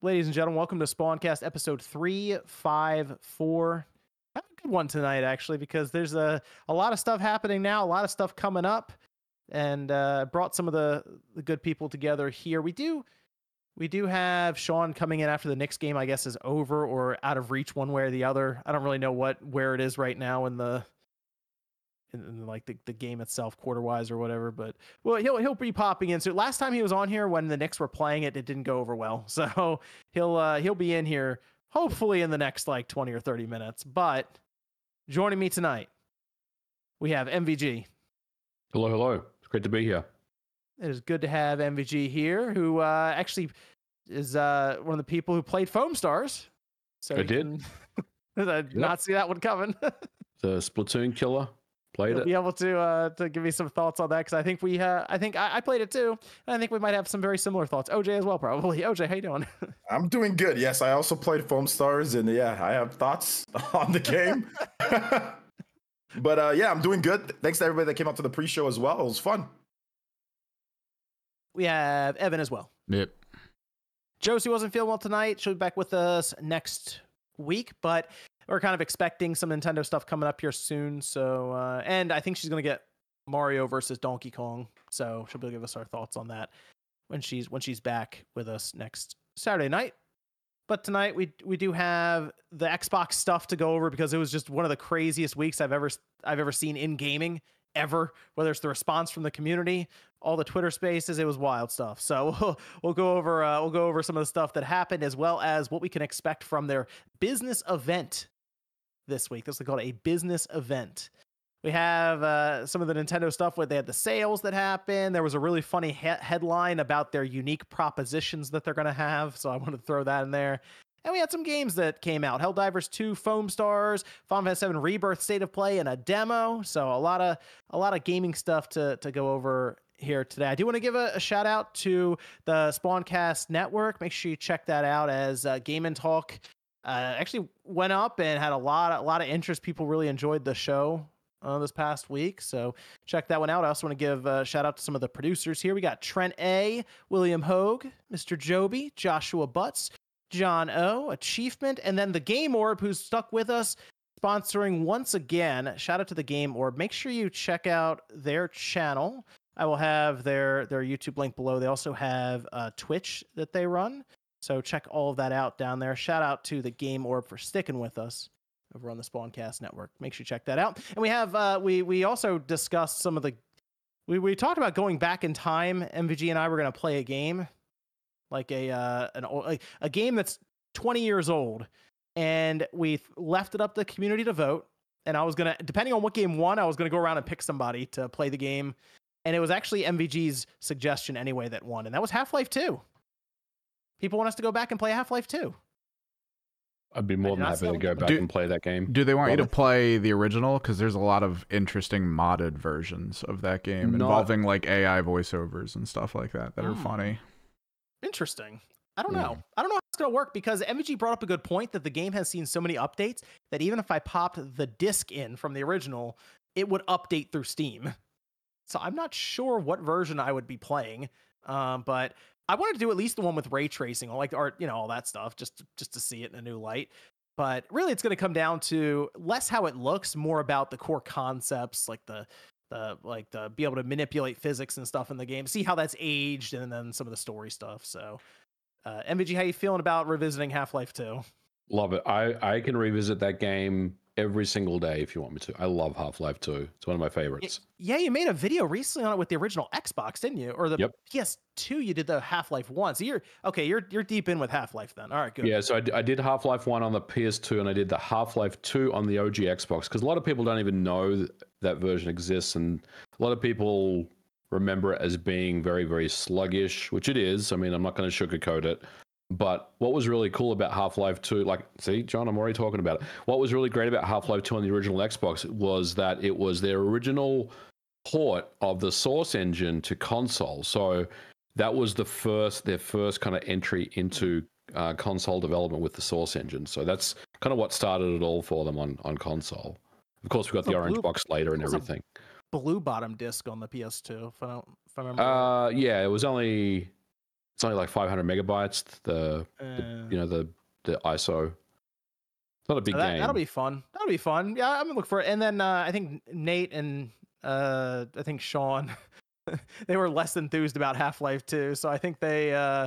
ladies and gentlemen. Welcome to Spawncast episode 354. Have a good one tonight, actually, because there's a, a lot of stuff happening now, a lot of stuff coming up, and uh, brought some of the, the good people together here. We do we do have Sean coming in after the Knicks game, I guess, is over or out of reach one way or the other. I don't really know what where it is right now in the in, in like the, the game itself, quarter wise or whatever. But well, he'll he'll be popping in. So last time he was on here when the Knicks were playing it, it didn't go over well. So he'll uh, he'll be in here hopefully in the next like twenty or thirty minutes. But joining me tonight, we have MVG. Hello, hello. It's great to be here. It is good to have MVG here, who uh, actually is uh, one of the people who played Foamstars. So I did. Can, not see that one coming. the Splatoon killer played You'll it. Be able to uh, to give me some thoughts on that because I think we uh, I think I, I played it too, and I think we might have some very similar thoughts. OJ as well, probably. OJ, how you doing? I'm doing good. Yes, I also played Foamstars, and yeah, I have thoughts on the game. but uh, yeah, I'm doing good. Thanks to everybody that came out to the pre-show as well. It was fun. We have Evan as well. Yep. Josie wasn't feeling well tonight. She'll be back with us next week, but we're kind of expecting some Nintendo stuff coming up here soon. So, uh, and I think she's gonna get Mario versus Donkey Kong. So she'll be able to give us our thoughts on that when she's when she's back with us next Saturday night. But tonight we we do have the Xbox stuff to go over because it was just one of the craziest weeks I've ever I've ever seen in gaming ever. Whether it's the response from the community, all the Twitter spaces, it was wild stuff. So we'll, we'll go over uh, we'll go over some of the stuff that happened as well as what we can expect from their business event this week. This is called a business event. We have uh, some of the Nintendo stuff where they had the sales that happened. There was a really funny he- headline about their unique propositions that they're going to have. So I wanted to throw that in there. And we had some games that came out: Helldivers 2, Foam Stars, Final Fantasy 7 Rebirth State of Play, and a demo. So a lot of a lot of gaming stuff to to go over here today. I do want to give a, a shout out to the Spawncast Network. Make sure you check that out as uh, Game and Talk uh, actually went up and had a lot a lot of interest. People really enjoyed the show uh, this past week. So check that one out. I also want to give a shout out to some of the producers here. We got Trent A, William Hogue, Mr. Joby, Joshua Butts, John O, Achievement, and then the Game Orb, who's stuck with us, sponsoring once again. Shout out to the Game Orb. Make sure you check out their channel. I will have their their YouTube link below. They also have uh, Twitch that they run. So check all of that out down there. Shout out to the Game Orb for sticking with us over on the Spawncast Network. Make sure you check that out. And we have uh, we we also discussed some of the we we talked about going back in time. MVG and I were going to play a game like a uh, an like a game that's 20 years old, and we left it up to the community to vote. And I was gonna, depending on what game won, I was gonna go around and pick somebody to play the game. And it was actually MVG's suggestion anyway that won, and that was Half Life 2. People want us to go back and play Half Life 2. I'd be more than happy to go back Do- and play that game. Do they want you to Robert? play the original? Because there's a lot of interesting modded versions of that game Not- involving like AI voiceovers and stuff like that that are Hmm. funny. Interesting. I don't Yeah. know. I don't know how it's going to work because MVG brought up a good point that the game has seen so many updates that even if I popped the disc in from the original, it would update through Steam. So I'm not sure what version I would be playing. Um, but I wanted to do at least the one with ray tracing, all like art, you know, all that stuff, just just to see it in a new light. But really, it's going to come down to less how it looks, more about the core concepts, like the the like the be able to manipulate physics and stuff in the game, see how that's aged, and then some of the story stuff. So, uh, MVG, how you feeling about revisiting Half Life Two? Love it. I, I can revisit that game every single day if you want me to. I love Half Life 2. It's one of my favorites. Yeah, you made a video recently on it with the original Xbox, didn't you? Or the Yep. PS2, you did the Half Life One. So you're okay. You're you're deep in with Half Life then. All right, good. Yeah, so I, did Half Life 1 on the PS2 and I did the Half Life 2 on the OG Xbox because a lot of people don't even know th- that version exists. And a lot of people remember it as being very, very sluggish, which it is. I mean, I'm not going to sugarcoat it. But what was really cool about Half Life 2, like, see, John, I'm already talking about it. What was really great about Half Life 2 on the original Xbox was that it was their original port of the Source engine to console. So that was the first, their first kind of entry into uh, console development with the Source engine. So that's kind of what started it all for them on, on console. Of course, we got the orange Blue- box later and everything. Blue bottom disc on the PS2. If I don't, if I remember. right. Uh, yeah, it was only It's only like 500 megabytes. The, the Uh, you know the the ISO. It's not a big that, game. That'll be fun. That'll be fun. Yeah, I'm gonna look for it. And then uh, I think Nate and uh, I think Sean, they were less enthused about Half Life 2. So I think they, uh,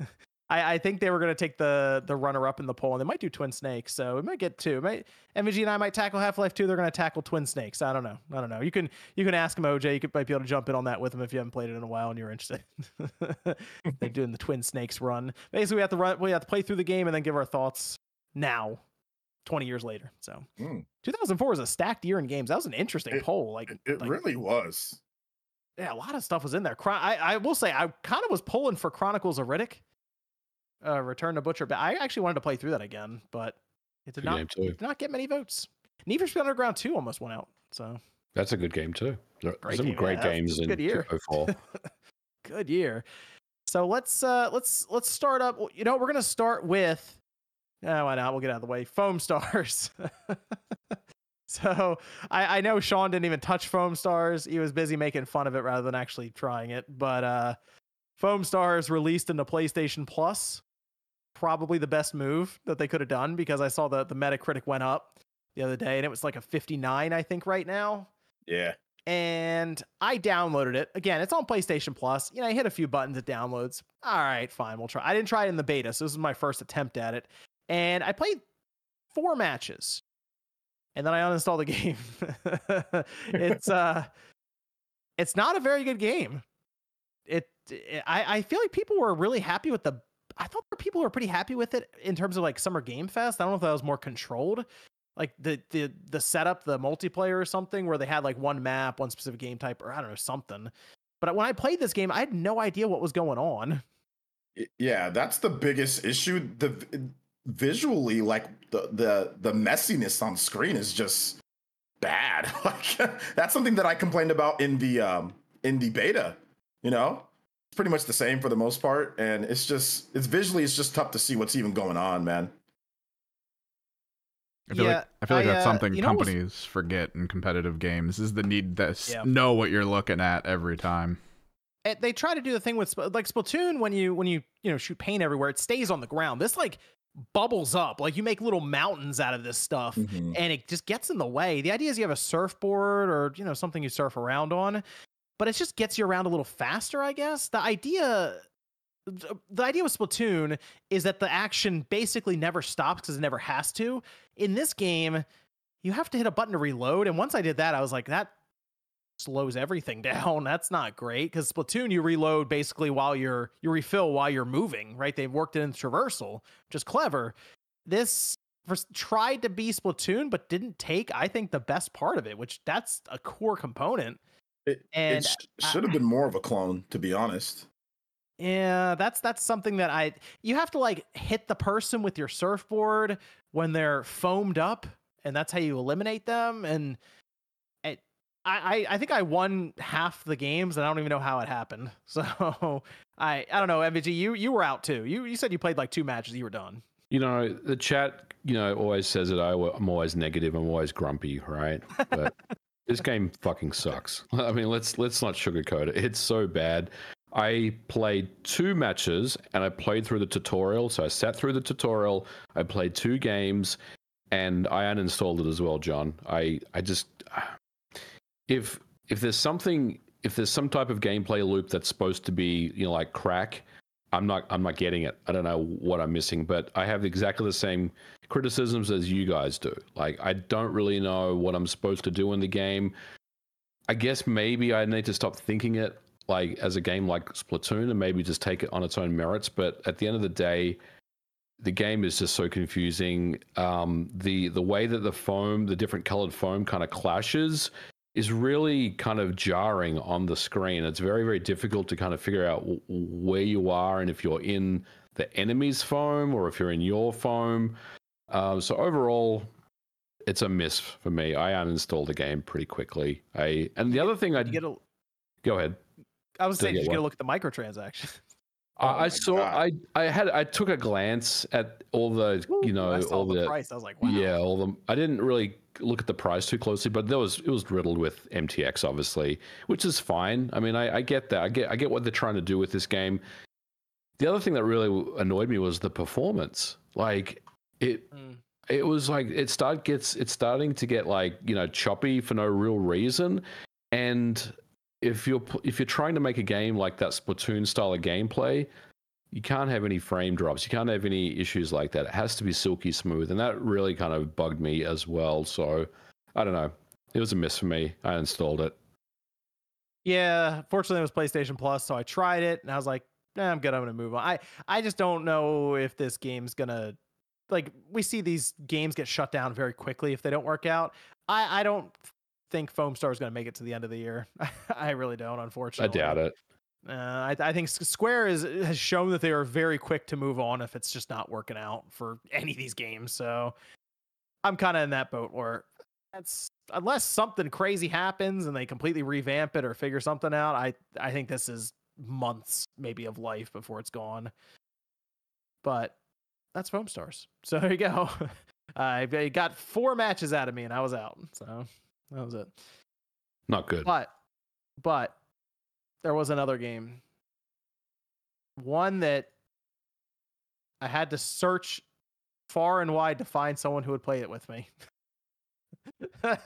I, I think they were gonna take the the runner up in the poll, and they might do Twin Snakes. So we might get two. It Might MVG and I might tackle Half Life 2. They're gonna tackle Twin Snakes. I don't know. I don't know. You can you can ask them OJ. You could might be able to jump in on that with them if you haven't played it in a while and you're interested. They're doing the Twin Snakes run. Basically, we have to run. We have to play through the game and then give our thoughts now 20 years later. So Mm. 2004 was a stacked year in games. That was an interesting It- poll. Like, It, it like, really was. yeah, a lot of stuff was in there. I, I will say, I kind of was pulling for Chronicles of Riddick, uh, Return to Butcher. But I actually wanted to play through that again, but it did Good not did not get many votes. Need for Speed Underground 2 almost went out. So That's a good game too. Great some game, great yeah, games in good year. 2004. good year. So let's uh let's let's start up. You know, we're gonna start with. Oh, why not? We'll get out of the way. Foamstars. so I, I know Sean didn't even touch Foamstars. He was busy making fun of it rather than actually trying it. But uh, Foamstars released into PlayStation Plus. Probably the best move that they could have done because I saw the the Metacritic went up the other day and it was like a 59, I think, right now Yeah. and I downloaded it. Again, it's on PlayStation Plus. You know, I hit a few buttons, it downloads. All right, fine, we'll try. I didn't try it in the beta, so this is my first attempt at it. And I played four matches. And then I uninstalled the game. it's uh it's not a very good game. It, it I, I feel like people were really happy with the I thought people were pretty happy with it in terms of like Summer Game Fest. I don't know if that was more controlled like the the the setup, the multiplayer or something, where they had like one map, one specific game type, or I don't know something. But when I played this game, I had no idea what was going on. Yeah, that's the biggest issue. The visually, like the the the messiness on screen is just bad. Like that's something that I complained about in the um in the beta. You know, pretty much the same for the most part, and it's just it's visually it's just tough to see what's even going on, man. I feel Yeah, like I feel like I, that's uh, something you know what was- companies forget in competitive games is the need to s- Yeah. know what you're looking at every time. It, they try to do the thing with like Splatoon when you when you you know shoot paint everywhere, it stays on the ground. This like bubbles up, like you make little mountains out of this stuff. Mhm. and it just gets in the way. The idea is you have a surfboard or you know something you surf around on, but it just gets you around a little faster, I guess. The idea the idea with Splatoon is that the action basically never stops because it never has to. In this game, you have to hit a button to reload, and once I did that, I was like, that slows everything down. That's not great because Splatoon you reload basically while you're you refill while you're moving, right? They've worked it in traversal, is clever. This tried to be Splatoon, but didn't take, I think, the best part of it, which that's a core component. It, And it sh- should have been more of a clone, to be honest. Yeah, that's that's something that I you have to like hit the person with your surfboard when they're foamed up, and that's how you eliminate them. And it, I, I I think I won half the games, and I don't even know how it happened. So I I don't know, MVG, you you were out too. You you said you played like two matches, you were done. You know, the chat, you know, always says that I, I'm always negative. I'm always grumpy, right? But this game fucking sucks. I mean, let's let's not sugarcoat it. It's so bad. I played two matches and I played through the tutorial. So I sat through the tutorial. I played two games, and I uninstalled it as well, John. I I just if if there's something if there's some type of gameplay loop that's supposed to be you know like crack I'm not I'm not getting it. I don't know what I'm missing, but I have exactly the same criticisms as you guys do. Like I don't really know what I'm supposed to do in the game. I guess maybe I need to stop thinking it like as a game like Splatoon and maybe just take it on its own merits, but at the end of the day the game is just so confusing. Um, the the way that the foam, the different colored foam kind of clashes is really kind of jarring on the screen. It's very, very difficult to kind of figure out w- where you are and if you're in the enemy's foam or if you're in your foam. Um, so overall, it's a miss for me. I uninstalled the game pretty quickly. I and the other thing I You get a, go ahead. I was saying, you did get you a look at the microtransactions? Oh I, I saw. God. I I had. I took a glance at all the. You know, I saw all the, the. price. I was like, wow. Yeah, all the. I didn't really look at the price too closely, but there was it was riddled with MTX, obviously, which is fine. I mean, I, I get that. I get I get what they're trying to do with this game. the other thing that really annoyed me was the performance. Like it, Mm. it was like it start gets it's starting to get like you know choppy for no real reason, and if you're if you're trying to make a game like that Splatoon style of gameplay, you can't have any frame drops. You can't have any issues like that. It has to be silky smooth, and that really kind of bugged me as well. So I don't know. It was a miss for me. I installed it. Yeah, fortunately it was PlayStation Plus, so I tried it and I was like, eh, I'm good. I'm gonna move on. I I just don't know if this game's gonna like we see these games get shut down very quickly if they don't work out. I I don't think Foamstar is gonna make it to the end of the year. I really don't, unfortunately. I doubt it. Uh, I, I think Square is has shown that they are very quick to move on if it's just not working out for any of these games. So I'm kind of in that boat where that's unless something crazy happens and they completely revamp it or figure something out. I I think this is months maybe of life before it's gone. But that's Foamstars. So there you go. I I got four matches out of me and I was out. So that was it. Not good. But but there was another game. One that I had to search far and wide to find someone who would play it with me.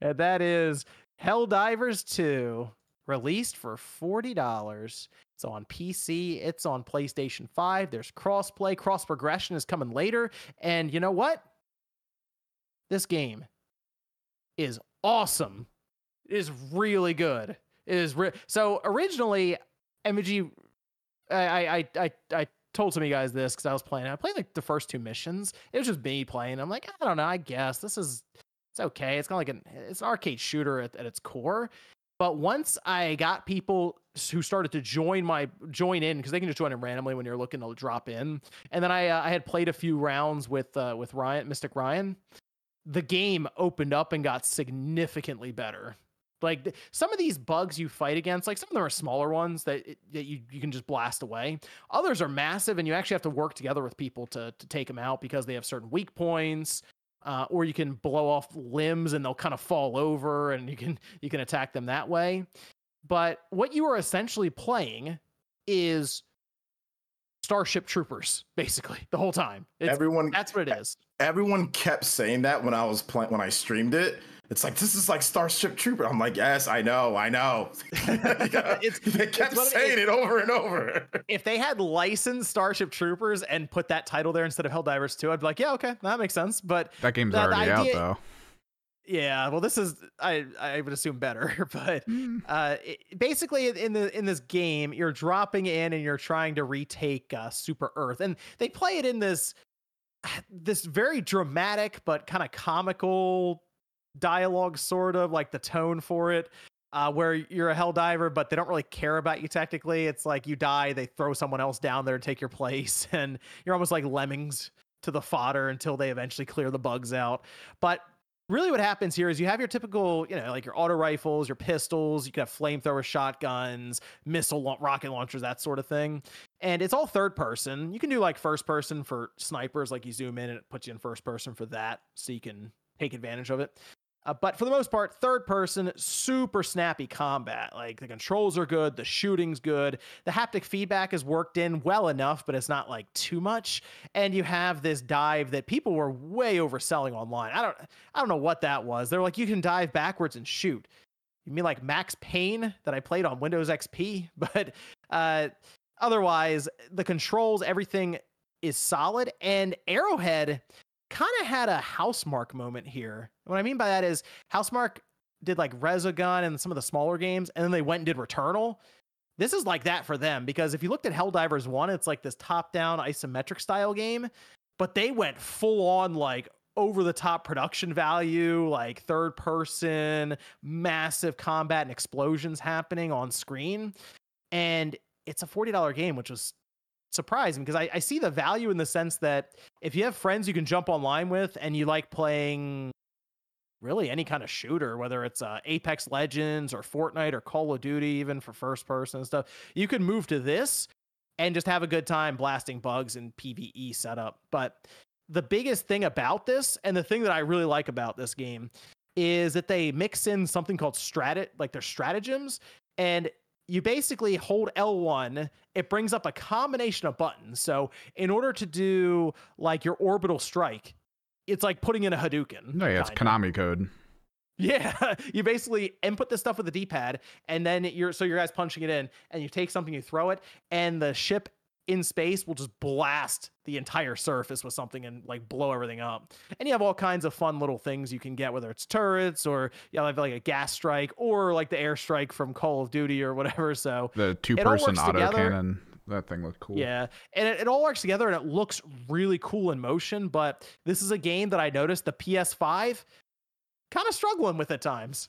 and that is Helldivers 2, released for $40. It's on PC, it's on PlayStation 5. There's crossplay, cross progression is coming later. And you know what? This game is awesome. It is really good. Is re- so originally MG I I I I, I told some of you guys this because I was playing. I played like the first two missions. It was just me playing. I'm like, I don't know. I guess this is it's okay. It's kind of like an it's an arcade shooter at, at its core. But once I got people who started to join my join in because they can just join in randomly when you're looking to drop in, and then I uh, I had played a few rounds with uh, with Ryan Mystic Ryan. The game opened up and got significantly better. Like th- some of these bugs you fight against, like some of them are smaller ones that it- that you, you can just blast away. Others are massive, and you actually have to work together with people to to take them out because they have certain weak points. Uh, or you can blow off limbs and they'll kind of fall over, and you can you can attack them that way. But what you are essentially playing is Starship Troopers, basically the whole time. It's, everyone that's what it is. everyone kept saying that when I was playing when I streamed it. It's like this is like Starship Trooper. I'm like, yes, I know, I know. It's- they kept what it- saying it over and over. if they had licensed Starship Troopers and put that title there instead of Helldivers 2, I'd be like, yeah, okay, that makes sense. But That game's The- the already idea- out though. yeah, well, this is I I would assume better, but Mm. uh, it, basically in the in this game, you're dropping in and you're trying to retake uh, Super Earth, and they play it in this this very dramatic but kind of comical dialogue, sort of like the tone for it. Uh, where you're a hell diver, but they don't really care about you technically. It's like you die, they throw someone else down there and take your place, and you're almost like lemmings to the fodder until they eventually clear the bugs out. But really what happens here is you have your typical, you know, like your auto rifles, your pistols, you can have flamethrower shotguns, missile la- rocket launchers, that sort of thing. And it's all third person. You can do like first person for snipers, like you zoom in and it puts you in first person for that, so you can take advantage of it. Uh, but for the most part, third person, super snappy combat. Like the controls are good, the shooting's good, the haptic feedback is worked in well enough, but it's not like too much. And you have this dive that people were way overselling online. I don't, I don't know what that was. They're like, you can dive backwards and shoot. You mean like Max Payne that I played on Windows XP? But uh, otherwise, the controls, everything is solid. And Arrowhead kind of had a Housemarque moment here. What I mean by that is Housemarque did like Resogun and some of the smaller games, and then they went and did Returnal. This is like that for them because if you looked at Helldivers 1, it's like this top down isometric style game, but they went full on like over the top production value, like third person, massive combat and explosions happening on screen. And it's a $40 game, which was surprising because I, I see the value in the sense that if you have friends you can jump online with and you like playing really any kind of shooter, whether it's uh, Apex Legends or Fortnite or Call of Duty, even for first person and stuff, you can move to this and just have a good time blasting bugs and PVE setup. But the biggest thing about this, and the thing that I really like about this game, is that they mix in something called strat, like their stratagems, and you basically hold L1, it brings up a combination of buttons. So, in order to do like your orbital strike, it's like putting in a Hadouken. No, yeah, it's. Konami code. Yeah, you basically input this stuff with the D-pad, and then you're so your guy's punching it in, and you take something, you throw it, and the ship in space will just blast the entire surface with something and like blow everything up. And you have all kinds of fun little things you can get, whether it's turrets or you have like a gas strike or like the airstrike from Call of Duty or whatever. So The two person auto cannon. That thing looked cool. yeah, and it, it all works together and it looks really cool in motion. But this is a game that I noticed the PS5 kind of struggling with at times.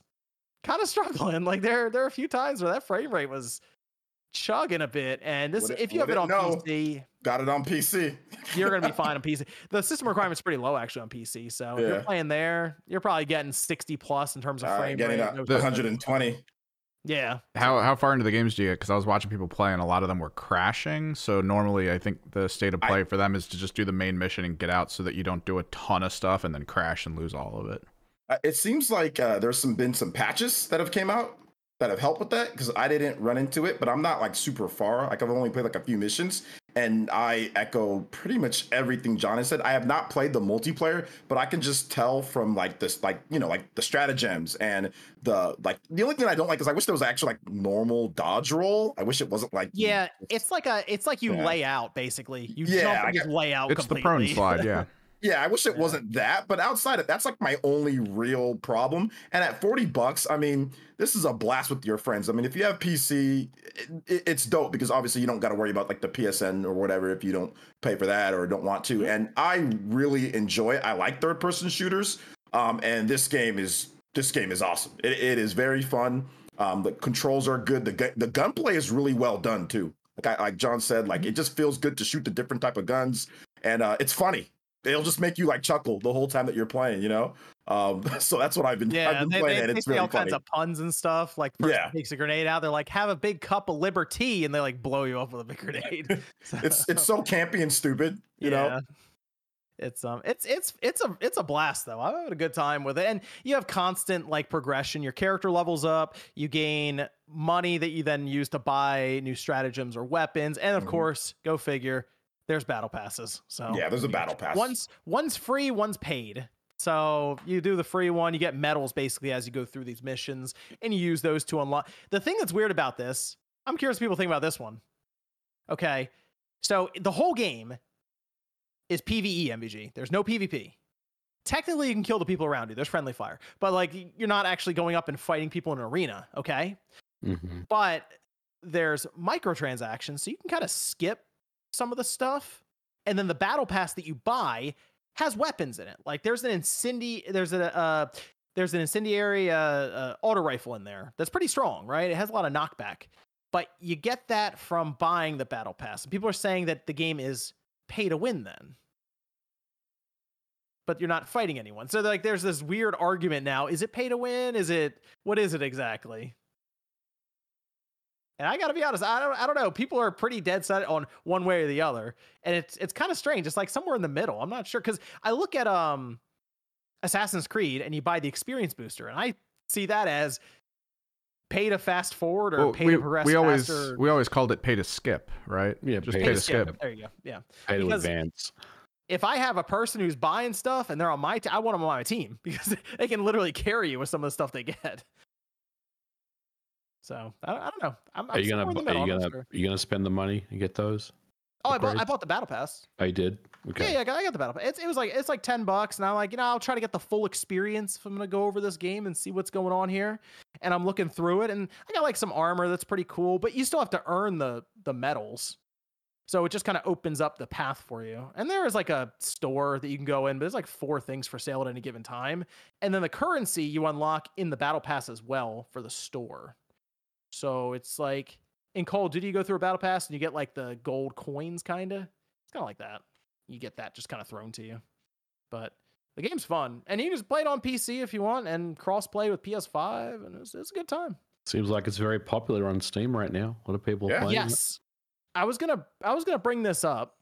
Kind of struggling. Like there, there are a few times where that frame rate was chugging a bit. And this, it, if you have it it on know? PC, Got it on PC. you're gonna be fine on PC. The system requirement's pretty low actually on PC. So if you're playing there, you're probably getting 60 plus in terms of All right, frame getting rate. up no 120. Yeah. How how far into the games do you get? Because I was watching people play, and a lot of them were crashing. So normally, I think the state of I- play for them is to just do the main mission and get out, so that you don't do a ton of stuff and then crash and lose all of it. Uh, It seems like uh, there's some been some patches that have came out that have helped with that because I didn't run into it, but I'm not like super far. Like I've only played like a few missions, and I echo pretty much everything John has said. I have not played the multiplayer, but I can just tell from like this, like you know, like the stratagems and the like. The only thing I don't like is I wish there was actually like normal dodge roll. I wish it wasn't like you Yeah, it's like a it's like you Yeah. lay out basically. You Yeah, jump I just lay out It's the completely. prone slide, yeah. Yeah, I wish it Yeah. wasn't that, but outside of that's like my only real problem. And at 40 bucks, I mean, this is a blast with your friends. I mean, if you have PC, it, it's dope because obviously you don't got to worry about like the PSN or whatever if you don't pay for that or don't want to. And I really enjoy it. I like third person shooters. Um, and this game is this game is awesome. It, it is very fun. Um, the controls are good. The gu- the gunplay is really well done too. Like I, like John said, like it just feels good to shoot the different type of guns, and uh, it's funny it'll just make you like chuckle the whole time that you're playing, you know? Um, so that's what I've been, Yeah, I've been they, playing, they, and they it's really all funny. kinds of puns and stuff. Like, Yeah. takes a grenade out. They're like, "Have a big cup of liberty," and they like blow you up with a big grenade. So- It's it's so campy and stupid, you know? Yeah. It's um it's it's it's a it's a blast though. I'm having a good time with it. And you have constant like progression. Your character levels up, you gain money that you then use to buy new stratagems or weapons. And of Mhm. course, go figure, there's battle passes. So Yeah, there's a battle pass. One's one's free, one's paid. So you do the free one, you get medals basically as you go through these missions, and you use those to unlock. The thing that's weird about this, I'm curious what people think about this one. Okay, so the whole game is PVE MVG. There's no PvP. Technically, you can kill the people around you. There's friendly fire, but like you're not actually going up and fighting people in an arena. Okay, hmm but there's microtransactions, so you can kind of skip some of the stuff. And then the battle pass that you buy has weapons in it. Like there's an incendi there's a uh, there's an incendiary uh, uh, auto rifle in there that's pretty strong, right? It has a lot of knockback, but you get that from buying the battle pass. And people are saying that the game is pay to win then. But you're not fighting anyone. So like there's this weird argument now. Is it pay to win? Is it what is it exactly? And I got to be honest, I don't, I don't know. People are pretty dead set on one way or the other, and it's it's kind of strange. It's like somewhere in the middle. I'm not sure because I look at um Assassin's Creed and you buy the experience booster, and I see that as pay to fast forward or Well, pay we, to progress we always faster. we always called it pay to skip, right? Yeah, just pay pay, to to skip. There you go. Yeah. Pay to advance. If I have a person who's buying stuff and they're on my, t- I want them on my team because they can literally carry you with some of the stuff they get. So I don't, I don't know. I'm, Are I'm you gonna are middle, you gonna sure. you gonna spend the money and get those? Oh, I bought, I bought the battle pass. Oh, I did. Okay. Yeah, yeah, I got, I got the battle pass. It's, it was like it's like ten bucks, and I'm like, you know, I'll try to get the full experience if I'm gonna go over this game and see what's going on here. And I'm looking through it, and I got like some armor that's pretty cool, but you still have to earn the the medals. So it just kind of opens up the path for you. And there is like a store that you can go in, but there's like four things for sale at any given time. And then the currency you unlock in the battle pass as well for the store. So it's like in Call of Duty, you go through a battle pass and you get like the gold coins, kind of. It's kind of like that. You get that just kind of thrown to you. But the game's fun, and you can just play it on PC if you want, and cross play with PS5, and it's, it's a good time. Seems like it's very popular on Steam right now. A lot of people are Yeah. playing. it. Yes, I was gonna I was gonna bring this up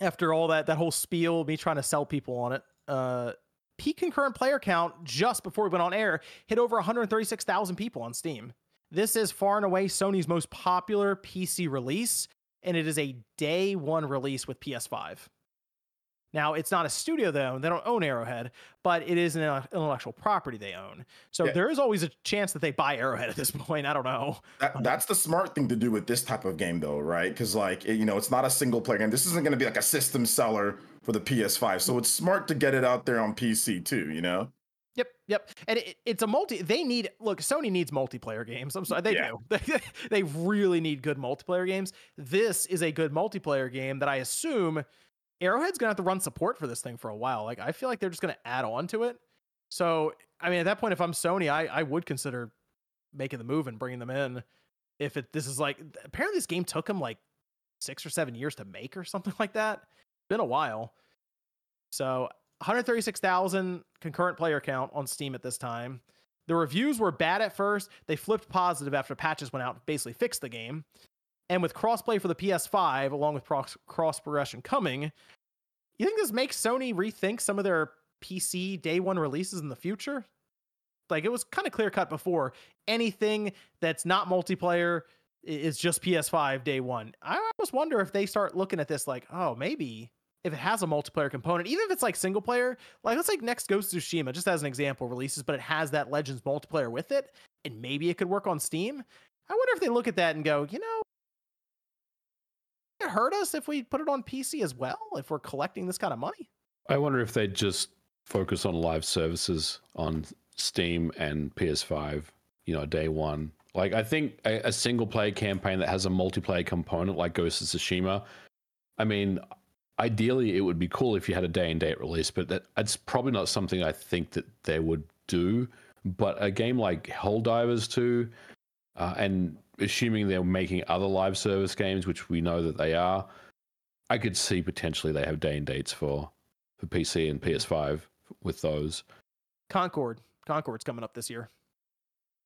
after all that that whole spiel, me trying to sell people on it. Uh, peak concurrent player count just before we went on air hit over 136,000 people on Steam. This is far and away Sony's most popular PC release, and it is a day one release with PS5. Now, it's not a studio they own; they don't own Arrowhead, but it is an intellectual property they own. So Yeah. there is always a chance that they buy Arrowhead at this point. I don't know. That, that's the smart thing to do with this type of game, though, right? Because like you know, it's not a single player game. This isn't going to be like a system seller for the PS5, so it's smart to get it out there on PC too. You know? Yep, yep. And it, it's a multi. They need look. Sony needs multiplayer games. I'm sorry, they Yeah. do. They, they really need good multiplayer games. This is a good multiplayer game that I assume Arrowhead's gonna have to run support for this thing for a while. Like I feel like they're just gonna add on to it. So I mean, at that point, if I'm Sony, I I would consider making the move and bringing them in. If it this is like apparently this game took them like six or seven years to make or something like that. It's Been a while. So 136,000 concurrent player count on Steam at this time. The reviews were bad at first. They flipped positive after patches went out basically fixed the game. And with crossplay for the PS5, along with cross progression coming, you think this makes Sony rethink some of their PC day one releases in the future? Like it was kind of clear cut before. Anything that's not multiplayer is just PS5 day one. I almost wonder if they start looking at this like, oh, maybe if it has a multiplayer component, even if it's like single player, like let's like next Ghost of Tsushima, just as an example, releases, but it has that Legends multiplayer with it, and maybe it could work on Steam. I wonder if they look at that and go, you know, it hurt us if we put it on PC as well, if we're collecting this kind of money. I wonder if they'd just focus on live services on Steam and PS5, you know, day one. Like, I think a, a single player campaign that has a multiplayer component like Ghost of Tsushima, I mean, ideally it would be cool if you had a day and date release, but that, that's probably not something I think that they would do. But a game like Helldivers 2, uh, and assuming they're making other live service games, which we know that they are, I could see potentially they have day and dates for for PC and PS5 with those. Concord. Concord's coming up this year.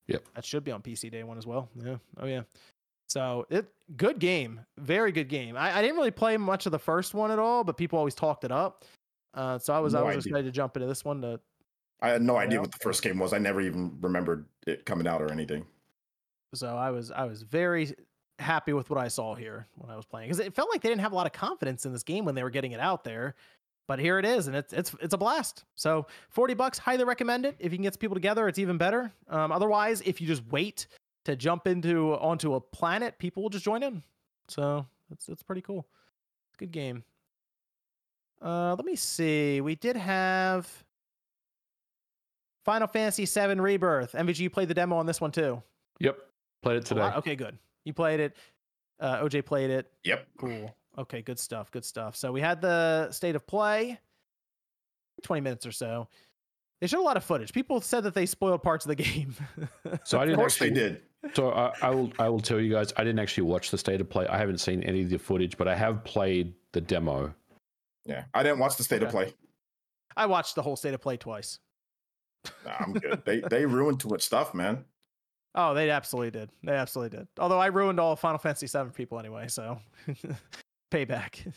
Yep. That should be on PC day one as well. Yeah. Oh yeah. So it good game. Very good game. I, I didn't really play much of the first one at all, but people always talked it up. Uh, so I was I was idea. excited to jump into this one to I had no idea what the first game was. I never even remembered it coming out or anything. so I was I was very happy with what I saw here when I was playing because it felt like they didn't have a lot of confidence in this game when they were getting it out there. But here it is, and it's it's it's a blast. So forty bucks, highly recommend it. If you can get some people together, it's even better. Um, otherwise, if you just wait to jump into onto a planet, people will just join in. So that's it's pretty cool. Good game. Uh, let me see. We did have Final Fantasy VII Rebirth. MVG, you played the demo on this one too. Yep, played it today. Okay, good. You played it. Uh, OJ played it. Yep. Cool. Okay, good stuff. Good stuff. So we had the state of play, 20 minutes or so. They showed a lot of footage. People said that they spoiled parts of the game. So I didn't course actually. they did. So I, I will. I will tell you guys. I didn't actually watch the state of play. I haven't seen any of the footage, but I have played the demo. Yeah. I didn't watch the state of play. I watched the whole state of play twice. Nah, I'm good. they they ruined too much stuff, man. Oh, they absolutely did. They absolutely did. Although I ruined all of Final Fantasy VII people anyway, so payback.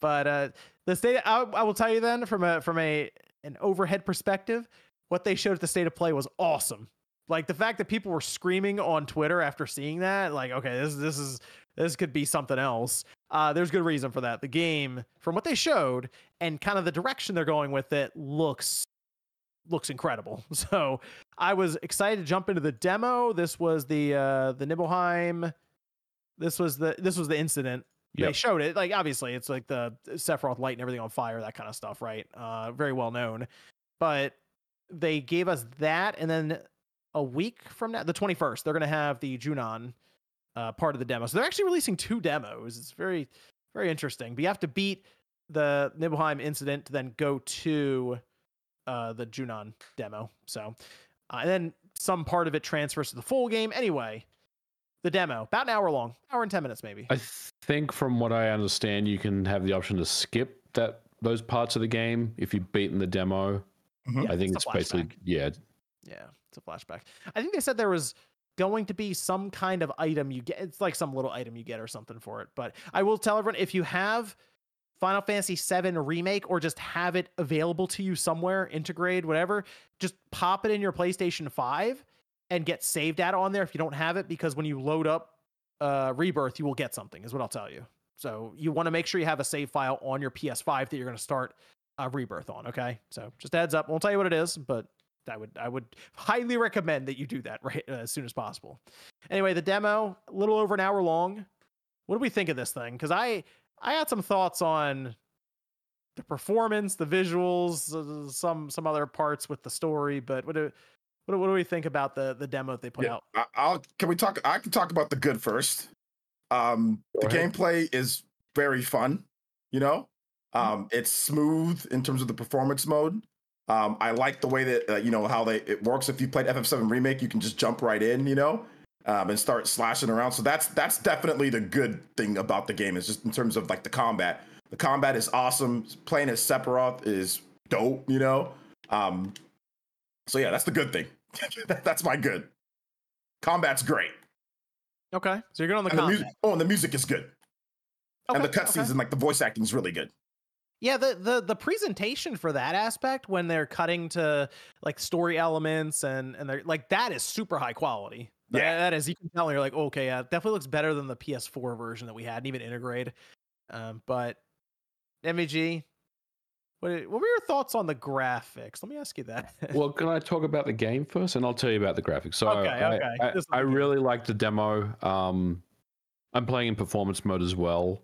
But uh, the state, I, I will tell you then, from a from a an overhead perspective, what they showed at the state of play was awesome. Like the fact that people were screaming on Twitter after seeing that, like, okay, this this is this could be something else. Uh, there's good reason for that. The game, from what they showed, and kind of the direction they're going with it, looks looks incredible. So I was excited to jump into the demo. This was the uh the Nibelheim. This was the this was the incident. They showed it. Like obviously it's like the Sephiroth light and everything on fire, that kind of stuff, right? Uh very well known. But they gave us that and then a week from now, the 21st, they're gonna have the Junon uh part of the demo. So they're actually releasing two demos. It's very, very interesting. But you have to beat the Nibelheim incident to then go to uh, the Junon demo. So, uh, and then some part of it transfers to the full game. Anyway, the demo about an hour long, hour and ten minutes maybe. I think, from what I understand, you can have the option to skip that those parts of the game if you've beaten the demo. Mhm. I think it's it's basically yeah. Yeah, it's a flashback. I think they said there was going to be some kind of item you get. It's like some little item you get or something for it. But I will tell everyone if you have Final Fantasy VII remake or just have it available to you somewhere, Intergrade whatever, just pop it in your PlayStation 5 and get save data on there if you don't have it because when you load up uh, Rebirth, you will get something, is what I'll tell you. So you want to make sure you have a save file on your PS5 that you're going to start uh, Rebirth on. Okay, so just heads up. Won't tell you what it is, but I would I would highly recommend that you do that right uh, as soon as possible. Anyway, the demo a little over an hour long. What do we think of this thing? Because I I had some thoughts on the performance, the visuals, uh, some some other parts with the story, but what do what, what do we think about the the demo that they put Yeah, out? I, I'll can we talk? I can talk about the good first. Um, the ahead. gameplay is very fun. You know, um, it's smooth in terms of the performance mode. Um, I like the way that uh, you know how they it works. If you played FF7 remake, you can just jump right in. You know. Um, and start slashing around. So that's that's definitely the good thing about the game is just in terms of like the combat. The combat is awesome. Playing as Sephiroth is dope. You know. Um, so yeah, that's the good thing. That- that's my good. Combat's great. Okay, so you're good on the And the music, oh, and the music is good. and the cutscenes okay. and like the voice acting is really good. Yeah, the, the the presentation for that aspect when they're cutting to like story elements and and they're like that is super high quality. Yeah. that is you can tell you're like okay, yeah, definitely looks better than the PS4 version that we had, and even Intergrade. Um, but MVG, what what were your thoughts on the graphics? Let me ask you that. Well, can I talk about the game first, and I'll tell you about the graphics. So Okay, I, okay. I, is I really like the demo. Um, I'm playing in performance mode as well,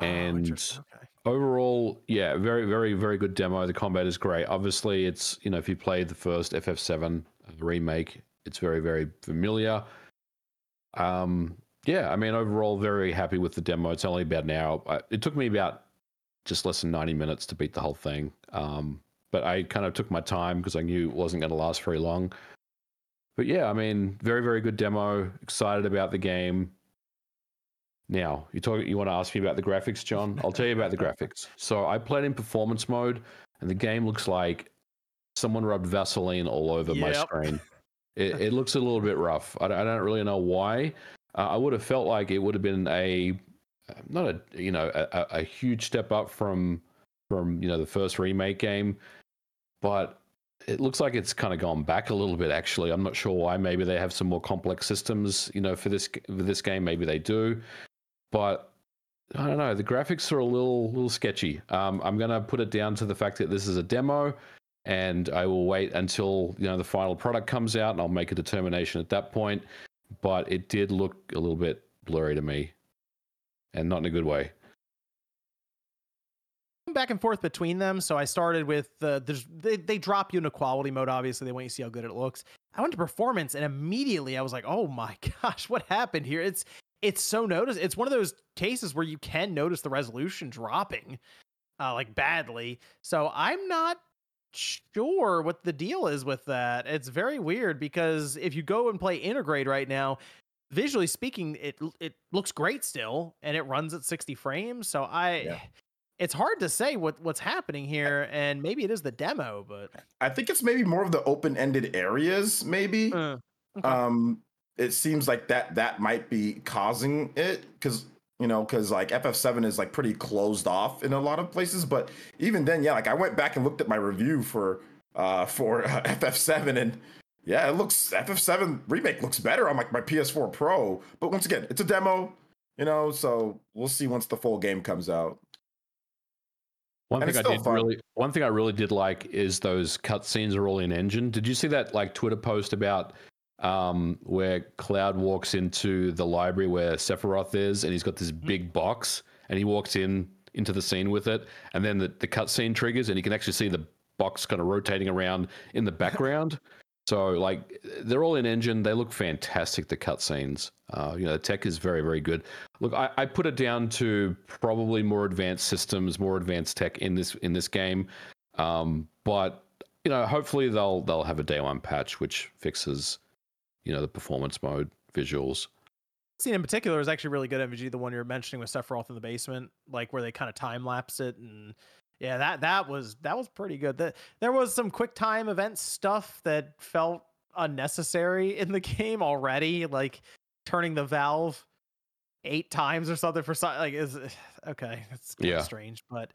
Oh, and okay. Overall, yeah, very, very, very good demo. The combat is great. Obviously, it's you know if you played the first FF7 remake, it's very, very familiar. Um, yeah, I mean, overall, very happy with the demo. It's only about an hour. It took me about just less than 90 minutes to beat the whole thing. Um, but I kind of took my time because I knew it wasn't going to last very long. But yeah, I mean, very, very good demo. Excited about the game. Now, you talk. You want to ask me about the graphics, John? I'll tell you about the graphics. So I played in performance mode, and the game looks like someone rubbed Vaseline all over my screen. It, it looks a little bit rough. I don't, I don't really know why. Uh, I would have felt like it would have been a not a you know a a huge step up from from you know the first remake game, but it looks like it's kind of gone back a little bit. Actually, I'm not sure why. Maybe they have some more complex systems, you know, for this for this game. Maybe they do, but I don't know. The graphics are a little little sketchy. Um, I'm gonna put it down to the fact that this is a demo, and I will wait until you know the final product comes out, and I'll make a determination at that point. But it did look a little bit blurry to me, and not in a good way. back and forth between them. So I started with the they, they drop you into quality mode. Obviously, they want you to see how good it looks. I went to performance, and immediately I was like, "Oh my gosh, what happened here?" It's it's so notice. It's one of those cases where you can notice the resolution dropping, uh, like badly. So I'm not sure what the deal is with that. It's very weird because if you go and play Intergrade right now, visually speaking, it it looks great still, and it runs at 60 frames. So I. Yeah. It's hard to say what what's happening here, and maybe it is the demo, but I think it's maybe more of the open-ended areas, maybe. uh, okay. um it seems like that that might be causing it because you know because like ff7 is like pretty closed off in a lot of places but even then yeah like i went back and looked at my review for uh for uh, ff7 and yeah it looks ff7 remake looks better on like my ps4 pro but once again it's a demo you know so we'll see once the full game comes out One And thing I did fun. really, one thing I really did like is those cutscenes are all in engine. Did you see that like Twitter post about um, where Cloud walks into the library where Sephiroth is, and he's got this big box, and he walks in into the scene with it, and then the the cutscene triggers, and you can actually see the box kind of rotating around in the background. so like they're all in engine. They look fantastic. The cutscenes, uh, you know, the tech is very very good. Look, I, I put it down to probably more advanced systems, more advanced tech in this in this game. Um, but you know, hopefully they'll they'll have a day one patch which fixes, you know, the performance mode visuals. scene in particular is actually really good. MVG, the one you're mentioning with Sephiroth in the basement, like where they kind of time lapse it, and yeah, that that was that was pretty good. That there was some quick time event stuff that felt unnecessary in the game already, like turning the valve eight times or something for something like is okay. It's kind Yeah. of strange, but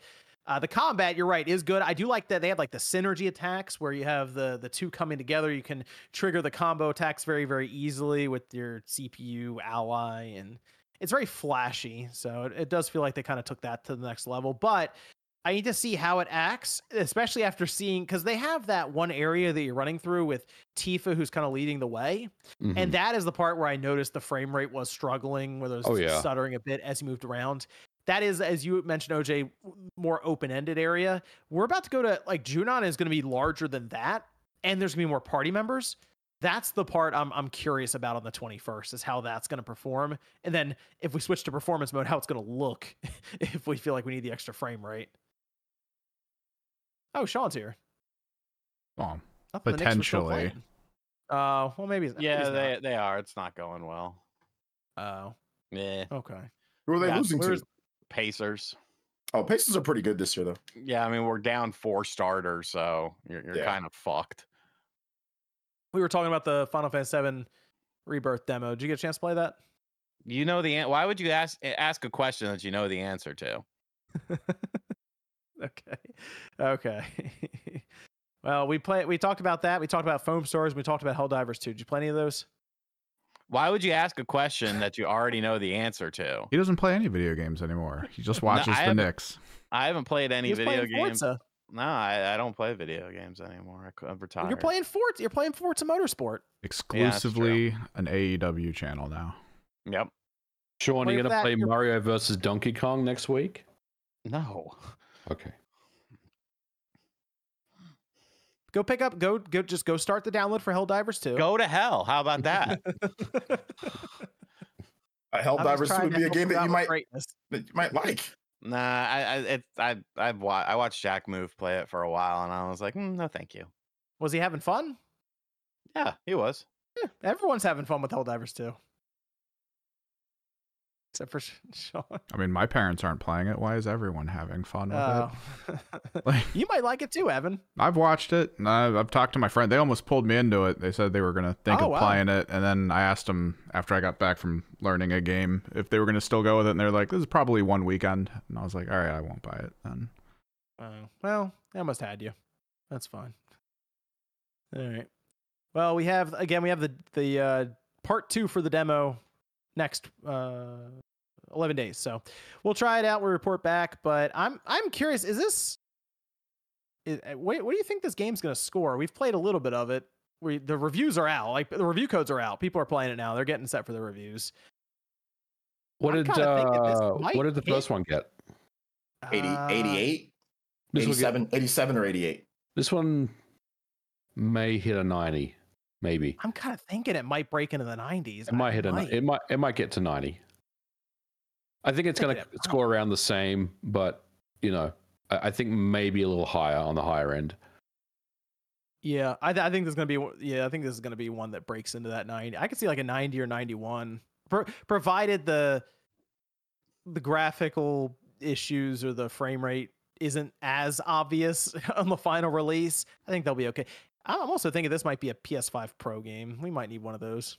Uh, the combat, you're right, is good. I do like that they have like the synergy attacks where you have the the two coming together. You can trigger the combo attacks very very easily with your CPU ally, and it's very flashy. So it, it does feel like they kind of took that to the next level. But I need to see how it acts, especially after seeing because they have that one area that you're running through with Tifa, who's kind of leading the way, Mhm. and that is the part where I noticed the frame rate was struggling, where it was Oh, yeah. stuttering a bit as he moved around. That is, as you mentioned, OJ, more open-ended area. We're about to go to like Junon is going to be larger than that, and there's going to be more party members. That's the part I'm I'm curious about on the 21st is how that's going to perform, and then if we switch to performance mode, how it's going to look if we feel like we need the extra frame rate. Oh, Sean's here. Oh, I thought the Knicks were still Potentially. Uh, well, maybe. maybe Yeah, he's they not. they are. It's not going well. Oh, Yeah, okay. Who are they Yeah, losing to? Where's- Pacers. Oh, Pacers are pretty good this year, though. Yeah, I mean we're down four starters, so you're you're Yeah. kind of fucked. We were talking about the Final Fantasy VII Rebirth demo. Did you get a chance to play that? You know the an- why would you ask ask a question that you know the answer to? okay. Okay. well, we play. We talked about that. We talked about Foamstars. We talked about Helldivers 2. Did you play any of those? Why would you ask a question that you already know the answer to? he doesn't play any video games anymore. He just watches I the haven't- Knicks. I haven't played any He was video games. Forza. No, I, I don't play video games anymore. I c- I'm retired. You're playing Forza. You're playing Forza Motorsport. Exclusively an AEW channel now. Yep. Sean, Play are you going to that, play you're- Mario versus Donkey Kong next week? No. Okay. Go pick up. Go go. Just go start the download for Helldivers 2. Go to hell. How about that? Uh, Helldivers would be a game that you might Greatness. that you might like. nah, I I it, I I've wa- I watched Jack Move play it for a while, and I was like, "Mm, no, thank you. Was he having fun? Yeah, he was. Yeah, everyone's having fun with Helldivers too. Except for Sean. I mean, my parents aren't playing it. Why is everyone having fun with Oh. it? Like, you might like it too, Evan. I've watched it. And I've, I've talked to my friend. They almost pulled me into it. They said they were going to think Oh, of wow. playing it. And then I asked them after I got back from learning a game if they were going to still go with it. And they're like, this is probably one weekend. And I was like, all right, I won't buy it then. Oh, well, I almost had you. That's fine. All right. Well, we have again. We have the the uh, part two for the demo next uh, eleven days. So we'll try it out. We'll report back. But I'm I'm curious. Is this? Is, uh, what, what do you think this game's going to score? We've played a little bit of it. We the reviews are out. Like the review codes are out. People are playing it now. They're getting set for the reviews. What I'm did kinda thinking this uh, what did the first one get? 80, Uh, 88, This will get- 87, 87 or 88. This one may hit a ninety, maybe. I'm kind of thinking it might break into the 90s. It might I hit a. ni- It might. It might get to ninety. I think it's going to score around the same, but you know, I, I think maybe a little higher on the higher end. Yeah, I, th- I think there's gonna be. Yeah, I think this is gonna be one that breaks into that ninety. I could see like a ninety or ninety-one, Pro- provided the the graphical issues or the frame rate isn't as obvious on the final release. I think they'll be okay. I'm also thinking this might be a PS5 Pro game. We might need one of those.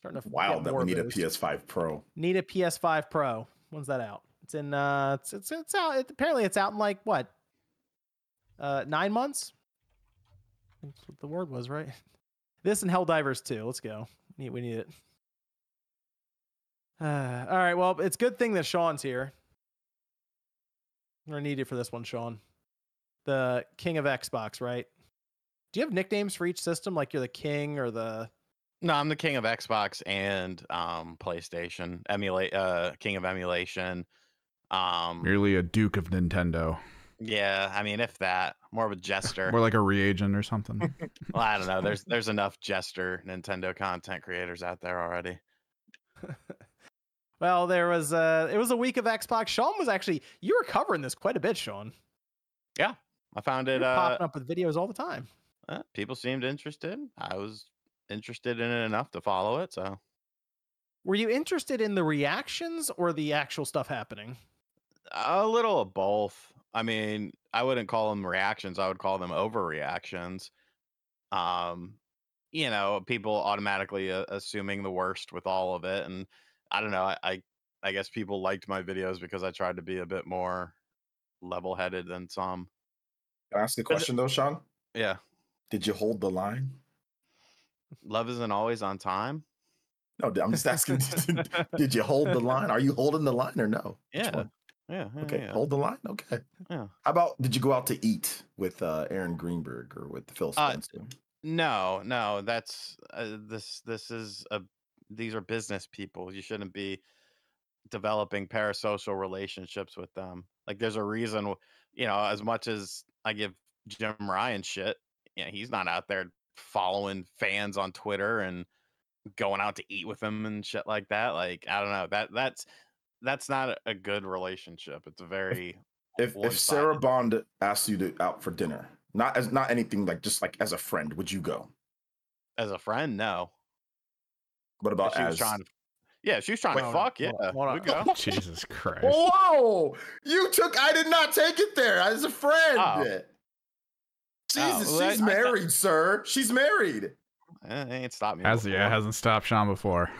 Starting to Wild that we need a. PS5 Pro. Need a PS5 Pro. When's that out? It's in. Uh, it's it's, it's out. It, apparently, it's out in like what? Uh, nine months. That's what the word was, right? This and Helldivers 2. Let's go. We need, we need it. Uh, all right. Well, it's good thing that Sean's here. I'm gonna need you for this one, Sean. The king of Xbox, right? Do you have nicknames for each system? Like you're the king or the No, I'm the king of Xbox and um PlayStation. Emulate uh king of emulation. Um Merely a Duke of Nintendo. yeah, I mean if that, more of a jester. More like a reagent or something. well, I don't know. There's there's enough jester Nintendo content creators out there already. Well, there was uh it was a week of Xbox. Sean was actually you were covering this quite a bit, Sean. Yeah, I found it You're uh popping up with videos all the time. uh, people seemed interested. I was interested in it enough to follow it, so Were you interested in the reactions or the actual stuff happening? A little of both. I mean, I wouldn't call them reactions. I would call them overreactions. Um, you know, people automatically uh, assuming the worst with all of it, and I don't know. I, I I guess people liked my videos because I tried to be a bit more level-headed than some. Can I ask a question though, Sean? Yeah, Did you hold the line? Love isn't always on time. No, I'm just asking. did, did you hold the line? Are you holding the line or no? Yeah, yeah, yeah, Okay, yeah. hold the line. Okay. Yeah. How about did you go out to eat with uh, Aaron Greenberg or with Phil Uh, No, no, that's uh, this. This is a. These are business people. You shouldn't be developing parasocial relationships with them. Like, there's a reason. You know, as much as I give Jim Ryan shit, yeah, he's not out there following fans on Twitter and going out to eat with them and shit like that. Like, I don't know. That that's that's not a, a good relationship. It's a very if if one-sided. Sarah Bond asked you to out for dinner, not as not anything like just like as a friend, would you go? as a friend. No, What about she was as? trying to. Yeah, she was trying Wait, to hold on, fuck. Yeah, hold on, hold on. go. Jesus Christ. Whoa! You took. I did not take it there as a friend. Oh. Jesus, well, she's I thought- married, sir. She's married. Eh, It ain't stopped me. Has before. yeah, hasn't stopped Sean before.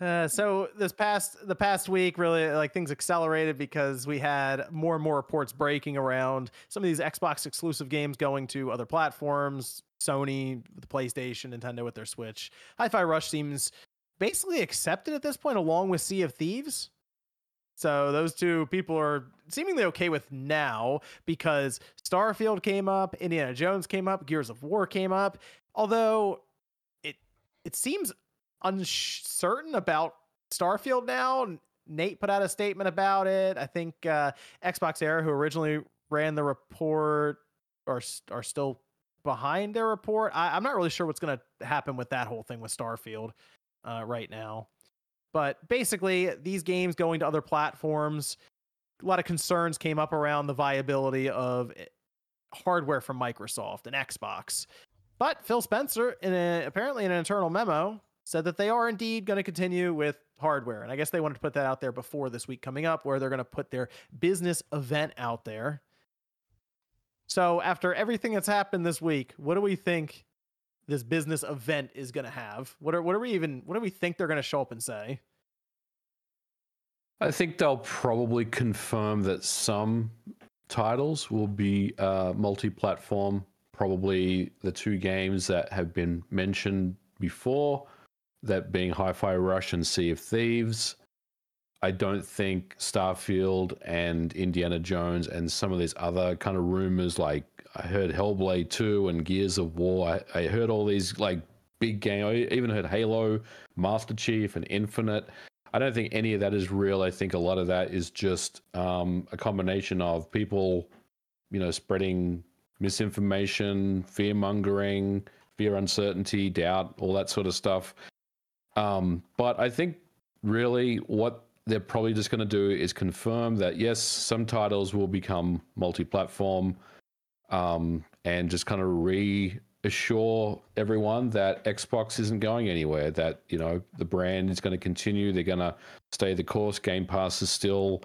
Uh, so this past the past week, really like things accelerated because we had more and more reports breaking around some of these Xbox exclusive games going to other platforms. Sony, the PlayStation, Nintendo with their Switch. Hi-Fi Rush seems basically accepted at this point, along with Sea of Thieves. So those two people are seemingly okay with now because Starfield came up, Indiana Jones came up, Gears of War came up. Although it it seems uncertain about Starfield now. Nate put out a statement about it. I think uh, Xbox Era, who originally ran the report, are are still behind their report. I, I'm not really sure what's going to happen with that whole thing with Starfield uh, right now. But basically, these games going to other platforms, a lot of concerns came up around the viability of eh, hardware from Microsoft and Xbox. But Phil Spencer, in a, apparently in an internal memo, said that they are indeed going to continue with hardware. And I guess they wanted to put that out there before this week coming up, where they're going to put their business event out there. So, after everything that's happened this week, what do we think this business event is going to have? What are what are we even what do we think they're going to show up and say? I think they'll probably confirm that some titles will be uh, multi-platform. Probably the two games that have been mentioned before, that being Hi-Fi Rush and Sea of Thieves. I don't think Starfield and Indiana Jones and some of these other kind of rumors, like I heard Hellblade 2 and Gears of War. I, I heard all these like big game. I even heard Halo, Master Chief, and Infinite. I don't think any of that is real. I think a lot of that is just um, a combination of people, you know, spreading misinformation, fear mongering, fear, uncertainty, doubt, all that sort of stuff. Um, but I think really what they're probably just going to do is confirm that yes, some titles will become multi-platform, um, and just kind of reassure everyone that Xbox isn't going anywhere. That you know the brand is going to continue. They're going to stay the course. Game Pass is still,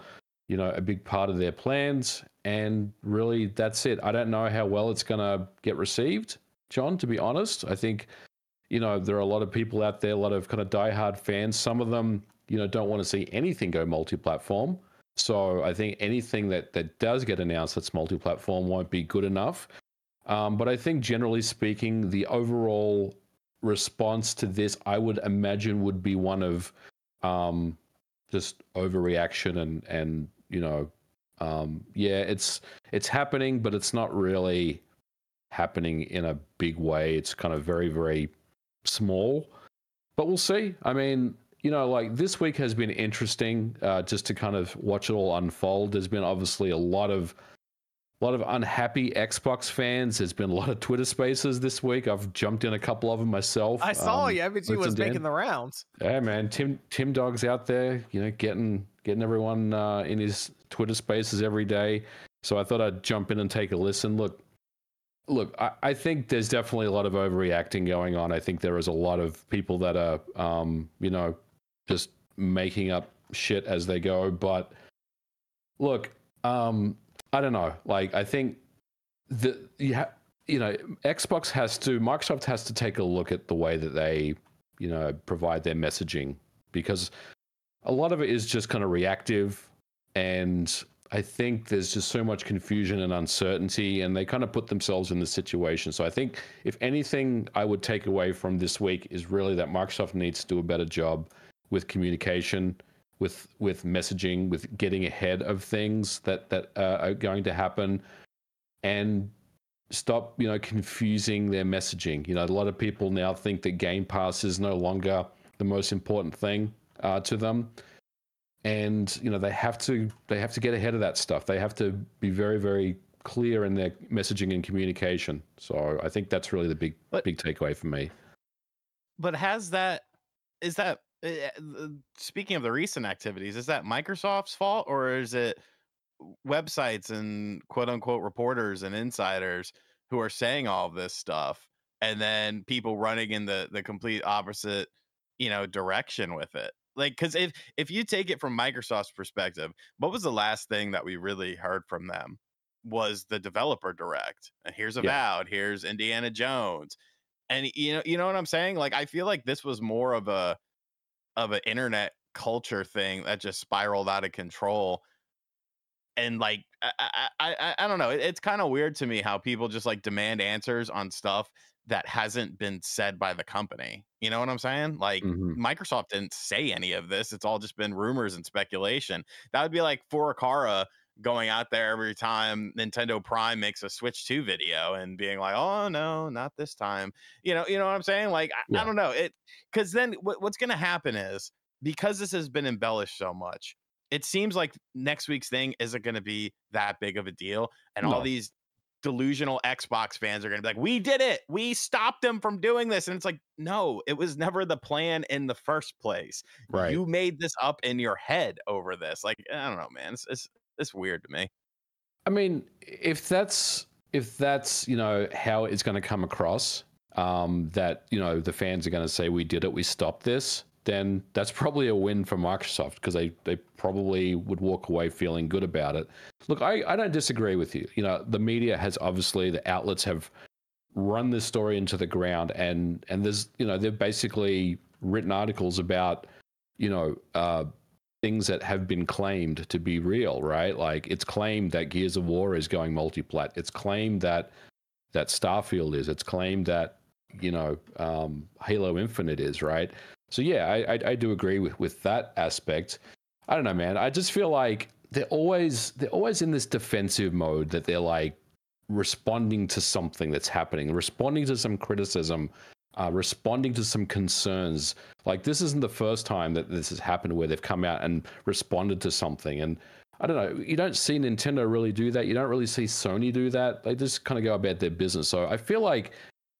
you know, a big part of their plans. And really, that's it. I don't know how well it's going to get received, John. To be honest, I think you know, there are a lot of people out there, a lot of kind of diehard fans. Some of them, you know, don't want to see anything go multi-platform. So I think anything that that does get announced that's multi-platform won't be good enough. Um, but I think generally speaking, the overall response to this, I would imagine, would be one of um, just overreaction and and you know, um, yeah, it's it's happening, but it's not really happening in a big way. It's kind of very very small, but we'll see. I mean, you know, like this week has been interesting uh, just to kind of watch it all unfold. There's been obviously a lot of a lot of unhappy Xbox fans. There's been a lot of Twitter spaces this week. I've jumped in a couple of them myself. I saw Um, you. With was making the rounds. Yeah, man. Tim Tim Dog's out there, you know, getting getting everyone uh, in his Twitter spaces every day. So I thought I'd jump in and take a listen. Look, look, I, I think there's definitely a lot of overreacting going on. I think there is a lot of people that are, um, you know, just making up shit as they go. But look, um, I don't know. Like, I think the you ha- you know, Xbox has to, Microsoft has to take a look at the way that they, you know, provide their messaging because a lot of it is just kind of reactive. and I think there's just so much confusion and uncertainty, and they kind of put themselves in the situation. So I think, if anything, I would take away from this week is really that Microsoft needs to do a better job with communication, with with messaging, with getting ahead of things that that uh, are going to happen, and stop you know confusing their messaging. You know, a lot of people now think that Game Pass is no longer the most important thing uh, to them. And you know they have to they have to get ahead of that stuff. They have to be very very clear in their messaging and communication. So i think that's really the big But- big takeaway for me. But has that is that Eh, eh, speaking of the recent activities, is that Microsoft's fault or is it websites and quote unquote reporters and insiders who are saying all this stuff and then people running in the the complete opposite, you know, direction with it? Like cuz if if you take it from Microsoft's perspective, what was the last thing that we really heard from them? Was the developer direct. And here's Avowed, here's Indiana Jones and you know you know what i'm saying like i feel like this was more of a of an internet culture thing that just spiraled out of control and like i i i, I don't know it- it's kind of weird to me how people just like demand answers on stuff that hasn't been said by the company you know what i'm saying like Mhm. microsoft didn't say any of this it's all just been rumors and speculation that would be like for Furukawa going out there every time Nintendo Prime makes a Switch 2 video and being like, "Oh no, not this time." You know, you know what I'm saying? Like I, I don't know. It cuz then what, what's going to happen is because this has been embellished so much, it seems like next week's thing isn't going to be that big of a deal and all these delusional Xbox fans are going to be like, "We did it. We stopped them from doing this." And it's like, "No, it was never the plan in the first place. right You made this up in your head over this." Like, I don't know, man. It's it's, it's weird to me. I mean, if that's if that's you know how it's going to come across, um, that you know the fans are going to say we did it, we stopped this, then that's probably a win for Microsoft because they they probably would walk away feeling good about it. Look, I I don't disagree with you. You know, the media has obviously the outlets have run this story into the ground, and and there's you know they've basically written articles about you know. Uh, things that have been claimed to be real, right? Like it's claimed that Gears of War is going multiplat. It's claimed that that Starfield is. It's claimed that you know um, Halo Infinite is, right? So yeah, I, I I do agree with with that aspect. I don't know, man. I just feel like they're always they're always in this defensive mode that they're like responding to something that's happening, responding to some criticism, uh, responding to some concerns. Like this isn't the first time that this has happened where they've come out and responded to something. And I don't know, you don't see Nintendo really do that. You don't really see Sony do that. They just kind of go about their business. So I feel like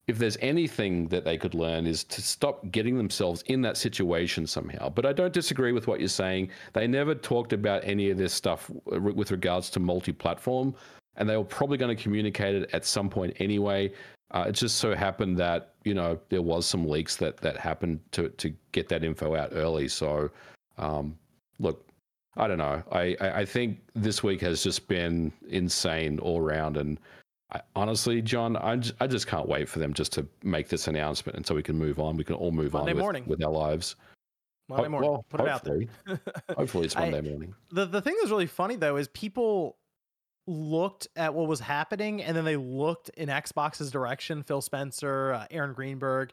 if there's anything that they could learn is to stop getting themselves in that situation somehow. But I don't disagree with what you're saying. They never talked about any of this stuff with regards to multi-platform, and they were probably going to communicate it at some point anyway. Uh, it just so happened that you know there was some leaks that that happened to to get that info out early. So, um, look, I don't know. I, I I think this week has just been insane all around, and I, honestly, John, I just, I just can't wait for them just to make this announcement, and so we can move on. We can all move Monday on with, morning. with our lives. Monday Ho- morning. well, Put it out there. hopefully. It's I- Monday morning. the the thing that's really funny though is people looked at what was happening and then they looked in Xbox's direction, Phil Spencer, uh, Aaron Greenberg,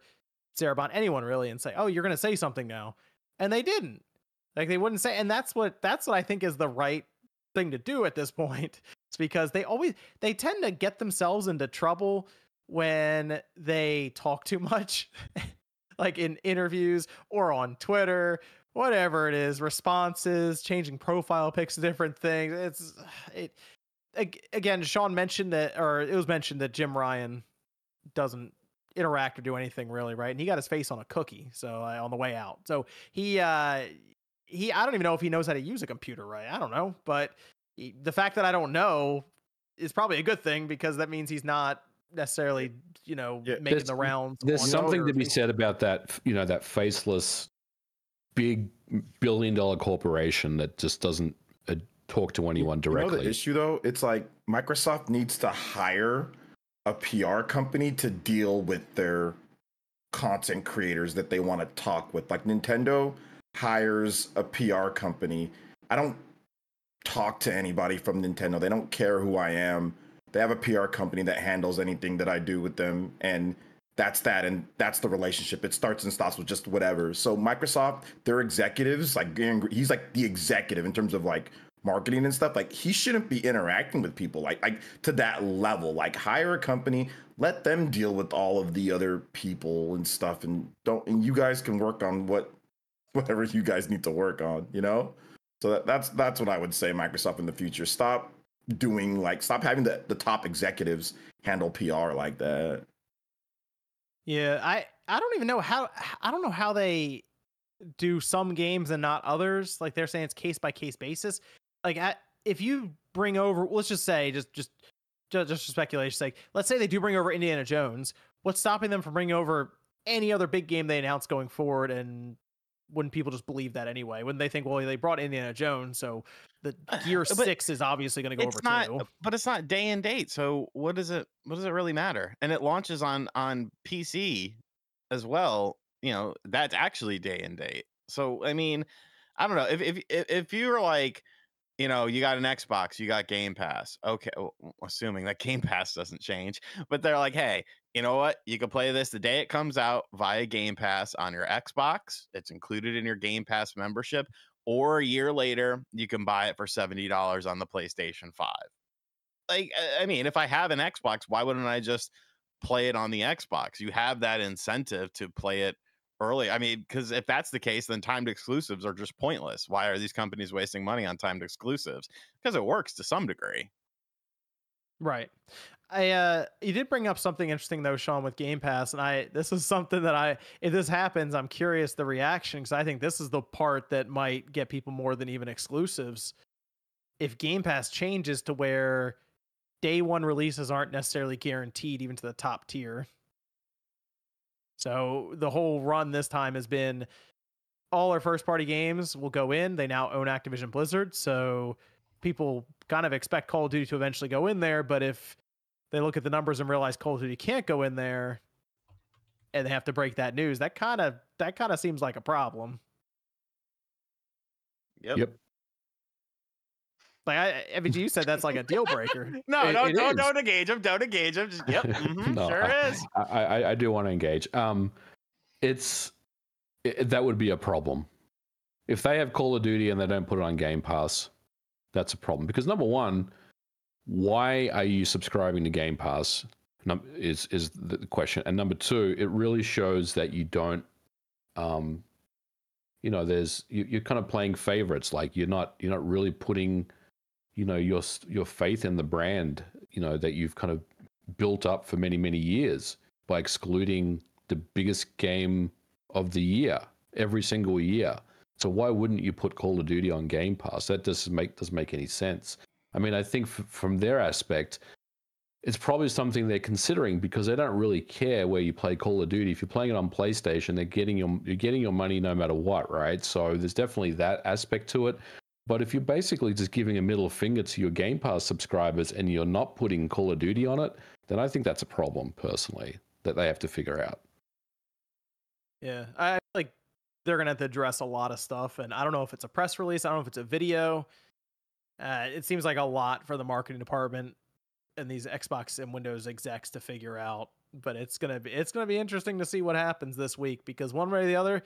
Sarah Bond, anyone really, and say, "Oh, you're going to say something now," and they didn't. Like they wouldn't say, and that's what that's what I think is the right thing to do at this point. It's because they always they tend to get themselves into trouble when they talk too much, like in interviews or on Twitter whatever it is, responses, changing profile pics, different things. It's it again. Sean mentioned that, or it was mentioned that Jim Ryan doesn't interact or do anything really, right? And he got his face on a cookie, so uh, on the way out. So he uh he I don't even know if he knows how to use a computer right. I don't know, but he, the fact that I don't know is probably a good thing because that means he's not necessarily you know Yeah, making the rounds. There's something to be said about that, you know, that faceless, big billion dollar corporation that just doesn't uh, talk to anyone You know directly. the issue though? It's like Microsoft needs to hire a PR company to deal with their content creators that they want to talk with. Like Nintendo hires a PR company. I don't talk to anybody from Nintendo. They don't care who I am. They have a PR company that handles anything that I do with them, and that's that, and that's the relationship. It starts and stops with just whatever. So Microsoft, their executives, like he's like the executive in terms of like marketing and stuff. Like he shouldn't be interacting with people like like to that level. Like hire a company, let them deal with all of the other people and stuff, and don't. And you guys can work on what whatever you guys need to work on. You know. So that, that's that's what I would say. Microsoft in the future, stop doing like stop having the, the top executives handle PR like that. Yeah, I I don't even know how I don't know how they do some games and not others. Like they're saying it's case by case basis. Like if you bring over, let's just say just just just, just for speculation sake, let's say they do bring over Indiana Jones. What's stopping them from bringing over any other big game they announce going forward and wouldn't people just believe that anyway? Wouldn't they think, well, they brought Indiana Jones, so the uh, Gear Six is obviously going to go over not, too. But it's not day and date, so what does it? What does it really matter? And it launches on on PC as well. You know, that's actually day and date. So I mean, I don't know if if if you were like, you know, you got an Xbox, you got Game Pass. Okay, well, assuming that Game Pass doesn't change, but they're like, hey, you know what? You can play this the day it comes out via Game Pass on your Xbox. It's included in your Game Pass membership. Or a year later, you can buy it for $70 on the PlayStation 5. Like, I mean, if I have an Xbox, why wouldn't I just play it on the Xbox? You have that incentive to play it early. I mean, because if that's the case, then timed exclusives are just pointless. Why are these companies wasting money on timed exclusives? Because it works to some degree. Right. I uh you did bring up something interesting though, Sean, with Game Pass, and I this is something that I if this happens, I'm curious the reaction because I think this is the part that might get people more than even exclusives. If Game Pass changes to where day one releases aren't necessarily guaranteed even to the top tier. So the whole run this time has been all our first party games will go in. They now own Activision Blizzard, so people kind of expect Call of Duty to eventually go in there, but if they look at the numbers and realize Call of Duty can't go in there and they have to break that news, that kind of that kind of seems like a problem. Yep. Yep. Like I, MVG, you said that's like a deal breaker. no, It- don't, it don't, don't engage them. Don't engage them. Just, yep. mhm, No, sure I- is. I, I, I do want to engage. Um, it's it, that would be a problem if they have Call of Duty and they don't put it on Game Pass. That's a problem because number one, why are you subscribing to Game Pass? Num- is is the question, and number two, it really shows that you don't, um, you know, there's you, you're kind of playing favorites. Like you're not you're not really putting, you know, your your faith in the brand. You know that you've kind of built up for many many years by excluding the biggest game of the year every single year. So why wouldn't you put Call of Duty on Game Pass? That doesn't make doesn't make any sense. I mean, I think f- from their aspect, it's probably something they're considering because they don't really care where you play Call of Duty. If you're playing it on PlayStation, they're getting your you're getting your money no matter what, right? So there's definitely that aspect to it. But if you're basically just giving a middle finger to your Game Pass subscribers and you're not putting Call of Duty on it, then I think that's a problem personally that they have to figure out. Yeah, I like they're gonna have to address a lot of stuff, and I don't know if it's a press release. I don't know if it's a video. Uh, it seems like a lot for the marketing department and these Xbox and Windows execs to figure out. But it's gonna be it's gonna be interesting to see what happens this week because one way or the other,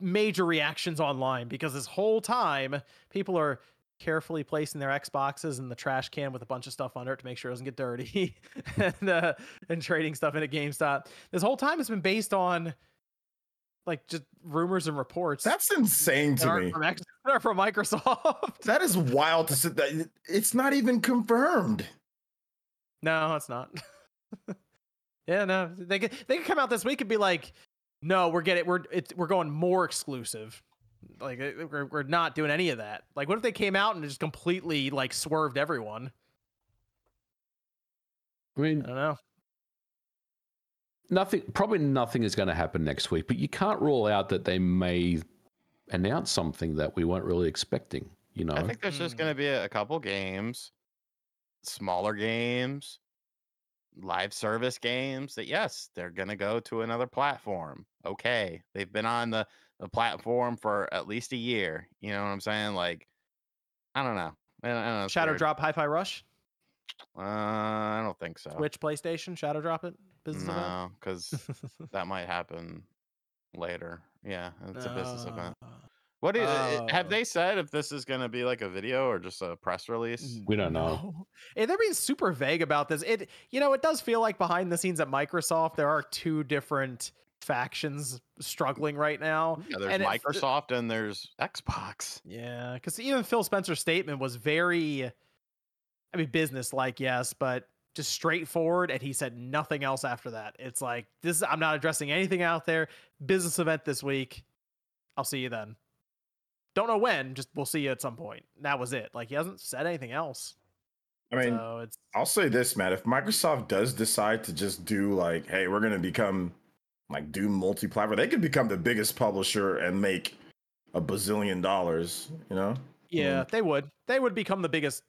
major reactions online because this whole time people are carefully placing their Xboxes in the trash can with a bunch of stuff under it to make sure it doesn't get dirty, and uh, and trading stuff into GameStop. This whole time has been based on like just rumors and reports That's insane that to me. from, X- that from Microsoft. That is wild to sit that it's not even confirmed. no, it's not. yeah, no, they could they could come out this week and be like, no, we're getting we're it's we're going more exclusive. Like we're we're not doing any of that. Like, what if they came out and just completely like swerved everyone? I mean, I don't know. nothing probably nothing is going to happen next week but you can't rule out that they may announce something that we weren't really expecting you know I think there's just Mm. going to be a, a couple games, smaller games, live service games that, yes, they're going to go to another platform. Okay. They've been on the, the platform for at least a year. You know what I'm saying? Like, I don't know. I don't know, Shadow weird. Drop Hi-Fi Rush, Uh, I don't think so. Twitch, PlayStation, Shadow Drop it, business event. no, because that might happen later. Yeah, it's a business event. Uh, What do you, uh, have Oh. they said if this is going to be like a video or just a press release? We don't know. No. Eh, they're being super vague about this. It, you know, it does feel like behind the scenes at Microsoft, there are two different factions struggling right now. Yeah, there's And it- uh, Microsoft and there's Xbox. Yeah, because even Phil Spencer's statement was very, I mean, business like, yes, but just straightforward. And he said nothing else after that. It's like, this, I'm not addressing anything out there. Business event this week. I'll see you then. Don't know when, just we'll see you at some point. That was it. Like, he hasn't said anything else. I mean, so it's, I'll say this, man. If Microsoft does decide to just do like, hey, we're gonna become like do multi-platform, they could become the biggest publisher and make a bazillion dollars. You know? Yeah, mm. they would. They would become the biggest,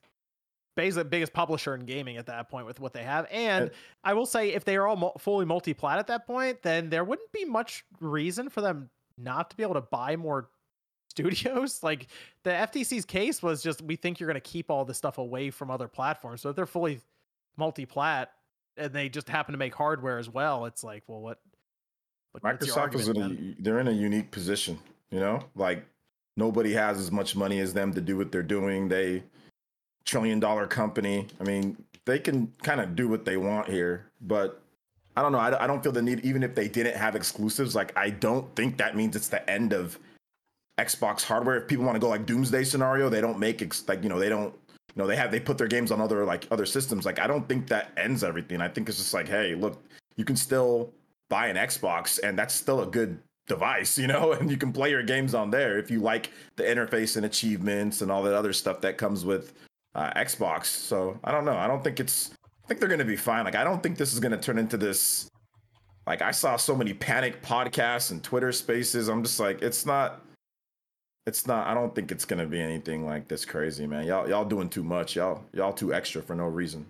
basically biggest publisher in gaming at that point with what they have. And I will say, if they are all fully multi-plat at that point, then there wouldn't be much reason for them not to be able to buy more studios. Like the FTC's case was just, we think you're going to keep all this stuff away from other platforms. So if they're fully multi-plat and they just happen to make hardware as well, it's like, well, what? Your Microsoft is in a they're in a unique position. You know, like nobody has as much money as them to do what they're doing. They trillion dollar company. I mean, they can kind of do what they want here, but I don't know. I, I don't feel the need, even if they didn't have exclusives. Like, I don't think that means it's the end of Xbox hardware. If people want to go like Doomsday scenario, they don't make ex- like you know they don't you know they have they put their games on other like other systems. Like, I don't think that ends everything. I think it's just like, hey, look, you can still buy an Xbox, and that's still a good device, you know, and you can play your games on there if you like the interface and achievements and all that other stuff that comes with uh, Xbox. So I don't know. I don't think it's. I think they're going to be fine. Like I don't think this is going to turn into this. Like I saw so many panic podcasts and Twitter Spaces. I'm just like, it's not. It's not. I don't think it's going to be anything like this crazy, man. Y'all, y'all doing too much. Y'all, y'all too extra for no reason.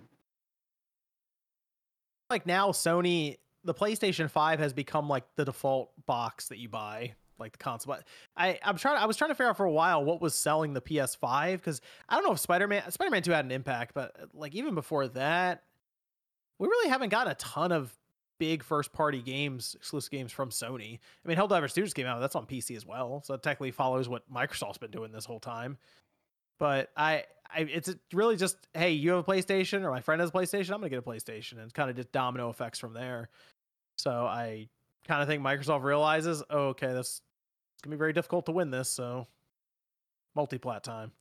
like now Sony the PlayStation 5 has become like the default box that you buy like the console but I I'm trying I was trying to figure out for a while what was selling the PS5 cuz I don't know if Spider-Man Spider-Man 2 had an impact but like even before that we really haven't got a ton of big first party games exclusive games from Sony. I mean Helldivers Studios came out that's on PC as well so it technically follows what Microsoft's been doing this whole time. But I, I it's really just hey, you have a PlayStation or my friend has a PlayStation, I'm gonna get a PlayStation, and it's kind of just domino effects from there. So I kind of think Microsoft realizes, oh, okay, this it's gonna be very difficult to win this, so multi-plat time.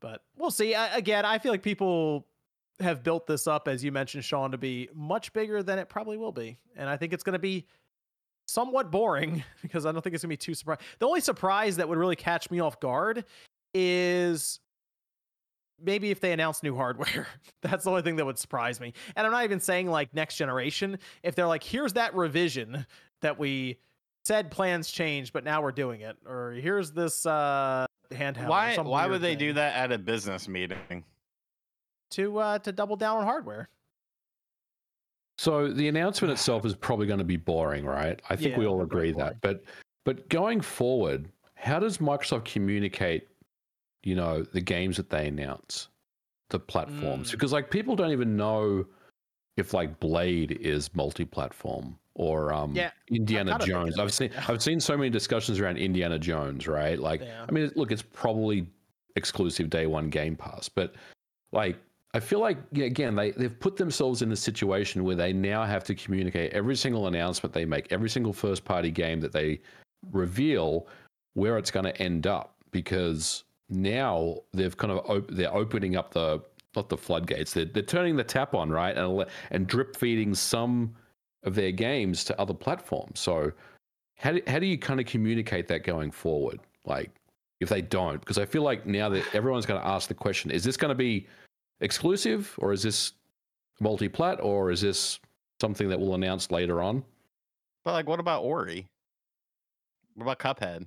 But we'll see. I, again, I feel like people have built this up, as you mentioned, Sean, to be much bigger than it probably will be, and I think it's gonna be somewhat boring because I don't think it's gonna be too surprising. The only surprise that would really catch me off guard is maybe if they announce new hardware. That's the only thing that would surprise me. And I'm not even saying like next generation. If they're like, here's that revision that we said plans changed, but now we're doing it, or here's this uh handheld. Why? some Why weird would they thing do that at a business meeting? to uh to double down on hardware? So the announcement itself is probably going to be boring, right? I think we all agree that. But but going forward, how does Microsoft communicate, you know, the games that they announce, the platforms? Mm. Because like people don't even know if like Blade is multi-platform or um Yeah, Indiana Jones. I've seen yeah. I've seen so many discussions around Indiana Jones, right? Like Yeah. I mean, look, it's probably exclusive day one Game Pass, but like I feel like again they they've put themselves in a situation where they now have to communicate every single announcement they make, every single first party game that they reveal, where it's going to end up because now they've kind of op- they're opening up the not the floodgates they're, they're turning the tap on right and and drip feeding some of their games to other platforms so how do, how do you kind of communicate that going forward like if they don't because i feel like now that everyone's going to ask the question is this going to be exclusive or is this multi-plat or is this something that we'll announce later on But like, what about Ori? What about Cuphead?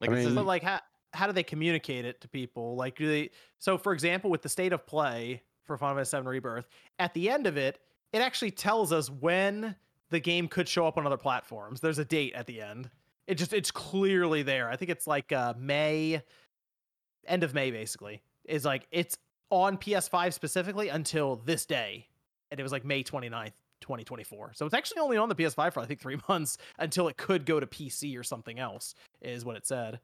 Like, I mean- But like how how do they communicate it to people? Like do they so for example with the state of play for Final Fantasy VII Rebirth, at the end of it, it actually tells us when the game could show up on other platforms. There's a date at the end. It just it's clearly there. I think it's like uh May end of May basically is like it's on PS5 specifically until this day, and it was like May 29th. 2024. So it's actually only on the PS5 for I think three months until it could go to PC or something else, is what it said.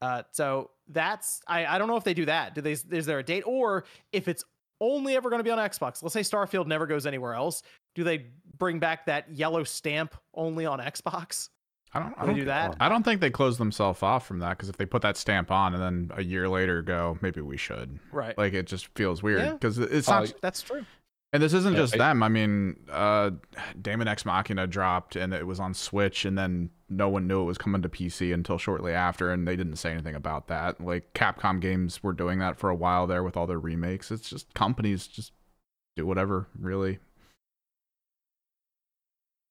Uh, so that's I, I don't know if they do that. Do they is there a date or if it's only ever going to be on Xbox? Let's say Starfield never goes anywhere else. Do they bring back that yellow stamp only on Xbox? I don't. I Do they don't do that? I don't think they close themselves off from that because if they put that stamp on and then a year later go, maybe we should. Right. Like it just feels weird Yeah. because it's Oh, not. that's true. And this isn't Yeah, just I- them. I mean, uh, Daemon X Machina dropped and it was on Switch, and then no one knew it was coming to PC until shortly after, and they didn't say anything about that. Like Capcom games were doing that for a while there with all their remakes. It's just companies just do whatever, really.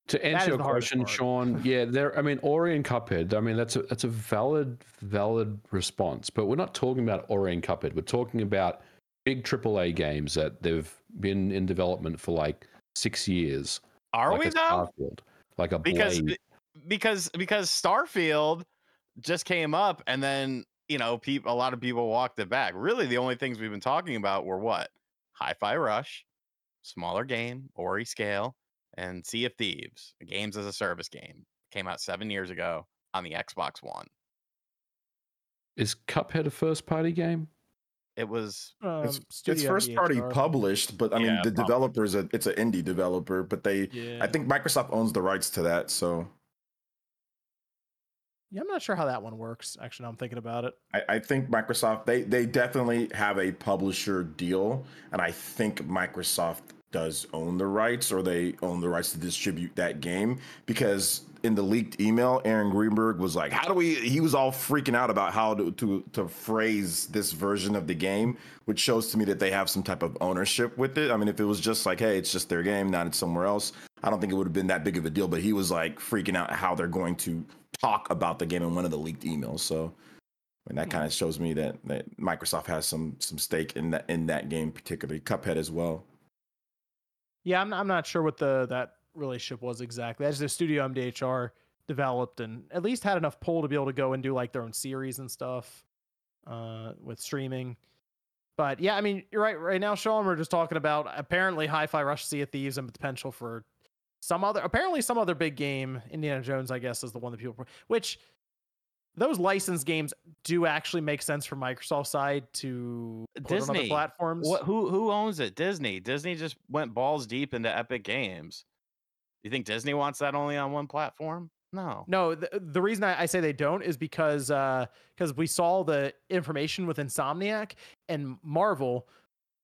To answer your question. Sean, yeah, there. I mean, Ori and Cuphead. I mean, that's a that's a valid valid response. But we're not talking about Ori and Cuphead. We're talking about big AAA games that they've been in development for like six years. Are like we though? Starfield, like a Because Blade. because because Starfield just came up and then you know people a lot of people walked it back. Really, the only things we've been talking about were what Hi-Fi Rush, smaller game, Ori Scale, and Sea of Thieves, a games as a service game. Came out seven years ago on the Xbox One. Is Cuphead a first party game? It was Um, It's, it's Studio first party published, but I mean Yeah, the developer is a it's an indie developer, but they Yeah. I think Microsoft owns the rights to that, so yeah, I'm not sure how that one works. Actually, now I'm thinking about it. I, I think Microsoft they they definitely have a publisher deal, and I think Microsoft does own the rights or they own the rights to distribute that game because in the leaked email, Aaron Greenberg was like, "How do we?" He was all freaking out about how to to to phrase this version of the game, which shows to me that they have some type of ownership with it. I mean, if it was just like, "Hey, it's just their game, not it's somewhere else," I don't think it would have been that big of a deal. But he was like freaking out how they're going to talk about the game in one of the leaked emails. So. And that hmm. kind of shows me that, that Microsoft has some some stake in that in that game, particularly Cuphead as well. Yeah, I'm I'm not sure what the that relationship was exactly. As the studio MDHR developed and at least had enough pull to be able to go and do like their own series and stuff uh, with streaming. But yeah, I mean, you're right. Right now, Sean, we're just talking about apparently Hi-Fi Rush, Sea of Thieves, and potential for some other, apparently some other big game. Indiana Jones, I guess, is the one that people, which those licensed games do actually make sense for Microsoft's side to put on other Disney. platforms. what who who owns it? Disney. Disney just went balls deep into Epic Games. You think Disney wants that only on one platform? No. No, the, uh, the reason I, I say they don't is because uh, because we saw the information with Insomniac and Marvel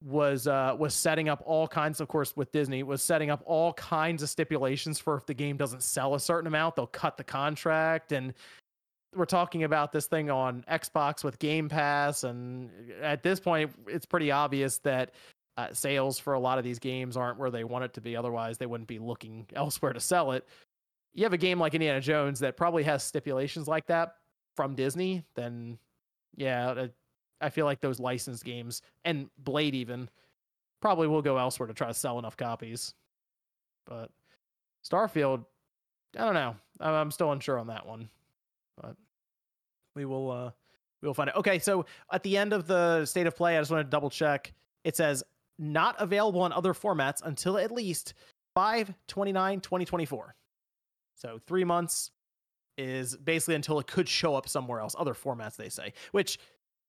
was uh was setting up all kinds of course with Disney was setting up all kinds of stipulations for if the game doesn't sell a certain amount they'll cut the contract and we're talking about this thing on Xbox with Game Pass and uh, at this point it's pretty obvious that uh, sales for a lot of these games aren't where they want it to be otherwise they wouldn't be looking elsewhere to sell it you have a game like Indiana Jones that probably has stipulations like that from Disney, then yeah, I feel like those licensed games and Blade even probably will go elsewhere to try to sell enough copies. But Starfield, I don't know. I'm I'm still unsure on that one. But we will uh we will find it. Okay, so at the end of the state of play, I just want to double check. It says not available on other formats until at least 5 29 2024. So three months is basically until it could show up somewhere else, other formats they say, which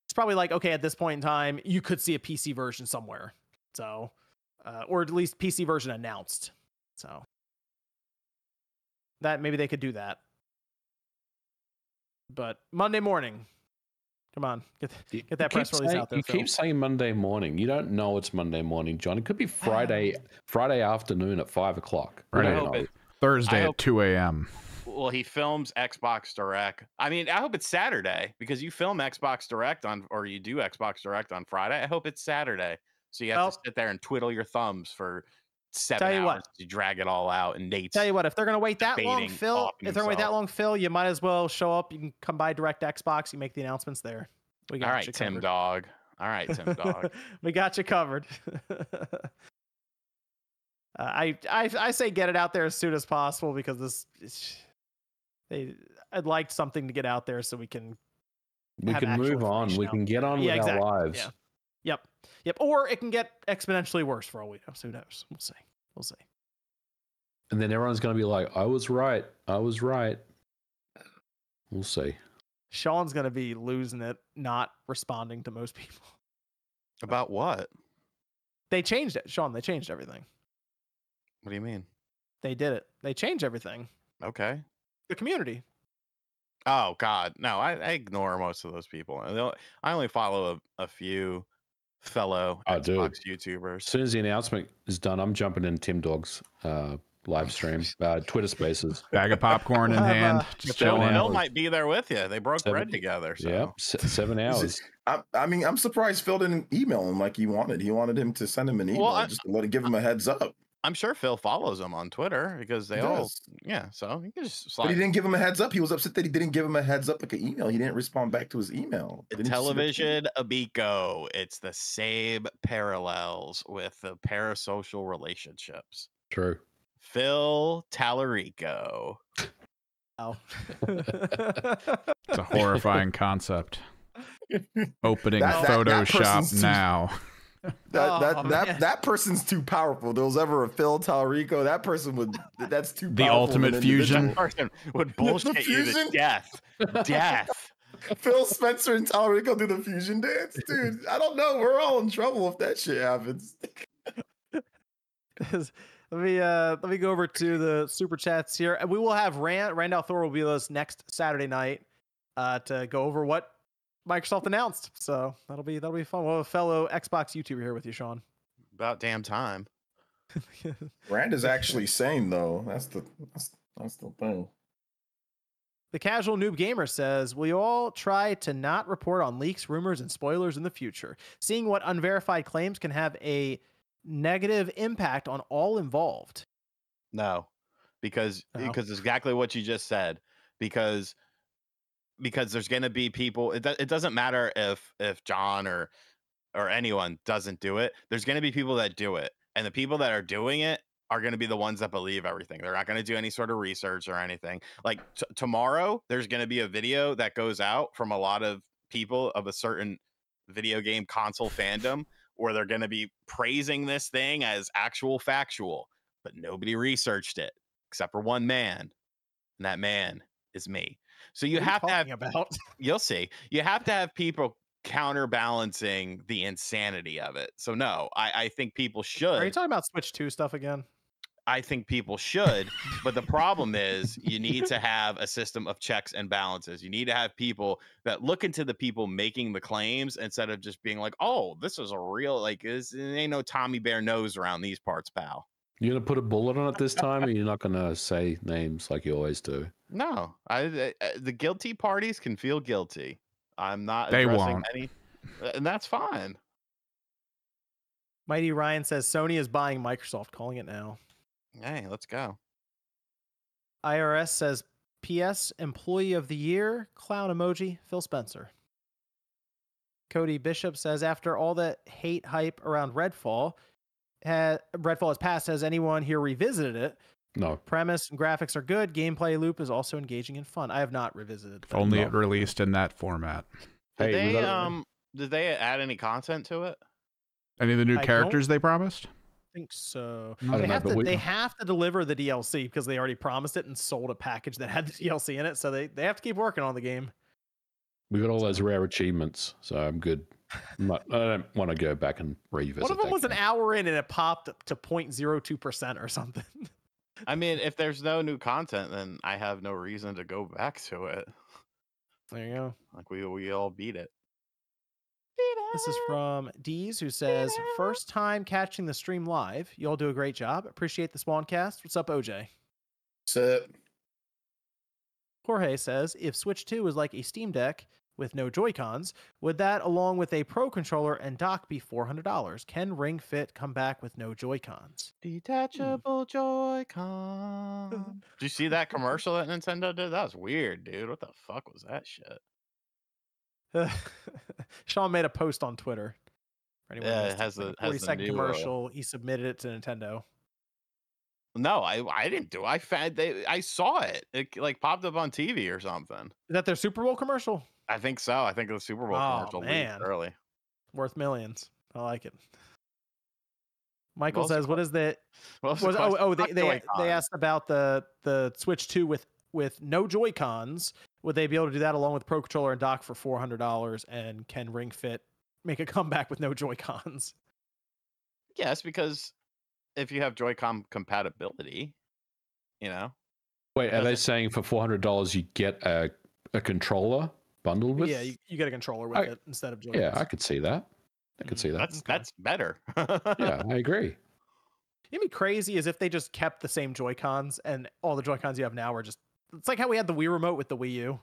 it's probably like, okay, at this point in time, you could see a PC version somewhere. So, uh, or at least PC version announced. So that maybe they could do that. But Monday morning, come on, get, You- get that you press release saying- out there. You Phil. keep saying Monday morning. You don't know it's Monday morning, John. It could be Friday, Friday afternoon at five o'clock. We Right. don't I hope know. it- Thursday I at hope- 2 a.m. Well, he films Xbox Direct. I mean, I hope it's Saturday because you film Xbox Direct on, or you do Xbox Direct on Friday. I hope it's Saturday, so you have Well- to sit there and twiddle your thumbs for seven Tell you hours what. to drag it all out. And Nate's Tell you what, if they're gonna wait that long, Phil, if they're gonna wait that long, Phil, you might as well show up. You can come by Direct Xbox. You make the announcements there. We got all right, you Tim covered. Dog. All right, Tim Dog. we got you covered. uh, I, I I say get it out there as soon as possible because this they I'd like something to get out there so we can We can move on. We can get there. on Yeah, with exactly. our lives. Yeah. Yep. Yep. Or it can get exponentially worse for all we know. So who knows? We'll see. We'll see. And then everyone's going to be like, I was right. I was right. We'll see. Sean's gonna be losing it, not responding to most people. About what? They changed it, Sean. They changed everything. What do you mean? They did it. They changed everything. Okay. The community. Oh God, no! I, I ignore most of those people. I I only follow a, a few fellow Oh, dude. Xbox As YouTubers. soon as the announcement is done, I'm jumping in Tim Dog's uh, live stream, uh, Twitter Spaces. Bag of popcorn in hand, uh, just Phil, chilling. Phil might be there with you. They broke Seven- bread together. So. Yep, se- seven hours. I, I mean, I'm surprised Phil didn't email him like he wanted. He wanted him to send him an email Well, I- just to let give him a heads up. I'm sure Phil follows him on Twitter because they all, yeah. So he can just But he didn't give him a heads up. He was upset that he didn't give him a heads up like an email. He didn't respond back to his email. Didn't the? Television Abiko. It's the same parallels with the parasocial relationships. True. Phil Tallarico. Oh. It's a horrifying concept. Opening That- that- that Photoshop too- now. That that Oh, that, man. that person's too powerful. There was ever a Phil Tallarico, that person would. That's too. The powerful ultimate fusion. individual. Person would bullshit you to fusion? death. Death. Phil Spencer and Tallarico do the fusion dance, dude. I don't know. We're all in trouble if that shit happens. let me uh let me go over to the super chats here. And we will have Rand Randall Thor will be with us next Saturday night uh to go over what Microsoft announced. So that'll be that'll be fun. We'll a fellow Xbox YouTuber here with you, Sean. About damn time. Rand is actually sane though. That's the that's, that's the thing. The casual noob gamer says, "Will you all try to not report on leaks, rumors, and spoilers in the future? Seeing what unverified claims can have a negative impact on all involved." No, because No? because exactly what you just said. Because because there's going to be people. It, it doesn't matter if if John or or anyone doesn't do it. There's going to be people that do it, and the people that are doing it are going to be the ones that believe everything. They're not going to do any sort of research or anything. Like t- tomorrow, there's going to be a video that goes out from a lot of people of a certain video game console fandom where they're going to be praising this thing as actual factual but nobody researched it except for one man, and that man is me. So you What are have to have, about. you'll see, you have to have people counterbalancing the insanity of it. So no, I, I think people should. Are you talking about Switch Two stuff again? I think people should, but the problem is you need to have a system of checks and balances. You need to have people that look into the people making the claims instead of just being like, "Oh, this is a real like this ain't no Tommy Bear nose around these parts, pal." You're going to put a bullet on it this time, or you're not going to say names like you always do? No, I, I- I- uh, the guilty parties can feel guilty. I'm not. They addressing won't. Any, uh, and that's fine. Mighty Ryan says Sony is buying Microsoft, calling it now. Hey, let's go. IRS says PS Employee of the Year, clown emoji, Phil Spencer. Cody Bishop says after all the hate hype around Redfall, ha- Redfall has passed. Has anyone here revisited it? No. Premise and graphics are good. Gameplay loop is also engaging and fun. I have not revisited. If only it released in that format. Did Hey, we they got- um? Did they add any content to it? Any of the new I don't- characters they promised? I think so. I They don't know, have to. we- They have to deliver the DLC because they already promised it and sold a package that had the DLC in it. So they, they have to keep working on the game. We got all those rare achievements, so I'm good. I'm not, I don't want to go back and revisit. One of them that was an hour in and it popped up to 0.02 percent or something. I mean, if there's no new content, then I have no reason to go back to it. there you go. Like we we all beat it. This is from Dees, who says, First time catching the stream live. You all do a great job. Appreciate the Spawncast. What's up, OJ? So Jorge says, If Switch 2 is like a Steam Deck with no Joy-Cons, would that, along with a Pro controller and dock, be $400? Can Ring Fit come back with no Joy-Cons? Detachable Joy-Con. Did you see that commercial that Nintendo did? That was weird, dude. What the fuck was that shit? Sean made a post on Twitter. For anyone Yeah, it has a has 40 the second new, uh, commercial. He submitted it to Nintendo. No, I I didn't do. I found they I saw it. It like popped up on TV or something. Is that their Super Bowl commercial? I think so. I think the Super Bowl Oh, commercial leaked man. early. Worth millions. I like it. Michael What was the says, "What is the What was oh oh they they, they asked about the the Switch 2 with with no Joy Cons. Would they be able to do that along with Pro Controller and dock for four hundred dollars? And can Ring Fit make a comeback with no Joy Cons? Yes, because if you have Joy-Con compatibility, you know. Wait, are they saying for four hundred dollars you get a a controller bundled with? yeah, you, you get a controller with I- it instead of Joy. yeah, I could see that. I could see mm, that. That's Okay. that's better. yeah, I agree. It'd be crazy as if they just kept the same Joy Cons and all the Joy Cons you have now are just. It's like how we had the Wii remote with the Wii U.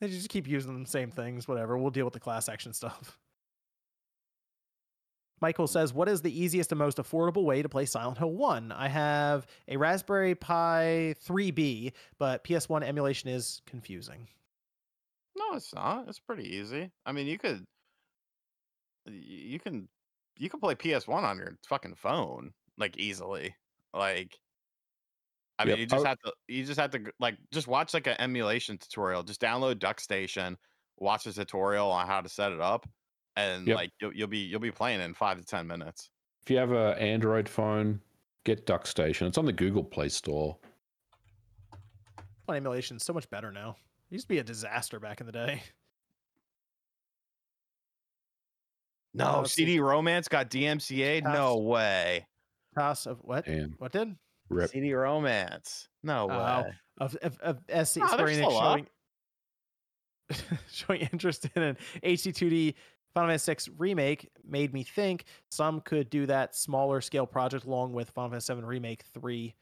They just keep using the same things. Whatever. We'll deal with the class action stuff. Michael says, "What is the easiest and most affordable way to play Silent Hill One? I have a Raspberry Pi 3B, but PS1 emulation is confusing. No, it's not. It's pretty easy. I mean, you could, y- you can, you can play PS1 on your fucking phone like easily. Like, I mean, Yep. you just I- have to, you just have to g- like just watch like an emulation tutorial. Just download DuckStation, watch a tutorial on how to set it up, and Yep. like you'll, you'll be you'll be playing in five to ten minutes. If you have an Android phone, get DuckStation. It's on the Google Play Store. Fun emulation is so much better now. It used to be a disaster back in the day. No, let's see. CD Romance got DMCA. No way. Toss of what? And What did? rip. CD Romance. No way. Oh, of of, of SC No, they're Square Enix showing showing interest in an HD2D Final Fantasy VI remake made me think some could do that smaller scale project along with Final Fantasy VII Remake three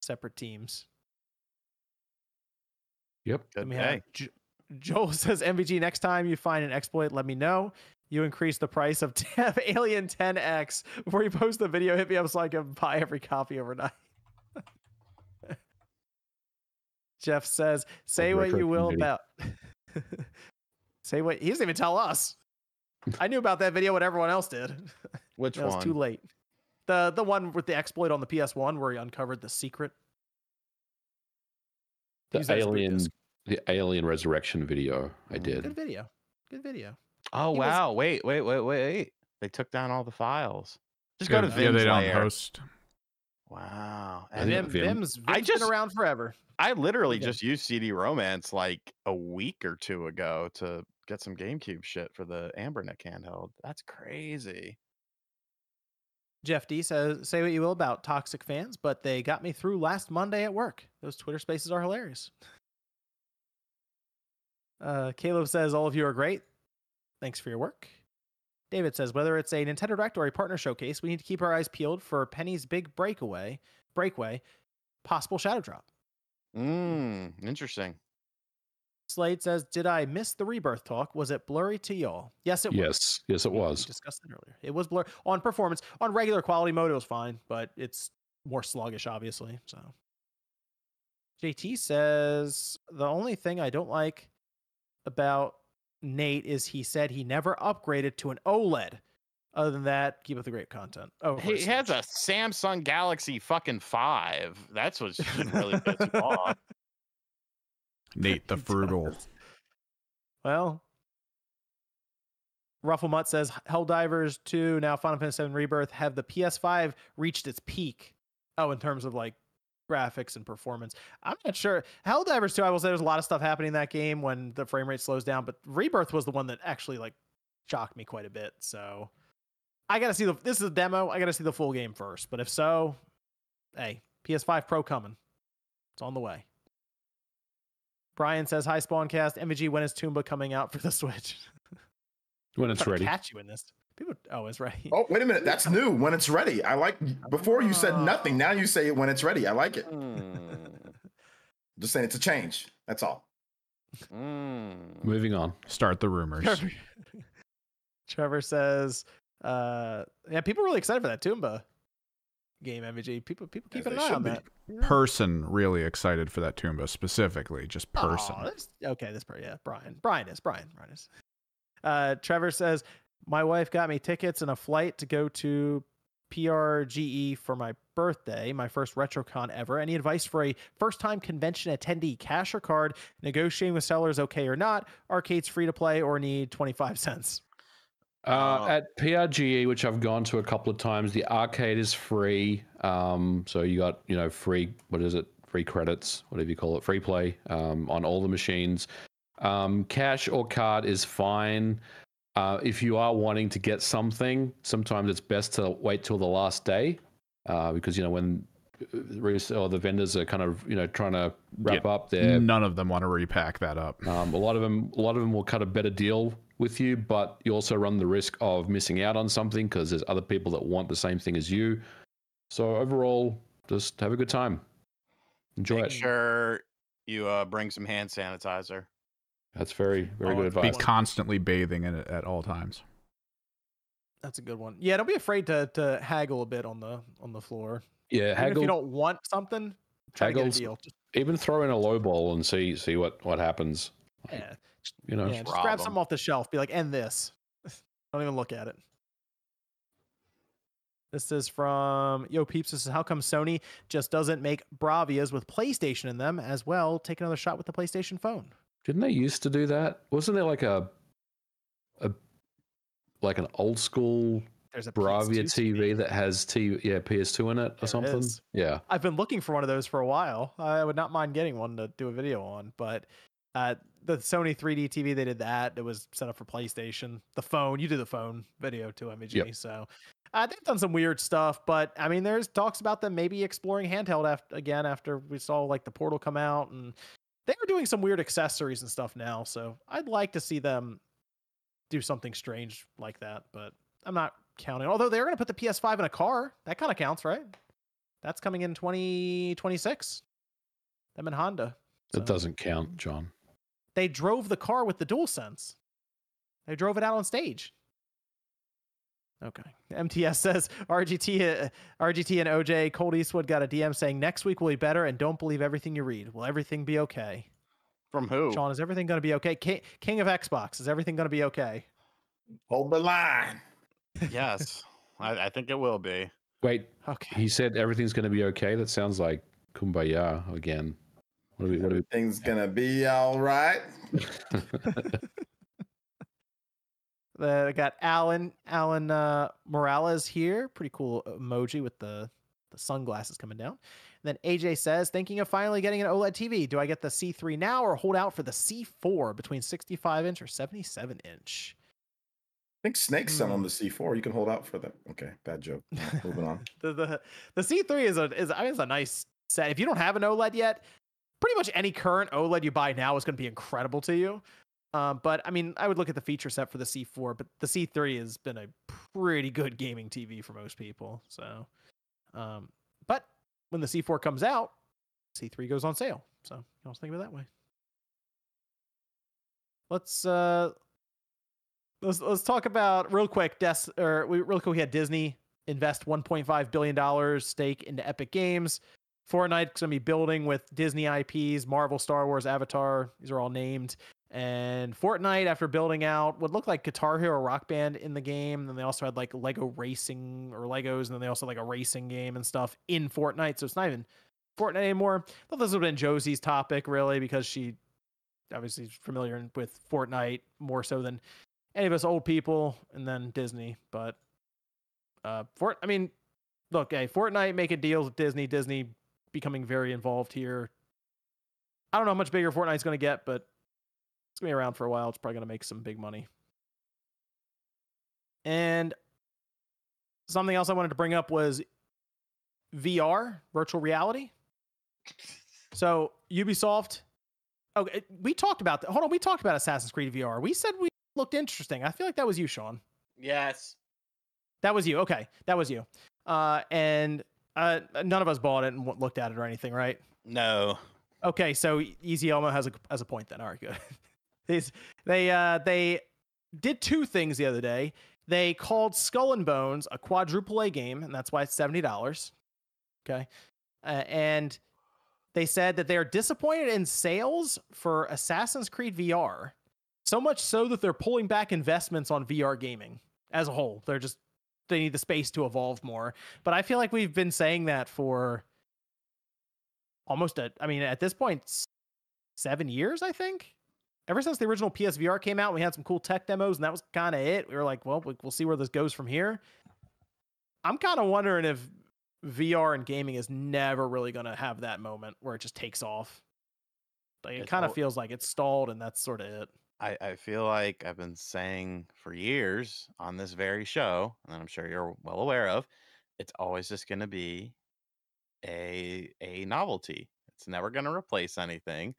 separate teams. Yep. Good Then we have Jo- Joel says MVG next time you find an exploit, let me know. You increase the price of Alien 10X before you post the video. Hit me up so I can buy every copy overnight. Jeff says, "Say what you will community. about." Say what he doesn't even tell us. I knew about that video when everyone else did. Which it was one? too late. The the one with the exploit on the PS1 where he uncovered the secret. The Use that as boot alien, the alien resurrection video I Mm, did. Good video. Good video. Oh He was- wow! Wait, wait, wait, wait! They took down all the files. Just go yeah, to yeah, Vimm's they don't lair. host. Wow! And think Vimm, Vimm- Vimm's, I Vimm's just- been around forever. I literally Okay. just used CD Romance like a week or two ago to get some GameCube shit for the Anbernic handheld. That's crazy. Jeff D says, "Say what you will about toxic fans, but they got me through last Monday at work. Those Twitter Spaces are hilarious." Uh, Caleb says, "All of you are great. Thanks for your work." David says, "Whether it's a Nintendo Direct or a partner showcase, we need to keep our eyes peeled for Penny's big breakaway, breakaway, possible shadow drop." Mm, interesting. Slade says, "Did I miss the rebirth talk? Was it blurry to y'all?" Yes, it was. Yes, yes, it We- we was. discussed it earlier. It was blur on performance. On regular quality mode, it was fine, but it's more sluggish, obviously. So JT says the only thing I don't like about Nate is he said he never upgraded to an OLED. Other than that, keep up the great content. Oh, He has a Samsung Galaxy fucking five. That's what should really piss you off. Nate the frugal. Well, Rufflemut says Helldivers 2, now Final Fantasy 7 Rebirth, have the PS5 reached its peak? Oh, in terms of like graphics and performance. I'm not sure. Helldivers 2, I will say there's a lot of stuff happening in that game when the frame rate slows down, but Rebirth was the one that actually like shocked me quite a bit. So I gotta see the this is a demo. I gotta see the full game first. But if so, hey, PS5 Pro coming. It's on the way. Brian says, "Hi Spawncast. MVG. When is Toomba coming out for the Switch? When it's ready. Catch you in this. People. Oh, it's ready. Oh, wait a minute. That's new. When it's ready. I like before you said nothing. Now you say it when it's ready. I like it. Mm, Just saying it's a change. That's all. mm. Moving on. Start the rumors. Trevor, Trevor says, uh, yeah, people are really excited for that Toomba game. MVG. People, people As keeping an eye on be. that. Person really excited for that Toomba specifically, just person. Aw, that's- okay, that's pretty. Yeah, Brian. Brian is. Brian. Brian is. Uh, Trevor says, my wife got me tickets and a flight to go to PRGE for my birthday, my first RetroCon ever. Any advice for a first time convention attendee? Cash or card? Negotiating with sellers okay or not? Arcade's free to play or need 25 cents? Uh, Uh, at PRGE, which I've gone to a couple of times, the arcade is free. Um, so you got you know free what is it? Free credits, whatever you call it, free play um, on all the machines. Um, cash or card is fine. Uh, if you are wanting to get something, sometimes it's best to wait till the last day uh, because you know when uh, or the vendors are kind of you know trying to wrap up their None of them want to repack that up. um, a lot of them, a lot of them will cut a better deal with you, but you also run the risk of missing out on something because there's other people that want the same thing as you. So overall, just have a good time. Enjoy it. Make it. sure you uh, bring some hand sanitizer. That's very, very Oh, good advice. Be constantly bathing in it at all times. That's a good one. Yeah, don't be afraid to to haggle a bit on the on the floor. Yeah, haggle. Even if you don't want something, try to get a deal. Just, Even throw in a low ball and see see what what happens. yeah, You know, yeah, just grab grab 'em. something off the shelf. Be like, end this. don't even look at it. This is from Yo Peeps. This is how come Sony just doesn't make Bravias with PlayStation in them as well? Take another shot with the PlayStation phone. didn't they used to do that? Wasn't there like a a like an old school There's a Bravia PS2 TV that has TV, yeah, PS2 in it or There something? is. Yeah. I've been looking for one of those for a while. I would not mind getting one to do a video on, but uh, the Sony 3D TV, they did that. It was set up for PlayStation. The phone, you did the phone video too, MG. So uh, they've done some weird stuff, but I mean, there's talks about them maybe exploring handheld after, again after we saw like the Portal come out, and they were doing some weird accessories and stuff now. So I'd like to see them do something strange like that, but I'm not counting. Although they're going to put the PS5 in a car, that kind of counts, right? That's coming in 2026. Them and Honda. That doesn't count, John. They drove the car with the DualSense. They drove it out on stage. Okay. MTS says RGT, uh, RGT and OJ Cold Eastwood got a DM saying next week will be better and don't believe everything you read. Will everything be okay? From who? Sean, is everything going to be okay? King, King of Xbox, is everything going to be okay? Hold the line. yes, I, I think it will be. Wait, Okay. he said everything's going to be okay. That sounds like kumbaya again. What do we? What do Everything's gonna be all right. we? The, I got Alan Alan uh, Morales here. Pretty cool emoji with the the sunglasses coming down. And then AJ says, thinking of finally getting an OLED TV. Do I get the C3 now or hold out for the C4 between 65 inch or 77 inch? I think Snake's Hmm. selling the C4. You can hold out for that. Okay, bad joke. Moving on. the, the the C3 is a is I mean it's a nice set. If you don't have an OLED yet, pretty much any current OLED you buy now is going to be incredible to you. Um, but I mean, I would look at the feature set for the C4, but the C3 has been a pretty good gaming TV for most people. So, um, but when the C4 comes out, C3 goes on sale. So you also think of it that way. Let's uh, let's let's talk about real quick. Des or we real quick. We had Disney invest 1.5 billion dollars stake into Epic Games. Fortnite's gonna be building with Disney IPs, Marvel, Star Wars, Avatar. These are all named. And Fortnite, after building out what looked like Guitar Hero Rock Band in the game, then they also had like Lego Racing or Legos, and then they also had, like a racing game and stuff in Fortnite. So it's not even Fortnite anymore. I thought this would have been Josie's topic really because she obviously is familiar with Fortnite more so than any of us old people, and then Disney. But uh, Fort, I mean, look, hey, Fortnite making deals with Disney, Disney becoming very involved here. I don't know how much bigger Fortnite's going to get, but it's going to be around for a while. It's probably going to make some big money. And something else I wanted to bring up was VR, virtual reality. So Ubisoft. Okay, we talked about that. Hold on, we talked about Assassin's Creed VR. We said we looked interesting. I feel like that was you, Sean. Yes. That was you. Okay, that was you. Uh, and uh, none of us bought it and looked at it or anything, right? No. Okay, so Easy Elmo has a has a point then. All right, good. These they uh they did two things the other day. They called Skull and Bones a quadruple A game, and that's why it's seventy dollars. Okay, uh, and they said that they are disappointed in sales for Assassin's Creed VR, so much so that they're pulling back investments on VR gaming as a whole. They're just they need the space to evolve more. But I feel like we've been saying that for almost a I mean at this 7 years I think. Ever since the original PSVR came out, we had some cool tech demos and that was kind of it. We were like, well, we- we'll see where this goes from here. I'm kind of wondering if VR and gaming is never really going to have that moment where it just takes off. Like it kind of feels like it's stalled and that's sort of it. I, I feel like I've been saying for years on this very show, and I'm sure you're well aware of, it's always just going to be a a novelty. It's never going to replace anything.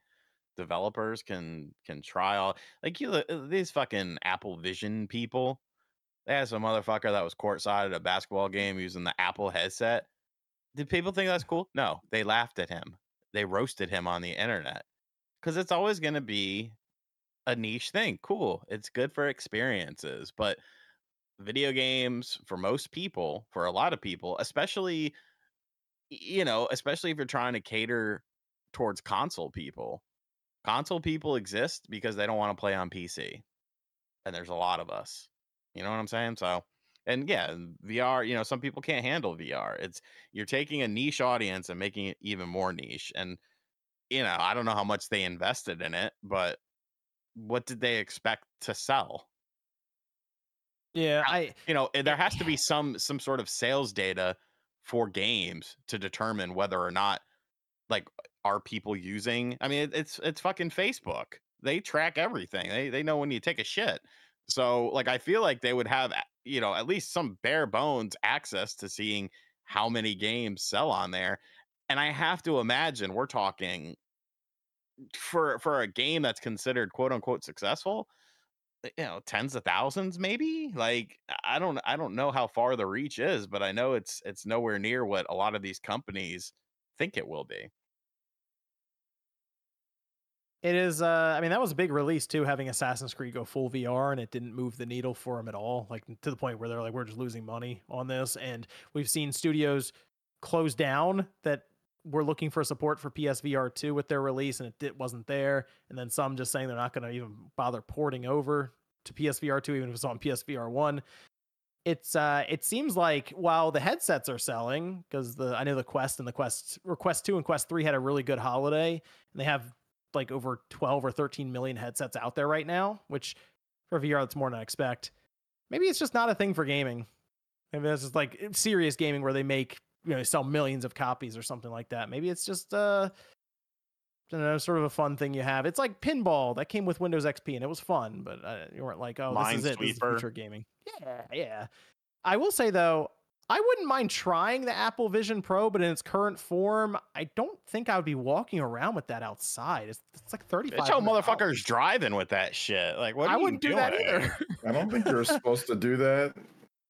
Developers can can try all like you uh, these fucking Apple Vision people. They had some motherfucker that was courtside at a basketball game using the Apple headset. Did people think that's cool? No, they laughed at him. They roasted him on the internet because it's always going to be a niche thing. Cool. It's good for experiences, but video games for most people, for a lot of people, especially you know, especially if you're trying to cater towards console people. Console people exist because they don't want to play on PC. And there's a lot of us. You know what I'm saying? So and yeah, VR, you know, some people can't handle VR. It's you're taking a niche audience and making it even more niche. And you know, I don't know how much they invested in it, but what did they expect to sell? Yeah, I You know, eh, there has to be some some sort of sales data for games to determine whether or not like are people using I mean it's it's fucking Facebook. They track everything. They they know when you take a shit. So like I feel like they would have you know at least some bare bones access to seeing how many games sell on there. And I have to imagine we're talking for for a game that's considered quote unquote successful uh, you know tens of thousands maybe like i don't i don't know how far the reach is but i know it's it's nowhere near what a lot of these companies think it will be It is. Uh, I mean, that was a big release too, having Assassin's Creed go full VR, and it didn't move the needle for them at all. Like to the point where they're like, "We're just losing money on this." And we've seen studios close down that were looking for support for PSVR two with their release, and it did, wasn't there. And then some just saying they're not going to even bother porting over to PSVR two, even if it's on PSVR one. It's uh, it seems like while the headsets are selling, because the I know the Quest and the Quest Quest two and Quest three had a really good holiday, and they have like over 12 or 13 million headsets out there right now, which for VR that's more than I expect. Maybe it's just not a thing for gaming. Maybe it's just like serious gaming where they make you know sell millions of copies or something like that. Maybe it's just uh I don't know, sort of a fun thing you have. It's like pinball that came with Windows XP and it was fun, but uh, you weren't like, oh, this is it. This is future gaming. Yeah, yeah. I will say though, I wouldn't mind trying the Apple Vision Pro, but in its current form, I don't think I would be walking around with that outside. It's, it's like thirty five. Bitch, how motherfuckers driving with that shit like what I are you wouldn't do that either. I don't think you're supposed to do that.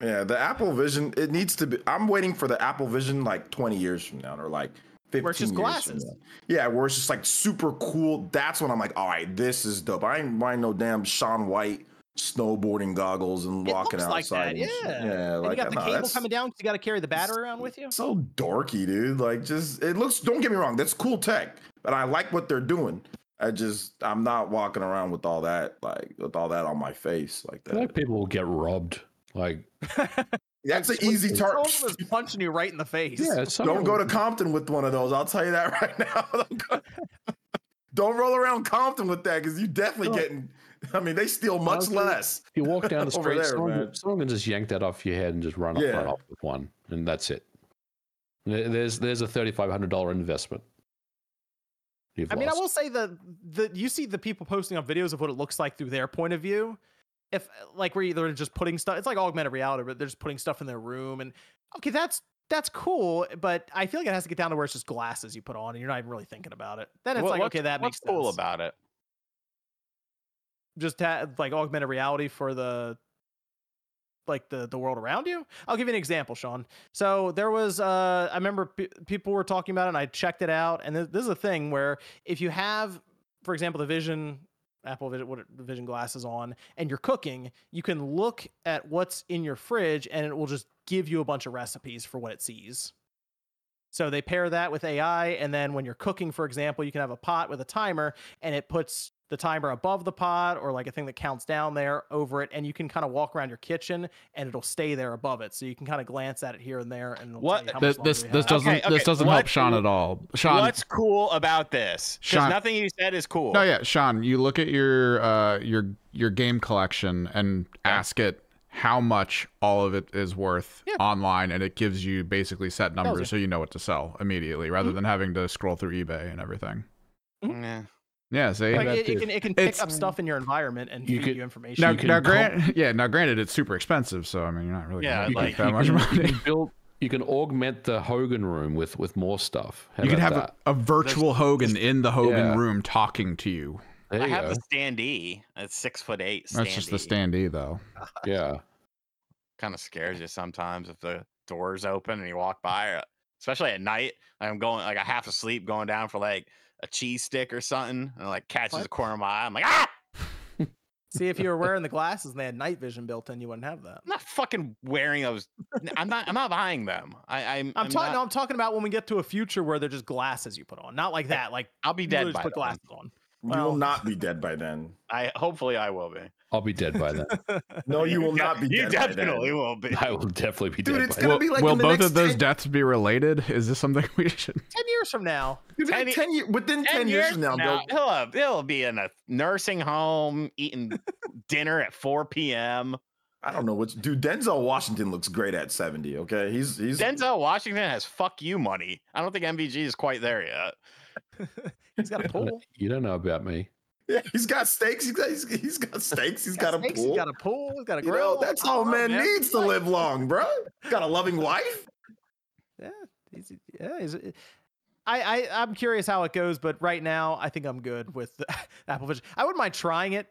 Yeah, the Apple Vision, it needs to be. I'm waiting for the Apple Vision like 20 years from now, or like 15 Where it's just years from glasses. now. Yeah, where it's just like super cool. That's when I'm like, all right, this is dope. I ain't buying no damn Sean White snowboarding goggles and It walking looks like outside. that, and shit. yeah. yeah. And Like you got the nah, cable coming down because you got to carry the battery around with you. so dorky, dude. Like, just it looks. Don't get me wrong, that's cool tech, but I like what they're doing. I just, I'm not walking around with all that, like, with all that on my face like I feel like that. people will get robbed. Like, That's an easy target. Someone was punching you right in the face. yeah, Don't go to Compton with one of those. I'll tell you that right now. Don't, go- don't roll around Compton with that because you definitely No. getting. I mean, they steal much Okay. less. You walk down the street, there, someone, man. someone can just yank that off your head and just run up, run off with one, and that's it. There's there's a thirty five hundred dollar investment. You've I mean, I will say the the you see the people posting up videos of what it looks like through their point of view. If like where they're just putting stuff, it's like augmented reality, but they're just putting stuff in their room, and okay, that's that's cool. But I feel like it has to get down to where it's just glasses you put on, and you're not even really thinking about it. Then it's What- like okay, that what's makes cool sense. about it just ha- like augmented reality for the like the the world around you i'll give you an example sean so there was uh i remember p- people were talking about it and i checked it out and this, this is a thing where if you have for example the vision apple vision glasses on and you're cooking you can look at what's in your fridge and it will just give you a bunch of recipes for what it sees So they pair that with AI, and then when you're cooking, for example, you can have a pot with a timer, and it puts the timer above the pot or like a thing that counts down there over it, and you can kind of walk around your kitchen, and it'll stay there above it. So you can kind of glance at it here and there, and it'll What- tell you how This much this, longer this doesn't Okay, this doesn't help what- Sean at all. Sean, What's cool about this? Because Sean- nothing you said is cool. no, yeah, Sean, you look at your uh your your game collection and ask it how much all of it is worth Yeah. online, and it gives you basically set you. numbers so you know what to sell immediately, rather Mhm. than having to scroll through eBay and everything. Yeah. Yeah, see. Like it, it can it can pick It's- up stuff in your environment and You feed could- you information. now, you can now, comp- grant, yeah, now granted, it's super expensive, so I mean, you're not really Yeah, gonna like, that you much can, you can build. You can augment the Hogan room with with more stuff. How You can have a, a virtual Hogan in the Hogan Yeah. room talking to you. There I have go. the standee. It's six foot eight. Standee. That's just the standee, though. Yeah. Kind of scares you sometimes if the door's open and you walk by, uh, especially at night. I'm going like a half asleep, going down for like a cheese stick or something, and it, like catches What? the corner of my eye. I'm like, ah! See if you were wearing the glasses and they had night vision built in, you wouldn't have that. I'm not fucking wearing those. I'm not. I'm not buying them. I, I'm. I'm, I'm talking. not- No, I'm talking about when we get to a future where they're just glasses you put on, not like that. Like I'll be you dead literally by just put then. glasses on. You Well- will not be dead by then. I hopefully I will be. I'll be dead by then. No, you will not be You dead by definitely then. will be. I will definitely be Dude, dead it's by gonna then. Will, be like will in both of those 10 deaths be related? Is this something we should? Ten years from now, Dude, like Ten- 10 year, within 10, years from now, now, they'll- he'll have, he'll be in a nursing home eating dinner at 4 p.m. I don't know what dude. Denzel Washington looks great at 70. Okay, he's he's Denzel Washington has fuck you money. I don't think MVG is quite there yet. He's got a pool. You don't know about me. yeah, he's got steaks. He's got he's, he's got steaks. He's got, a snakes, pool. He's got a pool. He's got a you grill. know, that's all don't man man. needs to live long, bro. Got a loving wife. Yeah, he's, yeah. He's, I, I I'm curious how it goes, but right now I think I'm good with the Apple Vision. I wouldn't mind trying it,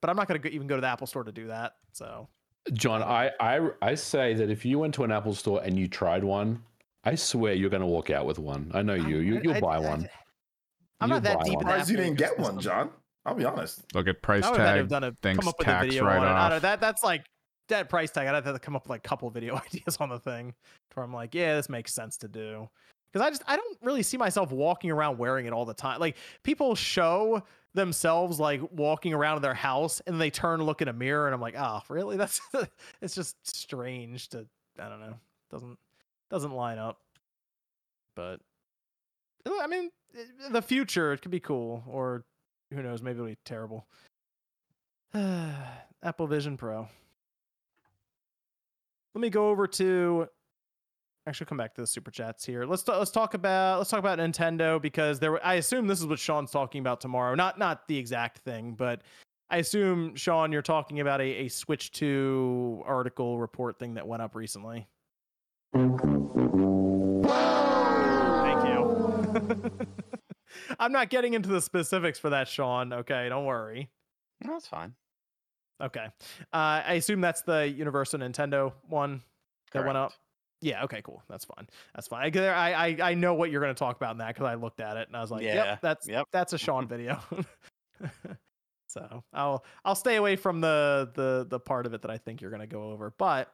but I'm not gonna even go to the Apple Store to do that. So John, um, I, I I say that if you went to an Apple store and you tried one, I swear you're going to walk out with one. I know you. You I- you'll I- buy I- one. I'm You'll not that deep in the Surprised you didn't get one. John. I'll be honest. Look at price I would have had to tag. have done a thinks come up with a tax video on it. I don't know, that that's like that price tag. I'd have to come up with like a couple video ideas on the thing where I'm like, yeah, this makes sense to do. Because I just I don't really see myself walking around wearing it all the time. Like people show themselves like walking around in their house and they turn and look in a mirror and I'm like, oh, really? That's it's just strange to I don't know. Doesn't doesn't line up. But I mean, eh, the future it could be cool or who knows, maybe it'll be terrible. Apple Vision Pro. Let me go over to actually come back to the super chats here. Let's ta- let's talk about let's talk about Nintendo because there were, I assume this is what Sean's talking about tomorrow. Not not the exact thing, but I assume Sean you're talking about a, a Switch 2 article report thing that went up recently. I'm not getting into the specifics for that, Sean. Okay, don't worry. No, that's fine. Okay. Uh, I assume that's the Universal Nintendo one that went up. Yeah. Okay. Cool. That's fine. That's fine. I I I, I know what you're going to talk about in that because I looked at it and I was like, Yeah, yep, that's yep. that's a Sean video. so I'll I'll stay away from the the the part of it that I think you're going to go over. But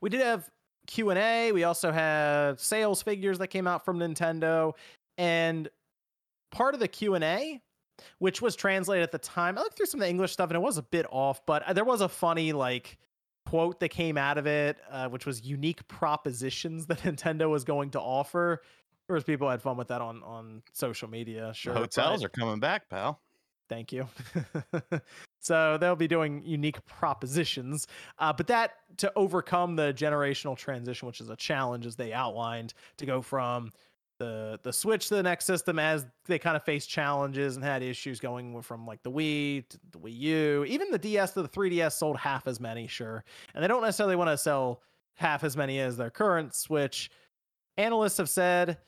we did have Q and A. We also had sales figures that came out from Nintendo, and part of the Q and A which was translated at the time. I looked through some of the English stuff and it was a bit off, but there was a funny like quote that came out of it, uh, which was unique propositions that Nintendo was going to offer. There was people had fun with that on on social media. Sure, The hotels but- are coming back, pal. Thank you. so they'll be doing unique propositions, uh, but that to overcome the generational transition, which is a challenge, as they outlined, to go from the the Switch to the next system as they kind of faced challenges and had issues going from like the Wii to the Wii U, even the DS to the 3DS sold half as many, sure, and they don't necessarily want to sell half as many as their current Switch. Analysts have said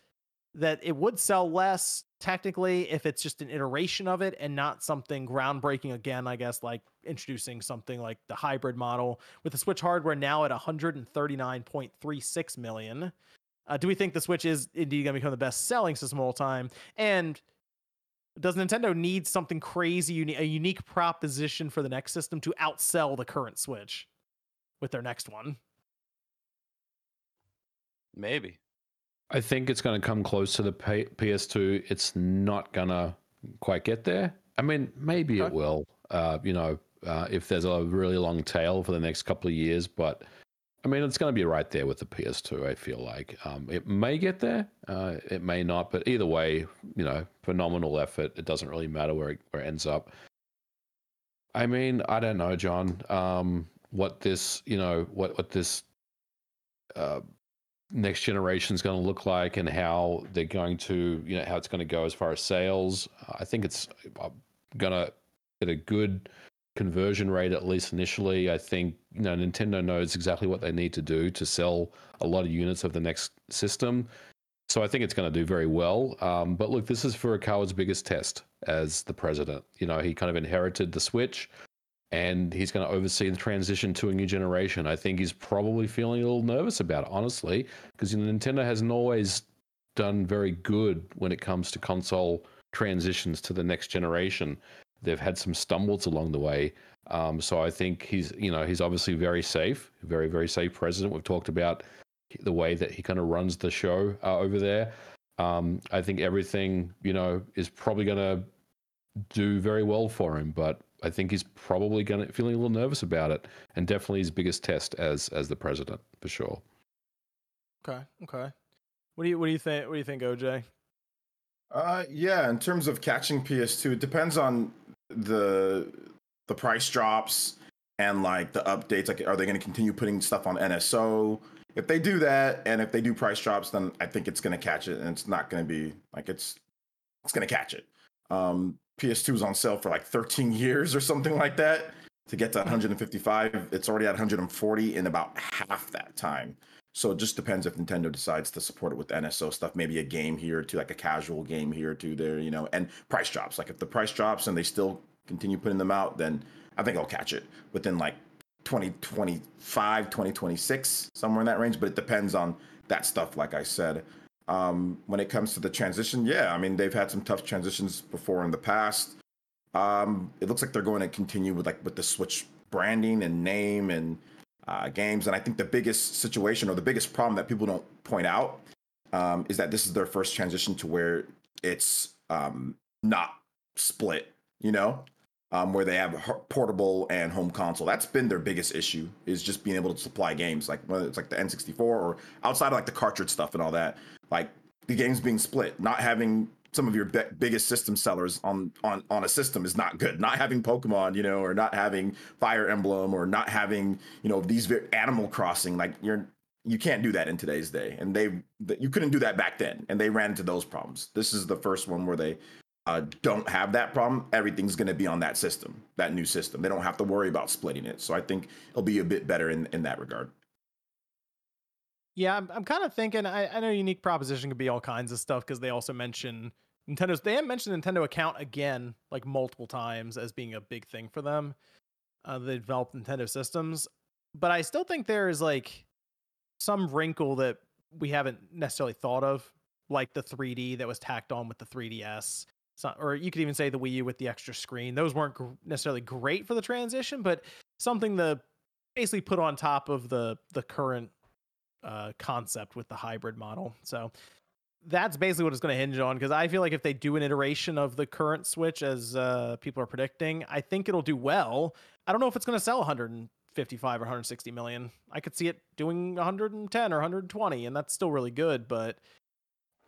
that it would sell less technically if it's just an iteration of it and not something groundbreaking again i guess like introducing something like the hybrid model with the switch hardware now at 139.36 million. Uh, do we think the switch is indeed going to become the best selling system of all time? And does nintendo need something crazy uni- a unique proposition for the next system to outsell the current switch with their next one? Maybe. I think it's going to come close to the P- PS2. It's not going to quite get there. I mean, maybe Okay. it will. Uh, you know, uh, if there's a really long tail for the next couple of years, but I mean, it's going to be right there with the PS2. I feel like um, it may get there, uh, it may not, but either way, you know, phenomenal effort. It doesn't really matter where it, where it ends up. I mean, I don't know, John. Um, what this, you know, what what this uh, next generation is going to look like, and how they're going to, you know, how it's going to go as far as sales. I think it's going to get a good conversion rate at least initially. I think you know Nintendo knows exactly what they need to do to sell a lot of units of the next system. So I think it's going to do very well. Um, but look, this is for a Furukawa's biggest test as the president. You know, he kind of inherited the Switch, and he's going to oversee the transition to a new generation. I think he's probably feeling a little nervous about it, honestly, because you know, Nintendo hasn't always done very good when it comes to console transitions to the next generation they've had some stumbles along the way. Um, so I think he's, you know, he's obviously very safe, very, very safe president. We've talked about the way that he kind of runs the show uh, over there. Um, I think everything, you know, is probably going to do very well for him, but I think he's probably going to feeling a little nervous about it, and definitely his biggest test as as the president for sure. Okay. Okay. What do you What do you think? What do you think, OJ? Uh, yeah. In terms of catching PS2, it depends on the the price drops and like the updates. Like, are they going to continue putting stuff on NSO? If they do that, and if they do price drops, then I think it's going to catch it, and it's not going to be like it's it's going to catch it. Um, PS2 is on sale for like 13 years or something like that to get to 155. It's already at 140 in about half that time. So it just depends if Nintendo decides to support it with NSO stuff, maybe a game here two, like a casual game here two there, you know, and price drops. Like if the price drops and they still continue putting them out, then I think I'll catch it within like 2025, 2026, somewhere in that range. But it depends on that stuff, like I said. Um, when it comes to the transition, yeah, I mean, they've had some tough transitions before in the past. Um, it looks like they're going to continue with like with the Switch branding and name and uh, games. And I think the biggest situation or the biggest problem that people don't point out um, is that this is their first transition to where it's um, not split, you know, um, where they have portable and home console. That's been their biggest issue is just being able to supply games, like whether it's like the N64 or outside of like the cartridge stuff and all that, like the games being split, not having some of your be- biggest system sellers on on on a system is not good. Not having Pokemon, you know, or not having Fire Emblem, or not having you know these ve- Animal Crossing. Like you're you can't do that in today's day, and they you couldn't do that back then, and they ran into those problems. This is the first one where they uh, don't have that problem. Everything's going to be on that system, that new system. They don't have to worry about splitting it. So I think it'll be a bit better in in that regard. Yeah, I'm, I'm kind of thinking. I, I know unique proposition could be all kinds of stuff because they also mention Nintendo's. They have mentioned Nintendo account again, like multiple times, as being a big thing for them. Uh, they developed Nintendo systems, but I still think there is like some wrinkle that we haven't necessarily thought of, like the 3D that was tacked on with the 3DS. So, or you could even say the Wii U with the extra screen. Those weren't gr- necessarily great for the transition, but something to basically put on top of the the current uh, concept with the hybrid model. So that's basically what it's going to hinge on because I feel like if they do an iteration of the current Switch as uh, people are predicting, I think it'll do well. I don't know if it's going to sell 155 or 160 million. I could see it doing 110 or 120, and that's still really good. But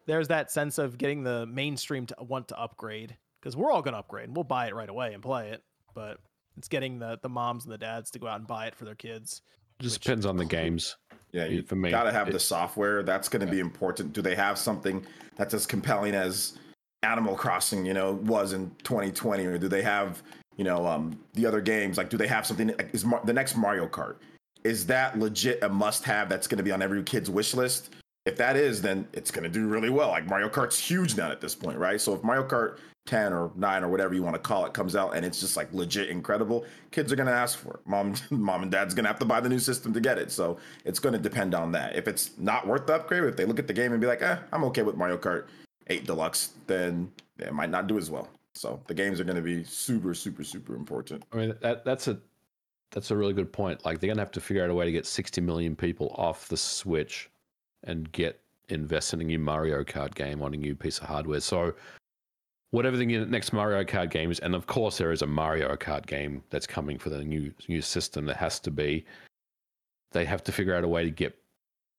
there's that sense of getting the mainstream to want to upgrade because we're all going to upgrade and we'll buy it right away and play it. But it's getting the the moms and the dads to go out and buy it for their kids. Just Which- depends on the games. Yeah, you for me, gotta have the software. That's going to be important. Do they have something that's as compelling as Animal Crossing, you know, was in 2020, or do they have, you know, um, the other games? Like, do they have something? like, Is Mar- the next Mario Kart? Is that legit a must-have that's going to be on every kid's wish list? If that is, then it's going to do really well. Like Mario Kart's huge now at this point, right? So if Mario Kart 10 or 9 or whatever you want to call it comes out and it's just like legit incredible, kids are going to ask for it. Mom, mom and dad's going to have to buy the new system to get it. So it's going to depend on that. If it's not worth the upgrade, if they look at the game and be like, eh, I'm okay with Mario Kart 8 Deluxe, then it might not do as well. So the games are going to be super, super, super important. I mean, that that's a that's a really good point. Like they're gonna have to figure out a way to get 60 million people off the Switch and get invest in a new Mario Kart game on a new piece of hardware. So whatever the next Mario Kart game is, and of course there is a Mario Kart game that's coming for the new new system that has to be. They have to figure out a way to get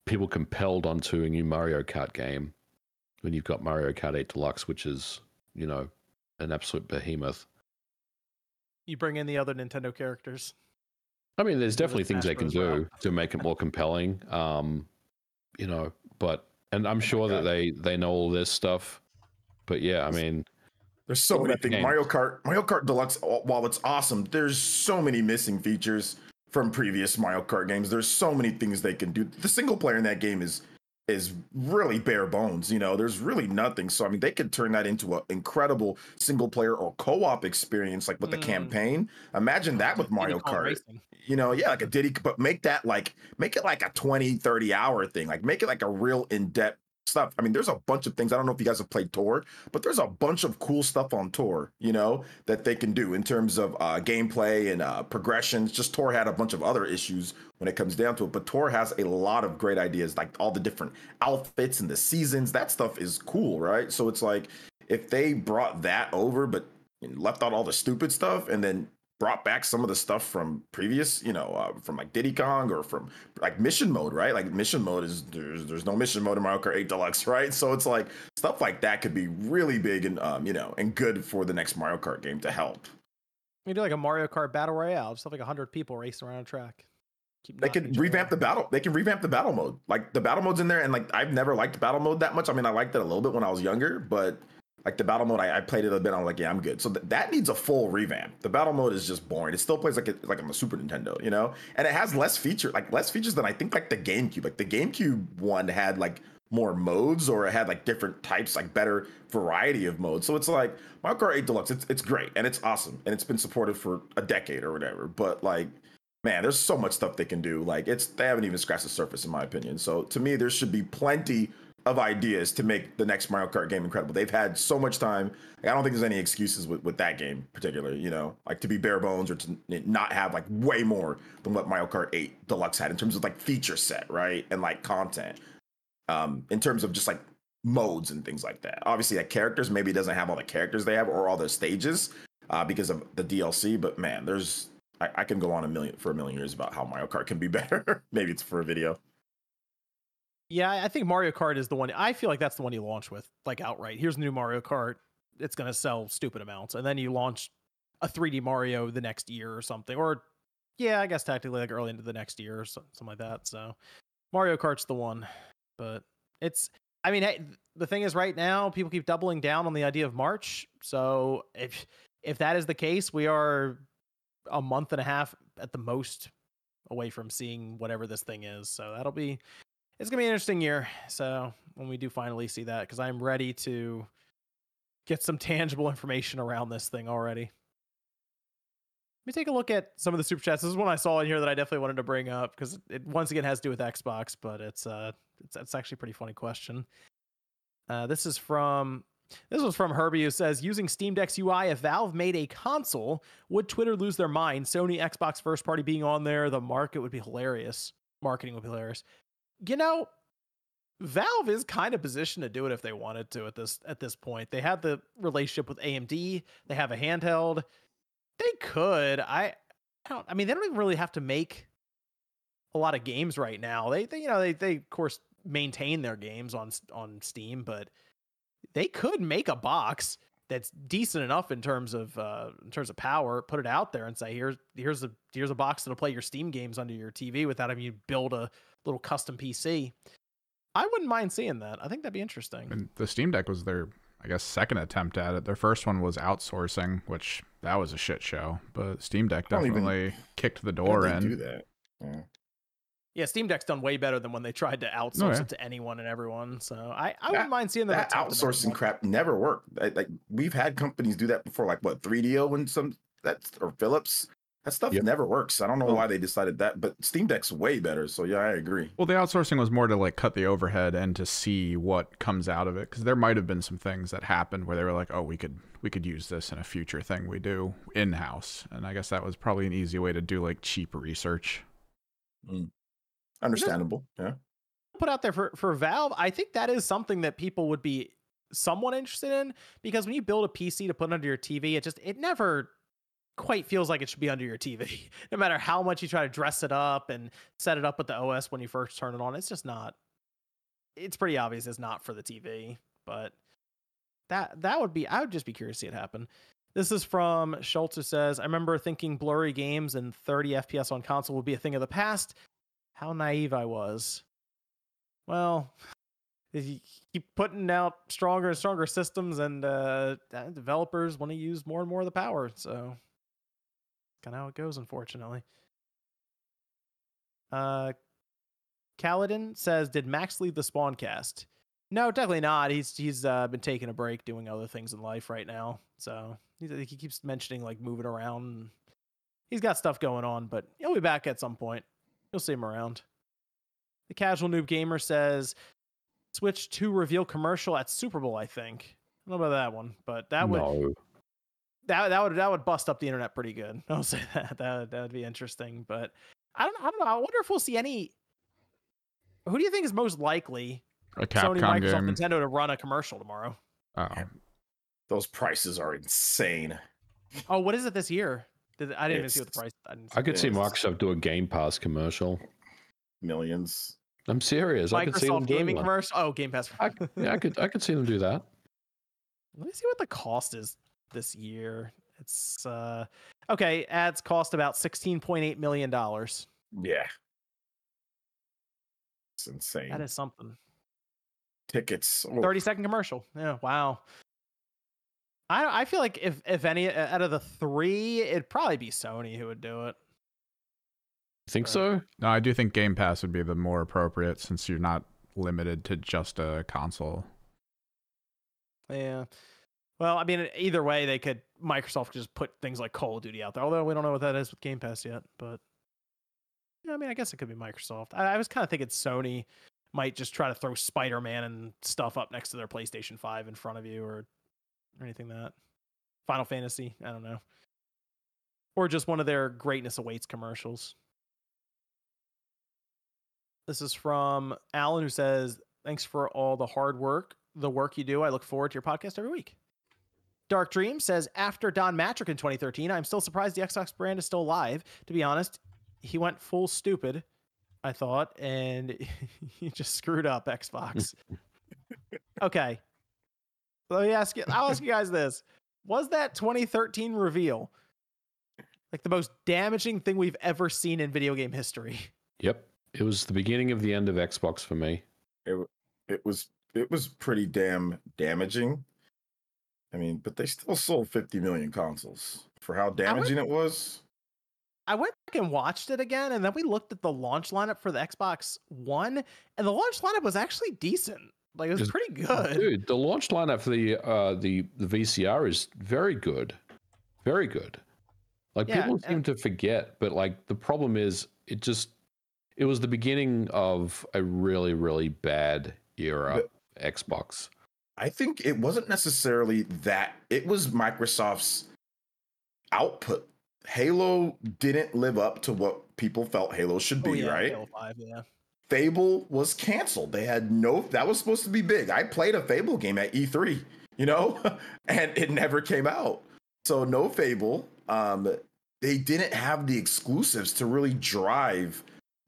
people compelled onto a new Mario Kart game when you've got Mario Kart 8 Deluxe, which is you know an absolute behemoth. You bring in the other Nintendo characters. I mean, there's definitely things they can do to make it more compelling. Um, you know, but and I'm oh sure that they they know all this stuff. But yeah, I mean, there's so many things. Mario Kart, Mario Kart Deluxe, uh, while it's awesome, there's so many missing features from previous Mario Kart games. There's so many things they can do. The single player in that game is is really bare bones. You know, there's really nothing. So I mean, they could turn that into an incredible single player or co-op experience, like with the mm. campaign. Imagine that with Mario Kart. Racing. You know, yeah, like a Diddy, but make that like make it like a 20, 30 hour thing. Like make it like a real in-depth stuff. I mean, there's a bunch of things. I don't know if you guys have played Tour, but there's a bunch of cool stuff on Tour, you know, that they can do in terms of uh, gameplay and uh, progressions. Just Tour had a bunch of other issues when it comes down to it, but Tour has a lot of great ideas, like all the different outfits and the seasons. That stuff is cool, right? So it's like if they brought that over, but left out all the stupid stuff and then brought back some of the stuff from previous, you know, uh, from like Diddy Kong or from like mission mode, right? Like mission mode is there's there's no mission mode in Mario Kart 8 Deluxe, right? So it's like stuff like that could be really big and um, you know, and good for the next Mario Kart game to help. You do like a Mario Kart battle royale, just have like hundred people racing around a track. they can revamp the battle. They can revamp the battle mode. Like the battle mode's in there, and like I've never liked battle mode that much. I mean, I liked it a little bit when I was younger, but like the battle mode, I, I played it a bit. I'm like, yeah, I'm good. So th- that needs a full revamp. The battle mode is just boring. It still plays like it, like on the Super Nintendo, you know, and it has less feature, like less features than I think like the GameCube. Like the GameCube one had like more modes, or it had like different types, like better variety of modes. So it's like Mario Kart 8 Deluxe. It's it's great and it's awesome and it's been supported for a decade or whatever. But like man, there's so much stuff they can do. Like it's they haven't even scratched the surface in my opinion. So to me, there should be plenty of ideas to make the next Mario Kart game incredible. They've had so much time. I don't think there's any excuses with, with that game particularly, you know, like to be bare bones or to not have like way more than what Mario Kart 8 Deluxe had in terms of like feature set, right? And like content. Um, in terms of just like modes and things like that. Obviously, like characters, maybe doesn't have all the characters they have or all the stages uh, because of the DLC, but man, there's I, I can go on a million for a million years about how Mario Kart can be better. maybe it's for a video. Yeah, I think Mario Kart is the one. I feel like that's the one you launch with, like outright. Here's new Mario Kart. It's going to sell stupid amounts, and then you launch a 3D Mario the next year or something. Or yeah, I guess technically like early into the next year or something like that. So Mario Kart's the one, but it's. I mean, hey, the thing is, right now people keep doubling down on the idea of March. So if if that is the case, we are a month and a half at the most away from seeing whatever this thing is. So that'll be it's gonna be an interesting year. So when we do finally see that, because I'm ready to get some tangible information around this thing already. Let me take a look at some of the super chats. This is one I saw in here that I definitely wanted to bring up because it once again has to do with Xbox, but it's uh it's, it's actually a pretty funny question. Uh, this is from this was from Herbie who says using Steam Deck's UI, if Valve made a console, would Twitter lose their mind? Sony, Xbox first party being on there, the market would be hilarious. Marketing would be hilarious you know, Valve is kind of positioned to do it if they wanted to at this at this point. They have the relationship with AMD. They have a handheld. They could. I, I don't. I mean, they don't even really have to make a lot of games right now. They, they you know, they they of course maintain their games on on Steam, but they could make a box that's decent enough in terms of uh, in terms of power. Put it out there and say here's here's a here's a box that'll play your Steam games under your TV without having you build a little custom PC. I wouldn't mind seeing that. I think that'd be interesting. And the Steam Deck was their, I guess, second attempt at it. Their first one was outsourcing, which that was a shit show. But Steam Deck definitely even, kicked the door in. Do that. Yeah. yeah. Steam Deck's done way better than when they tried to outsource oh, yeah. it to anyone and everyone. So I, I wouldn't mind seeing that. That outsourcing crap never worked. Like we've had companies do that before, like what 3DO and some that's or Philips that stuff yep. never works. I don't know why they decided that, but Steam Deck's way better. So yeah, I agree. Well, the outsourcing was more to like cut the overhead and to see what comes out of it, because there might have been some things that happened where they were like, "Oh, we could we could use this in a future thing we do in house," and I guess that was probably an easy way to do like cheap research. Mm. Understandable, yeah. put out there for for Valve, I think that is something that people would be somewhat interested in because when you build a PC to put under your TV, it just it never quite feels like it should be under your TV. no matter how much you try to dress it up and set it up with the OS when you first turn it on, it's just not. It's pretty obvious it's not for the TV, but that that would be. I would just be curious to see it happen. This is from Schultz who says, I remember thinking blurry games and 30 FPS on console would be a thing of the past. How naive I was. Well, you keep putting out stronger and stronger systems, and uh, developers want to use more and more of the power. So, kind of how it goes, unfortunately. Uh, Kaladin says, "Did Max leave the Spawncast?" No, definitely not. He's he's uh, been taking a break, doing other things in life right now. So he, he keeps mentioning like moving around. He's got stuff going on, but he'll be back at some point. You'll see him around. The casual noob gamer says, "Switch to reveal commercial at Super Bowl." I think. I don't know about that one, but that would No. That that would that would bust up the internet pretty good. I'll say that that that would be interesting. But I don't I don't know. I wonder if we'll see any. Who do you think is most likely A Sony, Capcom Microsoft, game. Nintendo to run a commercial tomorrow? Oh. Those prices are insane. Oh, what is it this year? Did, I didn't even see what the price. I, see I could see Microsoft do a Game Pass commercial. Millions. I'm serious. I could see them Microsoft doing gaming one. commercial. Oh, Game Pass. I, yeah, I could I could see them do that. Let me see what the cost is this year. It's uh okay. Ads cost about sixteen point eight million dollars. Yeah. It's insane. That is something. Tickets. Thirty second commercial. Yeah. Wow. I I feel like if if any uh, out of the three, it'd probably be Sony who would do it. Think so? No, I do think Game Pass would be the more appropriate since you're not limited to just a console. Yeah. Well, I mean, either way, they could Microsoft could just put things like Call of Duty out there. Although we don't know what that is with Game Pass yet. But yeah, I mean, I guess it could be Microsoft. I, I was kind of thinking Sony might just try to throw Spider Man and stuff up next to their PlayStation Five in front of you, or, or anything that Final Fantasy. I don't know, or just one of their Greatness Awaits commercials. This is from Alan, who says, "Thanks for all the hard work, the work you do. I look forward to your podcast every week." Dark Dream says, after Don Mattrick in 2013, I'm still surprised the Xbox brand is still alive. To be honest, he went full stupid, I thought, and he just screwed up Xbox. okay. Let me ask you, I'll ask you guys this. Was that 2013 reveal like the most damaging thing we've ever seen in video game history? Yep. It was the beginning of the end of Xbox for me. it was it was pretty damn damaging. I mean, but they still sold 50 million consoles for how damaging it was. I went back and watched it again, and then we looked at the launch lineup for the Xbox One, and the launch lineup was actually decent. Like it was Is- pretty good. Dude, the launch lineup for the uh the the VCR is very good. Very good. Like Yeah, people seem to forget, but like the problem is it just it was the beginning of a really really bad era Xbox. I think it wasn't necessarily that. It was Microsoft's output. Halo didn't live up to what people felt Halo should be, Oh, yeah, right? Halo 5, yeah. Fable was canceled. They had no that was supposed to be big. I played a Fable game at E3, you know, and it never came out. So no Fable. Um they didn't have the exclusives to really drive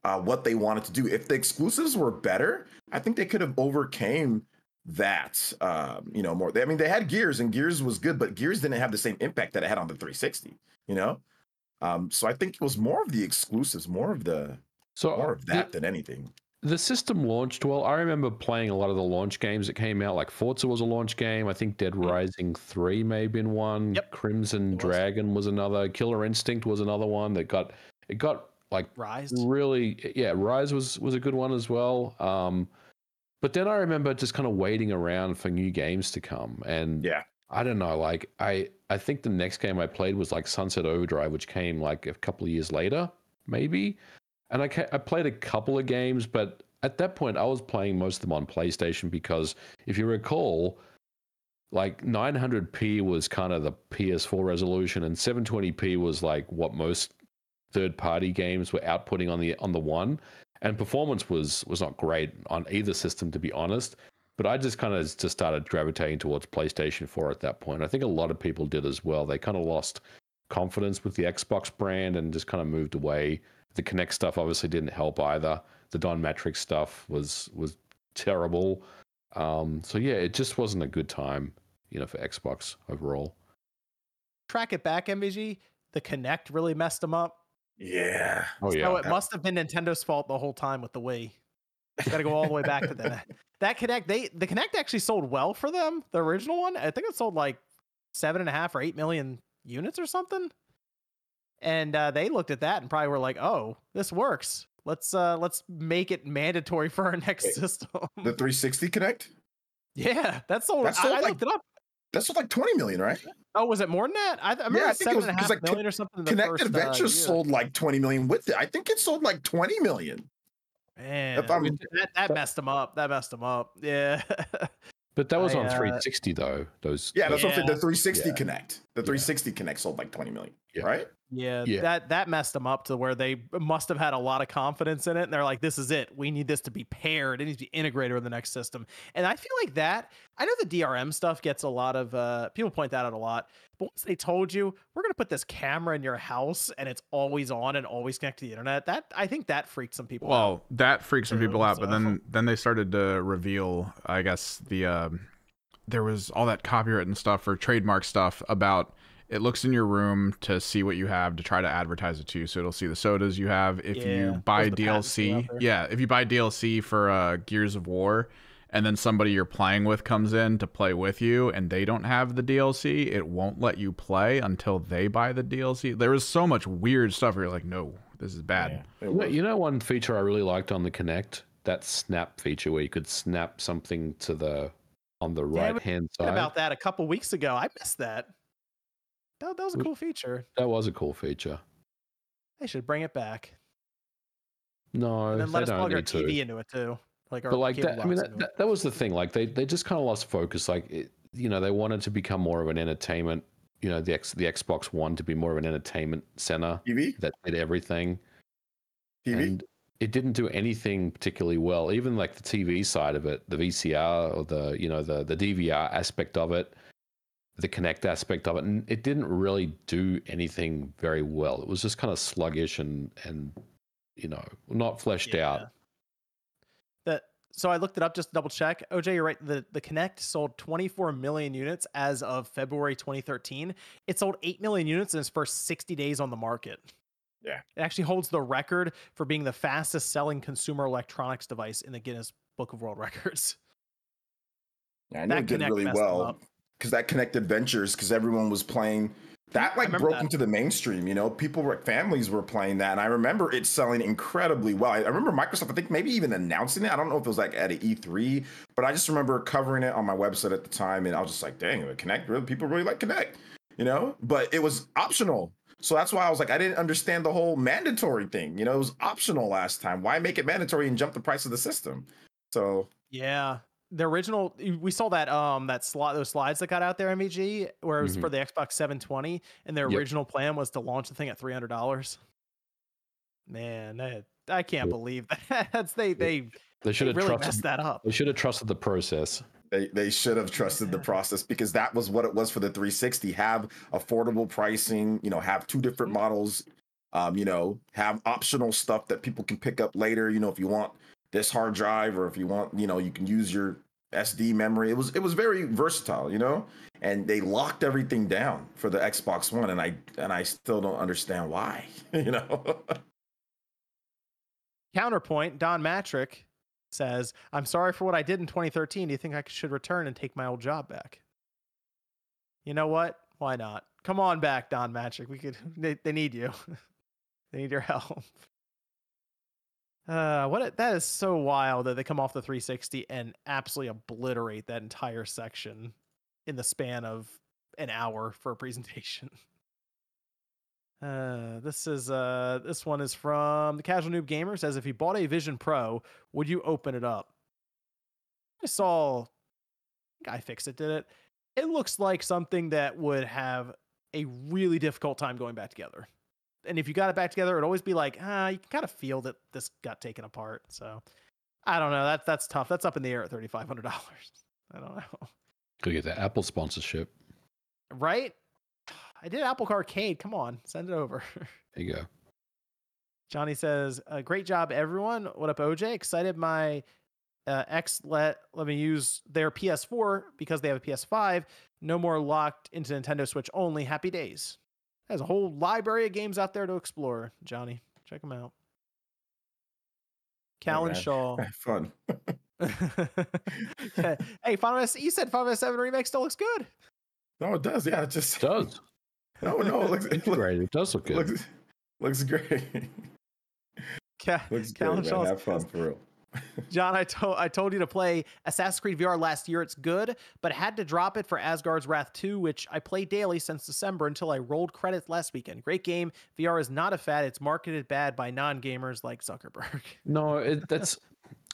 uh, what they wanted to do. If the exclusives were better, I think they could have overcame that. Um, you know, more. I mean, they had Gears, and Gears was good, but Gears didn't have the same impact that it had on the 360. You know, um, so I think it was more of the exclusives, more of the So more of the- that than anything. the system launched well. I remember playing a lot of the launch games that came out. Like Forza was a launch game. I think Dead Rising Three may have been one. Yep. Crimson was. Dragon was another. Killer Instinct was another one that got it got like Rise. really yeah. Rise was was a good one as well. Um, but then I remember just kind of waiting around for new games to come, and Yeah. I don't know. Like I I think the next game I played was like Sunset Overdrive, which came like a couple of years later, maybe. And I ca- I played a couple of games, but at that point I was playing most of them on PlayStation because if you recall, like 900p was kind of the PS4 resolution, and 720p was like what most third-party games were outputting on the on the one. And performance was was not great on either system to be honest. But I just kind of just started gravitating towards PlayStation 4 at that point. I think a lot of people did as well. They kind of lost confidence with the Xbox brand and just kind of moved away. The Kinect stuff obviously didn't help either. The Don Mattrick stuff was was terrible. Um, so yeah, it just wasn't a good time, you know, for Xbox overall. Track it back, MVG. The Kinect really messed them up. Yeah. Oh yeah. So it must have been Nintendo's fault the whole time with the Wii. Got to go all the way back to that. That Kinect, they the Kinect actually sold well for them. The original one, I think it sold like seven and a half or eight million units or something. And uh, they looked at that and probably were like, "Oh, this works. Let's uh, let's make it mandatory for our next Wait, system." The 360 Kinect? yeah, that's sold. That I, I like- looked it up. That's like 20 million, right? Oh, was it more than that? I, I remember Yeah, I it think it was- and a because, half like, million or something. In the Kinect first, uh, Adventures year. sold like 20 million with it. I think it sold like 20 million. Man, If I'm- that, that messed them up. That messed them up. Yeah. But that was I, on uh, 360 though. Those Yeah, that's what I'm saying. The 360 Yeah. Kinect. The 360 Kinect sold like 20 million, Yeah. right? Yeah, Yeah. that that messed them up to where they must have had a lot of confidence in it. And they're like, "This is it. We need this to be paired. It needs to be integrated with the next system." And I feel like that. I know the DRM stuff gets a lot of uh, people point that out a lot. But once they told you we're going to put this camera in your house and it's always on and always connected to the internet, that I think that freaked some people out. Well, that freaks some people out, but then then they started to reveal, I guess the um, there was all that copyright and stuff or trademark stuff about it looks in your room to see what you have to try to advertise it to you. So it'll see the sodas you have. If Yeah, you buy are the patents that are out DLC, yeah, if you buy DLC for uh, Gears of War, and then somebody you're playing with comes in to play with you, and they don't have the DLC, it won't let you play until they buy the DLC. There is so much weird stuff where you're like, no, this is bad. It You know, you know one feature I really liked on the Kinect? That snap feature where you could snap something to the on the Damn it, right hand side. about that a couple weeks ago. I missed that. That, that was a cool feature. That was a cool feature. They should bring it back. No, And then they let us don't plug our need to. TV into it too. Like but like that, I mean, that, that, that was the thing. Like they, they just kind of lost focus. Like it, you know, they wanted to become more of an entertainment. You know, the X, the Xbox One to be more of an entertainment center TV? that did everything. TV? and it didn't do anything particularly well even like the tv side of it the vcr or the you know the the dvr aspect of it the Kinect aspect of it and it didn't really do anything very well it was just kind of sluggish and and you know not fleshed out That so I looked it up just to double check. OJ, you're right. The the Kinect sold 24 million units as of February 2013. It sold 8 million units in its first 60 days on the market. Yeah. It actually holds the record for being the fastest selling consumer electronics device in the Guinness Book of World Records. Yeah, I know That it did Kinect really well because that Kinect Adventures, because everyone was playing. That like broke that. into the mainstream. You know, people were families were playing that, and I remember it selling incredibly well. I, I remember Microsoft, I think maybe even announcing it. I don't know if it was like at an E3, but I just remember covering it on my website at the time, and I was just like, "Dang, the Kinect, really, people really like Kinect you know. But it was optional, so that's why I was like, I didn't understand the whole mandatory thing. You know, it was optional last time. Why make it mandatory and jump the price of the system? So Yeah. The original we saw that um that slot those slides that got out there MVG where it was for the Xbox 720 and their Yep. original plan was to launch the thing at $300. Man, that, I can't Yep. believe that. That's they they, they they should have really trusted messed that up. they should have trusted the process They they should have trusted the process because that was what it was for the 360. Have affordable pricing, you know, have two different models, um, you know, have optional stuff that people can pick up later. You know, if you want this hard drive or if you want, you know, you can use your SD memory. It was it was very versatile, you know, and they locked everything down for the Xbox One, and I and I still don't understand why, you know. Counterpoint, Don Mattrick says, "I'm sorry for what I did in 2013. Do you think I should return and take my old job back?" You know what? Why not? Come on back, Don Mattrick. We could. They, they need you. they need your help. Uh, what? A, that is so wild that they come off the 360 and absolutely obliterate that entire section in the span of an hour for a presentation. Uh, this is uh, this one is from the Casual Noob Gamer. Says if you bought a Vision Pro, would you open it up? I saw, iFixit did it. It looks like something that would have a really difficult time going back together. And if you got it back together, it'd always be like, ah, you can kind of feel that this got taken apart. So I don't know. That's that's tough. That's up in the air at thirty five hundred dollars. I don't know. Could get the Apple sponsorship. Right? I did Apple Arcade. Come on, send it over. There you go. Johnny says, uh, "Great job, everyone. What up, OJ? Excited my uh, ex let let me use their PS4 because they have a PS5. No more locked into Nintendo Switch only. Happy days. There's a whole library of games out there to explore. Johnny, check them out. Callan man. Shaw. Fun. Yeah. hey, Final Fantasy, you said Final Fantasy 7 remake still looks good. No, it does. Yeah, it just It does. No, no, it looks it looks, Intergrade. It does look good. looks, looks great. Ca- looks Callan great, Shaw. Have fun for real. John, I told I told you to play Assassin's Creed VR last year. It's good, but had to drop it for Asgard's Wrath 2, which I play daily since December until I rolled credits last weekend. Great game. VR is not a fad. It's marketed bad by non-gamers like Zuckerberg. No, it, that's.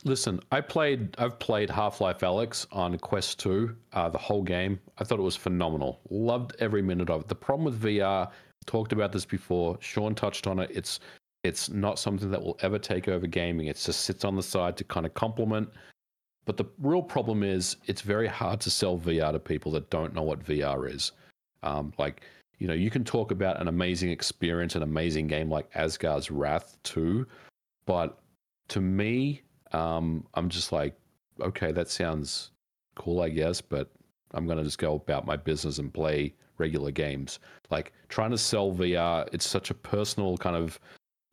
Listen, I played. I've played Half Life Alyx on Quest Two, uh, the whole game. I thought it was phenomenal. Loved every minute of it. The problem with VR, talked about this before. Sean touched on it. It's it's not something that will ever take over gaming. It just sits on the side to kind of complement. But the real problem is, it's very hard to sell VR to people that don't know what VR is. Um, like, you know, you can talk about an amazing experience, an amazing game like Asgard's Wrath 2, but to me, um, I'm just like, okay, that sounds cool, I guess, but I'm going to just go about my business and play regular games. Like trying to sell VR, it's such a personal kind of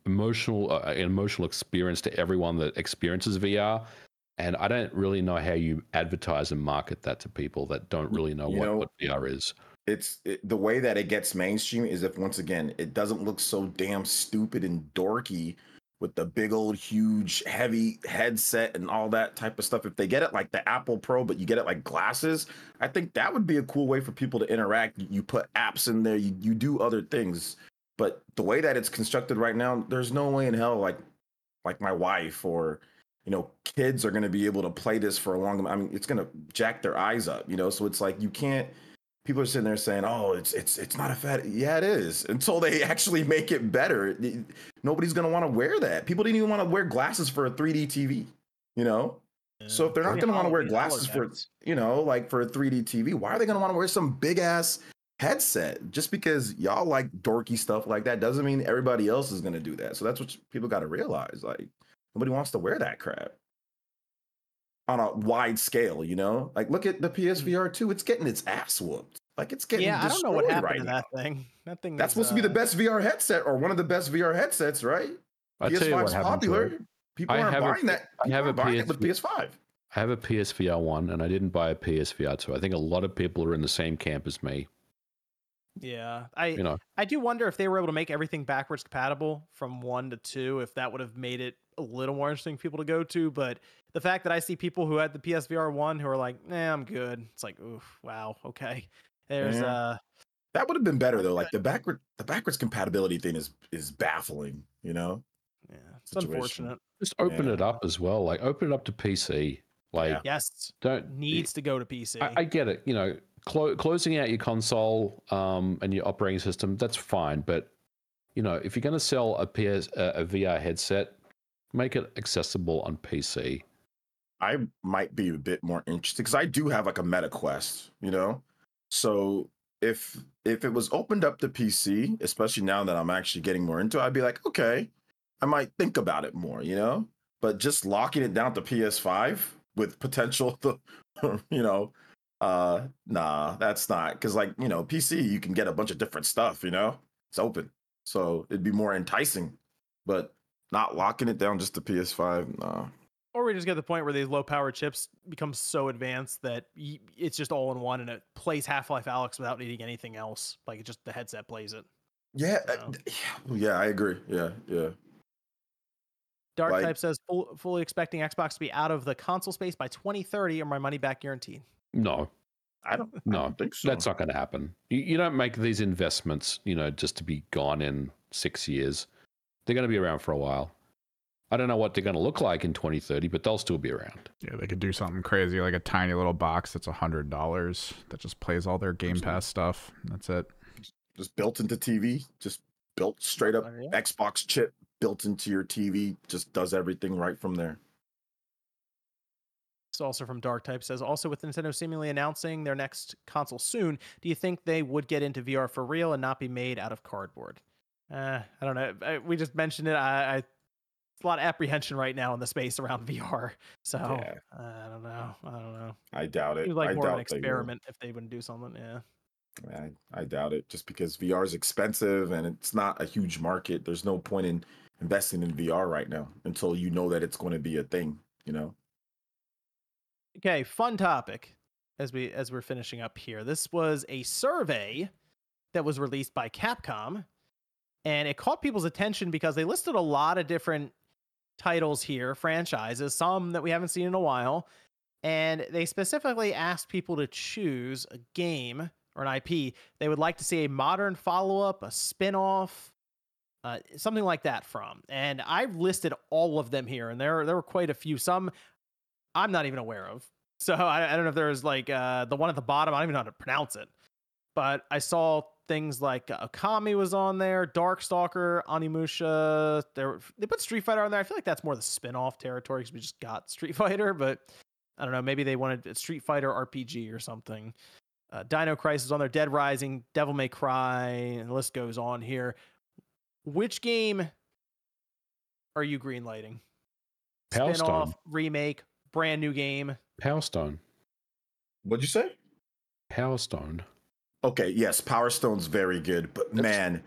emotional, uh, an emotional experience to everyone that experiences VR. And I don't really know how you advertise and market that to people that don't really know what, know- what VR is. It's it, the way that it gets mainstream is if once again it doesn't look so damn stupid and dorky with the big old huge heavy headset and all that type of stuff. If they get it like the Apple Pro, but you get it like glasses, I think that would be a cool way for people to interact. You- You put apps in there, you, you do other things. But the way that it's constructed right now, there's no way in hell like like my wife or you know kids are going to be able to play this for a long time. i mean it's going to jack their eyes up you know? So it's like you can't people are sitting there saying oh it's it's it's not a fad yeah it is until they actually make it better. Nobody's going to want to wear that. People didn't even want to wear glasses for a 3d tv you know? So if they're not going to want to wear glasses for you know like for a 3d tv why are they going to want to wear some big ass headset just because y'all like dorky stuff like that doesn't mean everybody else is going to do that so that's what people got to realize like nobody wants to wear that crap on a wide scale you know like look at the psvr 2 it's getting its ass whooped like it's getting yeah, I don't know what destroyed happened right to now. that thing. That thing. that's is, supposed to be the uh, best vr headset or one of the best vr headsets right I tell you what ps5's happened to popular people I aren't have a- buying that I have a aren't buying it with ps5 I have a PSVR 1 and I didn't buy a PSVR 2. I think a lot of people are in the same camp as me. Yeah, I You know, I do wonder if they were able to make everything backwards compatible from one to two, if that would have made it a little more interesting for people to go to. But the fact that I see people who had the PSVR one who are like, "Nah, I'm good," it's like, oof, wow, okay. There's Yeah. uh, That would have been better though. Like the backward the backwards compatibility thing is is baffling, you know? yeah, it's Situation. unfortunate. just open it up as well. Like, open it up to PC. Like, Yeah. Yes, don't needs to go to PC. I, I get it. You know, clo- closing out your console um, and your operating system, that's fine. But, you know, if you're going to sell a, PS, a, VR headset, make it accessible on PC. I might be a bit more interested because I do have like a Meta Quest, you know? So if if it was opened up to PC, especially now that I'm actually getting more into it, I'd be like, okay, I might think about it more, you know? But just locking it down to PS5 with potential to, you know, uh nah, that's not because like, you know, PC you can get a bunch of different stuff, you know? It's open. So it'd be more enticing. But not locking it down just to PS5, nah. or we just get to the point where these low power chips become so advanced that y- it's just all in one and it plays Half Life Alyx without needing anything else. Like it just the headset plays it. Yeah, uh, So- d- yeah, yeah, I agree. Yeah, yeah. Dark Like- Type says full, fully expecting Xbox to be out of the console space by 2030 or my money back guaranteed. No, I don't, No, I No, don't think so. that's not going to happen. You, you don't make these investments, you know, just to be gone in six years. They're going to be around for a while. I don't know what they're going to look like in 2030, but they'll still be around. Yeah, they could do something crazy like a tiny little box that's a hundred dollars that just plays all their Game Absolutely. Pass stuff. That's it. just built into TV. Just built straight up Uh, yeah. Xbox chip built into your TV, just does everything right from there. Also from Dark Type says also with Nintendo seemingly announcing their next console soon, do you think they would get into VR for real and not be made out of cardboard? Uh, I don't know. I, we just mentioned it. I, I it's a lot of apprehension right now in the space around VR. So Yeah. I don't know. I don't know. I doubt It like I more of an doubt they experiment if they wouldn't do something. Yeah. I, I doubt it just because VR is expensive and it's not a huge market. There's no point in investing in VR right now until you know that it's going to be a thing, you know? Okay, fun topic as we as we're finishing up here. This was a survey that was released by Capcom and it caught people's attention because they listed a lot of different titles here, franchises, some that we haven't seen in a while, and they specifically asked people to choose a game or an IP they would like to see a modern follow-up, a spin-off, uh, something like that from. And I've listed all of them here, and there there were quite a few. Some I'm not even aware of. So I, I don't know if there's like uh, the one at the bottom. I don't even know how to pronounce it. But I saw things like Okami was on there, Darkstalker, Onimusha. There, they put Street Fighter on there. I feel like that's more the spin-off territory because we just got Street Fighter. But I don't know. Maybe they wanted a Street Fighter RPG or something. Uh, Dino Crisis on there, Dead Rising, Devil May Cry, and the list goes on here. Which game are you greenlighting? Spin-off, remake, brand new game. Power Stone. What'd you say? Power Stone. Okay, yes, Power Stone's very good, but That's- man,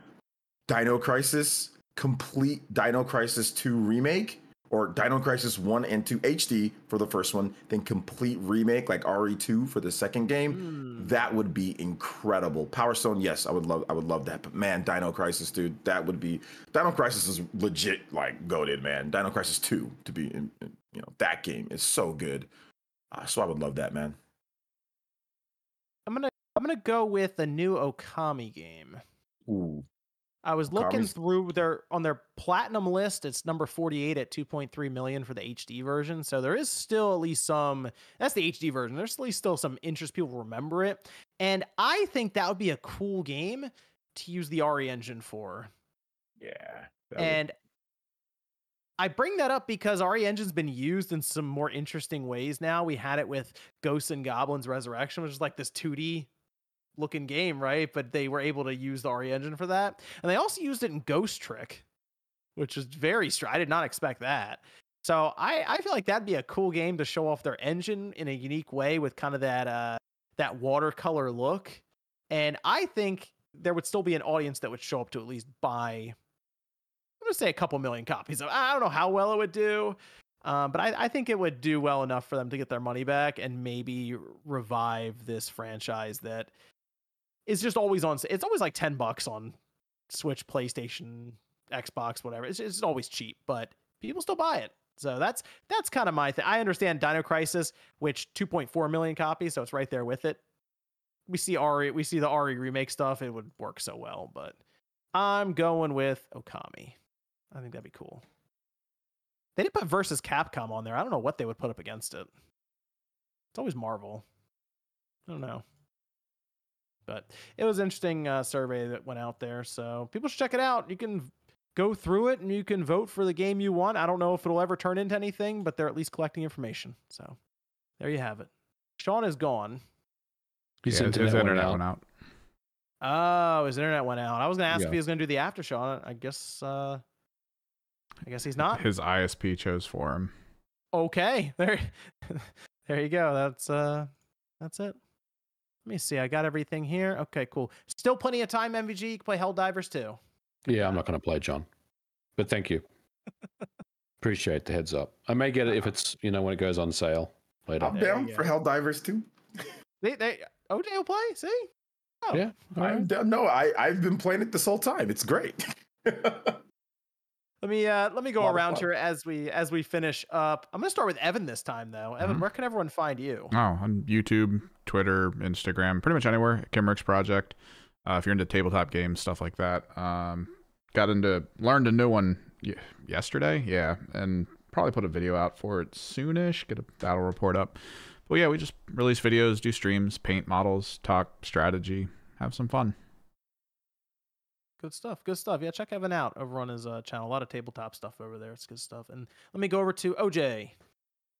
Dino Crisis, complete Dino Crisis 2 remake or Dino Crisis 1 and 2 HD for the first one, then complete remake like RE2 for the second game. Hmm. That would be incredible. Power Stone, yes, I would love I would love that. But man, Dino Crisis, dude, that would be Dino Crisis is legit like goaded, man. Dino Crisis 2 to be in, in- you know, that game is so good. Uh, so I would love that, man. I'm gonna I'm gonna go with a new Okami game. Ooh. I was looking through their on their platinum list. It's number 48 at 2.3 million for the HD version. So there is still at least some. That's the HD version. There's at least still some interest. People remember it, and I think that would be a cool game to use the RE engine for. Yeah. that would- And I bring that up because RE Engine's been used in some more interesting ways now. We had it with Ghosts and Goblins Resurrection, which is like this 2D looking game, right? But they were able to use the RE Engine for that. And they also used it in Ghost Trick, which is very str- I did not expect that. So I, I feel like that'd be a cool game to show off their engine in a unique way with kind of that uh that watercolor look. And I think there would still be an audience that would show up to at least buy I'm gonna say a couple million copies of. I don't know how well it would do, um, but I, I think it would do well enough for them to get their money back and maybe revive this franchise that is just always on. It's always like ten bucks on Switch, PlayStation, Xbox, whatever. It's, it's always cheap, but people still buy it. So that's that's kind of my thing. I understand Dino Crisis, which 2.4 million copies, so it's right there with it. We see RE, we see the RE remake stuff. It would work so well, but I'm going with Okami. I think that'd be cool. They didn't put versus Capcom on there. I don't know what they would put up against it. It's always Marvel. I don't know. But it was an interesting uh, survey that went out there. So people should check it out. You can go through it and you can vote for the game you want. I don't know if it'll ever turn into anything, but they're at least collecting information. So there you have it. Sean is gone. His Yeah, his internet, went internet out. went out. Oh, his internet went out. I was gonna ask Yeah. if he was gonna do the after show. on it. I guess uh I guess he's not. His ISP chose for him. Okay. There there you go. That's uh that's it. Let me see. I got everything here. Okay, cool. Still plenty of time, MVG. You can play Helldivers 2. Yeah, I'm not going to play John, but thank you. Appreciate the heads up. I may get it if it's you know when it goes on sale later. I'm down for go. Helldivers 2. They they OJ will play, see? Oh. Yeah, all right. I'm down. No, I I've been playing it this whole time. It's great. Let me uh let me go around here as we as we finish up. I'm gonna start with Evan this time though. Evan, Mhm. where can everyone find you? Oh, on YouTube, Twitter, Instagram, pretty much anywhere. Kimerex Projekt. Uh, if you're into tabletop games, stuff like that. Um, got into learned a new one yesterday. Yeah, and probably put a video out for it soonish. Get a battle report up. But yeah, we just release videos, do streams, paint models, talk strategy, have some fun. Good stuff. Good stuff. Yeah, check Evan out over on his uh, channel. A lot of tabletop stuff over there. It's good stuff. And let me go over to OJ.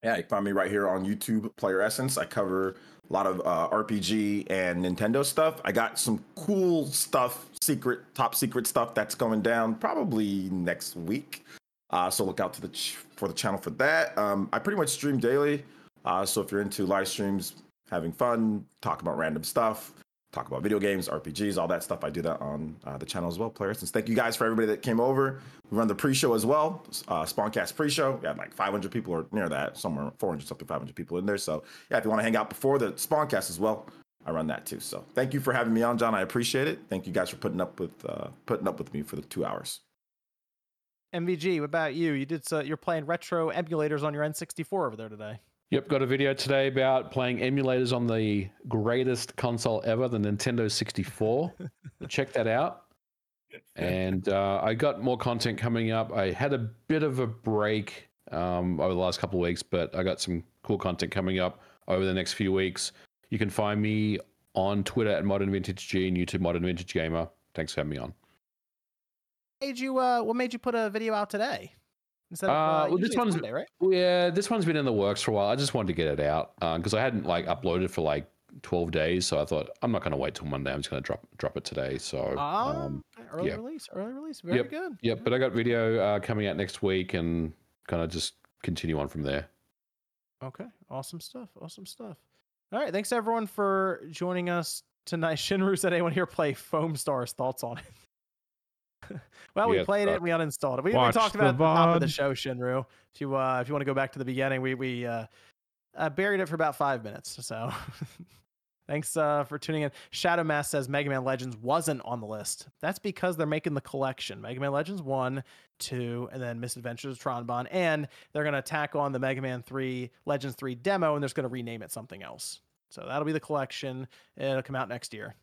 Yeah, you can find me right here on YouTube, Playeressence. I cover a lot of uh, RPG and Nintendo stuff. I got some cool stuff, secret, top secret stuff that's going down probably next week. Uh, so look out to the ch- for the channel for that. Um, I pretty much stream daily. Uh, so if you're into live streams, having fun, talk about random stuff, talk about video games, RPGs, all that stuff. I do that on uh, the channel as well, Playeressence. Thank you guys for everybody that came over. We run the pre-show as well, uh, Spawncast pre-show. We had like 500 people or near that, somewhere 400 something, 500 people in there. So yeah, if you want to hang out before the Spawncast as well, I run that too. So thank you for having me on, John. I appreciate it. Thank you guys for putting up with uh, putting up with me for the two hours. MVG, what about you? You did so you're playing retro emulators on your N64 over there today. Yep, got a video today about playing emulators on the greatest console ever, the Nintendo 64. Check that out. And uh, I got more content coming up. I had a bit of a break um, over the last couple of weeks, but I got some cool content coming up over the next few weeks. You can find me on Twitter at Modern Vintage G and YouTube Modern Vintage Gamer. Thanks for having me on. Made you? Uh, what made you put a video out today? Instead of, Uh, uh, well, this one's- Monday, right? Yeah, this one's been in the works for a while. I just wanted to get it out because I hadn't like uploaded for like 12 days. So I thought I'm not going to wait till Monday. I'm just going to drop drop it today. So Ah, um, early yeah. release, early release. Very Yep. good. Yep, but I got video uh, coming out next week and kind of just continue on from there. Okay, awesome stuff. Awesome stuff. All right, thanks everyone for joining us tonight. Shinru said, "Anyone here play Foamstars? Thoughts on it?" well, we Yeah, played uh, it. We uninstalled it. We, we talked about it the top of the show, Shinru. If you uh, if you want to go back to the beginning, we we uh, uh, buried it for about five minutes. So thanks uh, for tuning in. Shadow Mass says Mega Man Legends wasn't on the list. That's because they're making the collection: Mega Man Legends one, two, and then Misadventures of Tron Bonne, and they're gonna tack on the Mega Man three Legends three demo, and they're just gonna rename it something else. So that'll be the collection. It'll come out next year.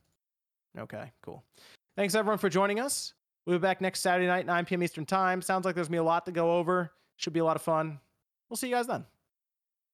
Okay, cool. Thanks everyone for joining us. We'll be back next Saturday night, 9 p.m. Eastern Time. Sounds like there's gonna be a lot to go over. Should be a lot of fun. We'll see you guys then.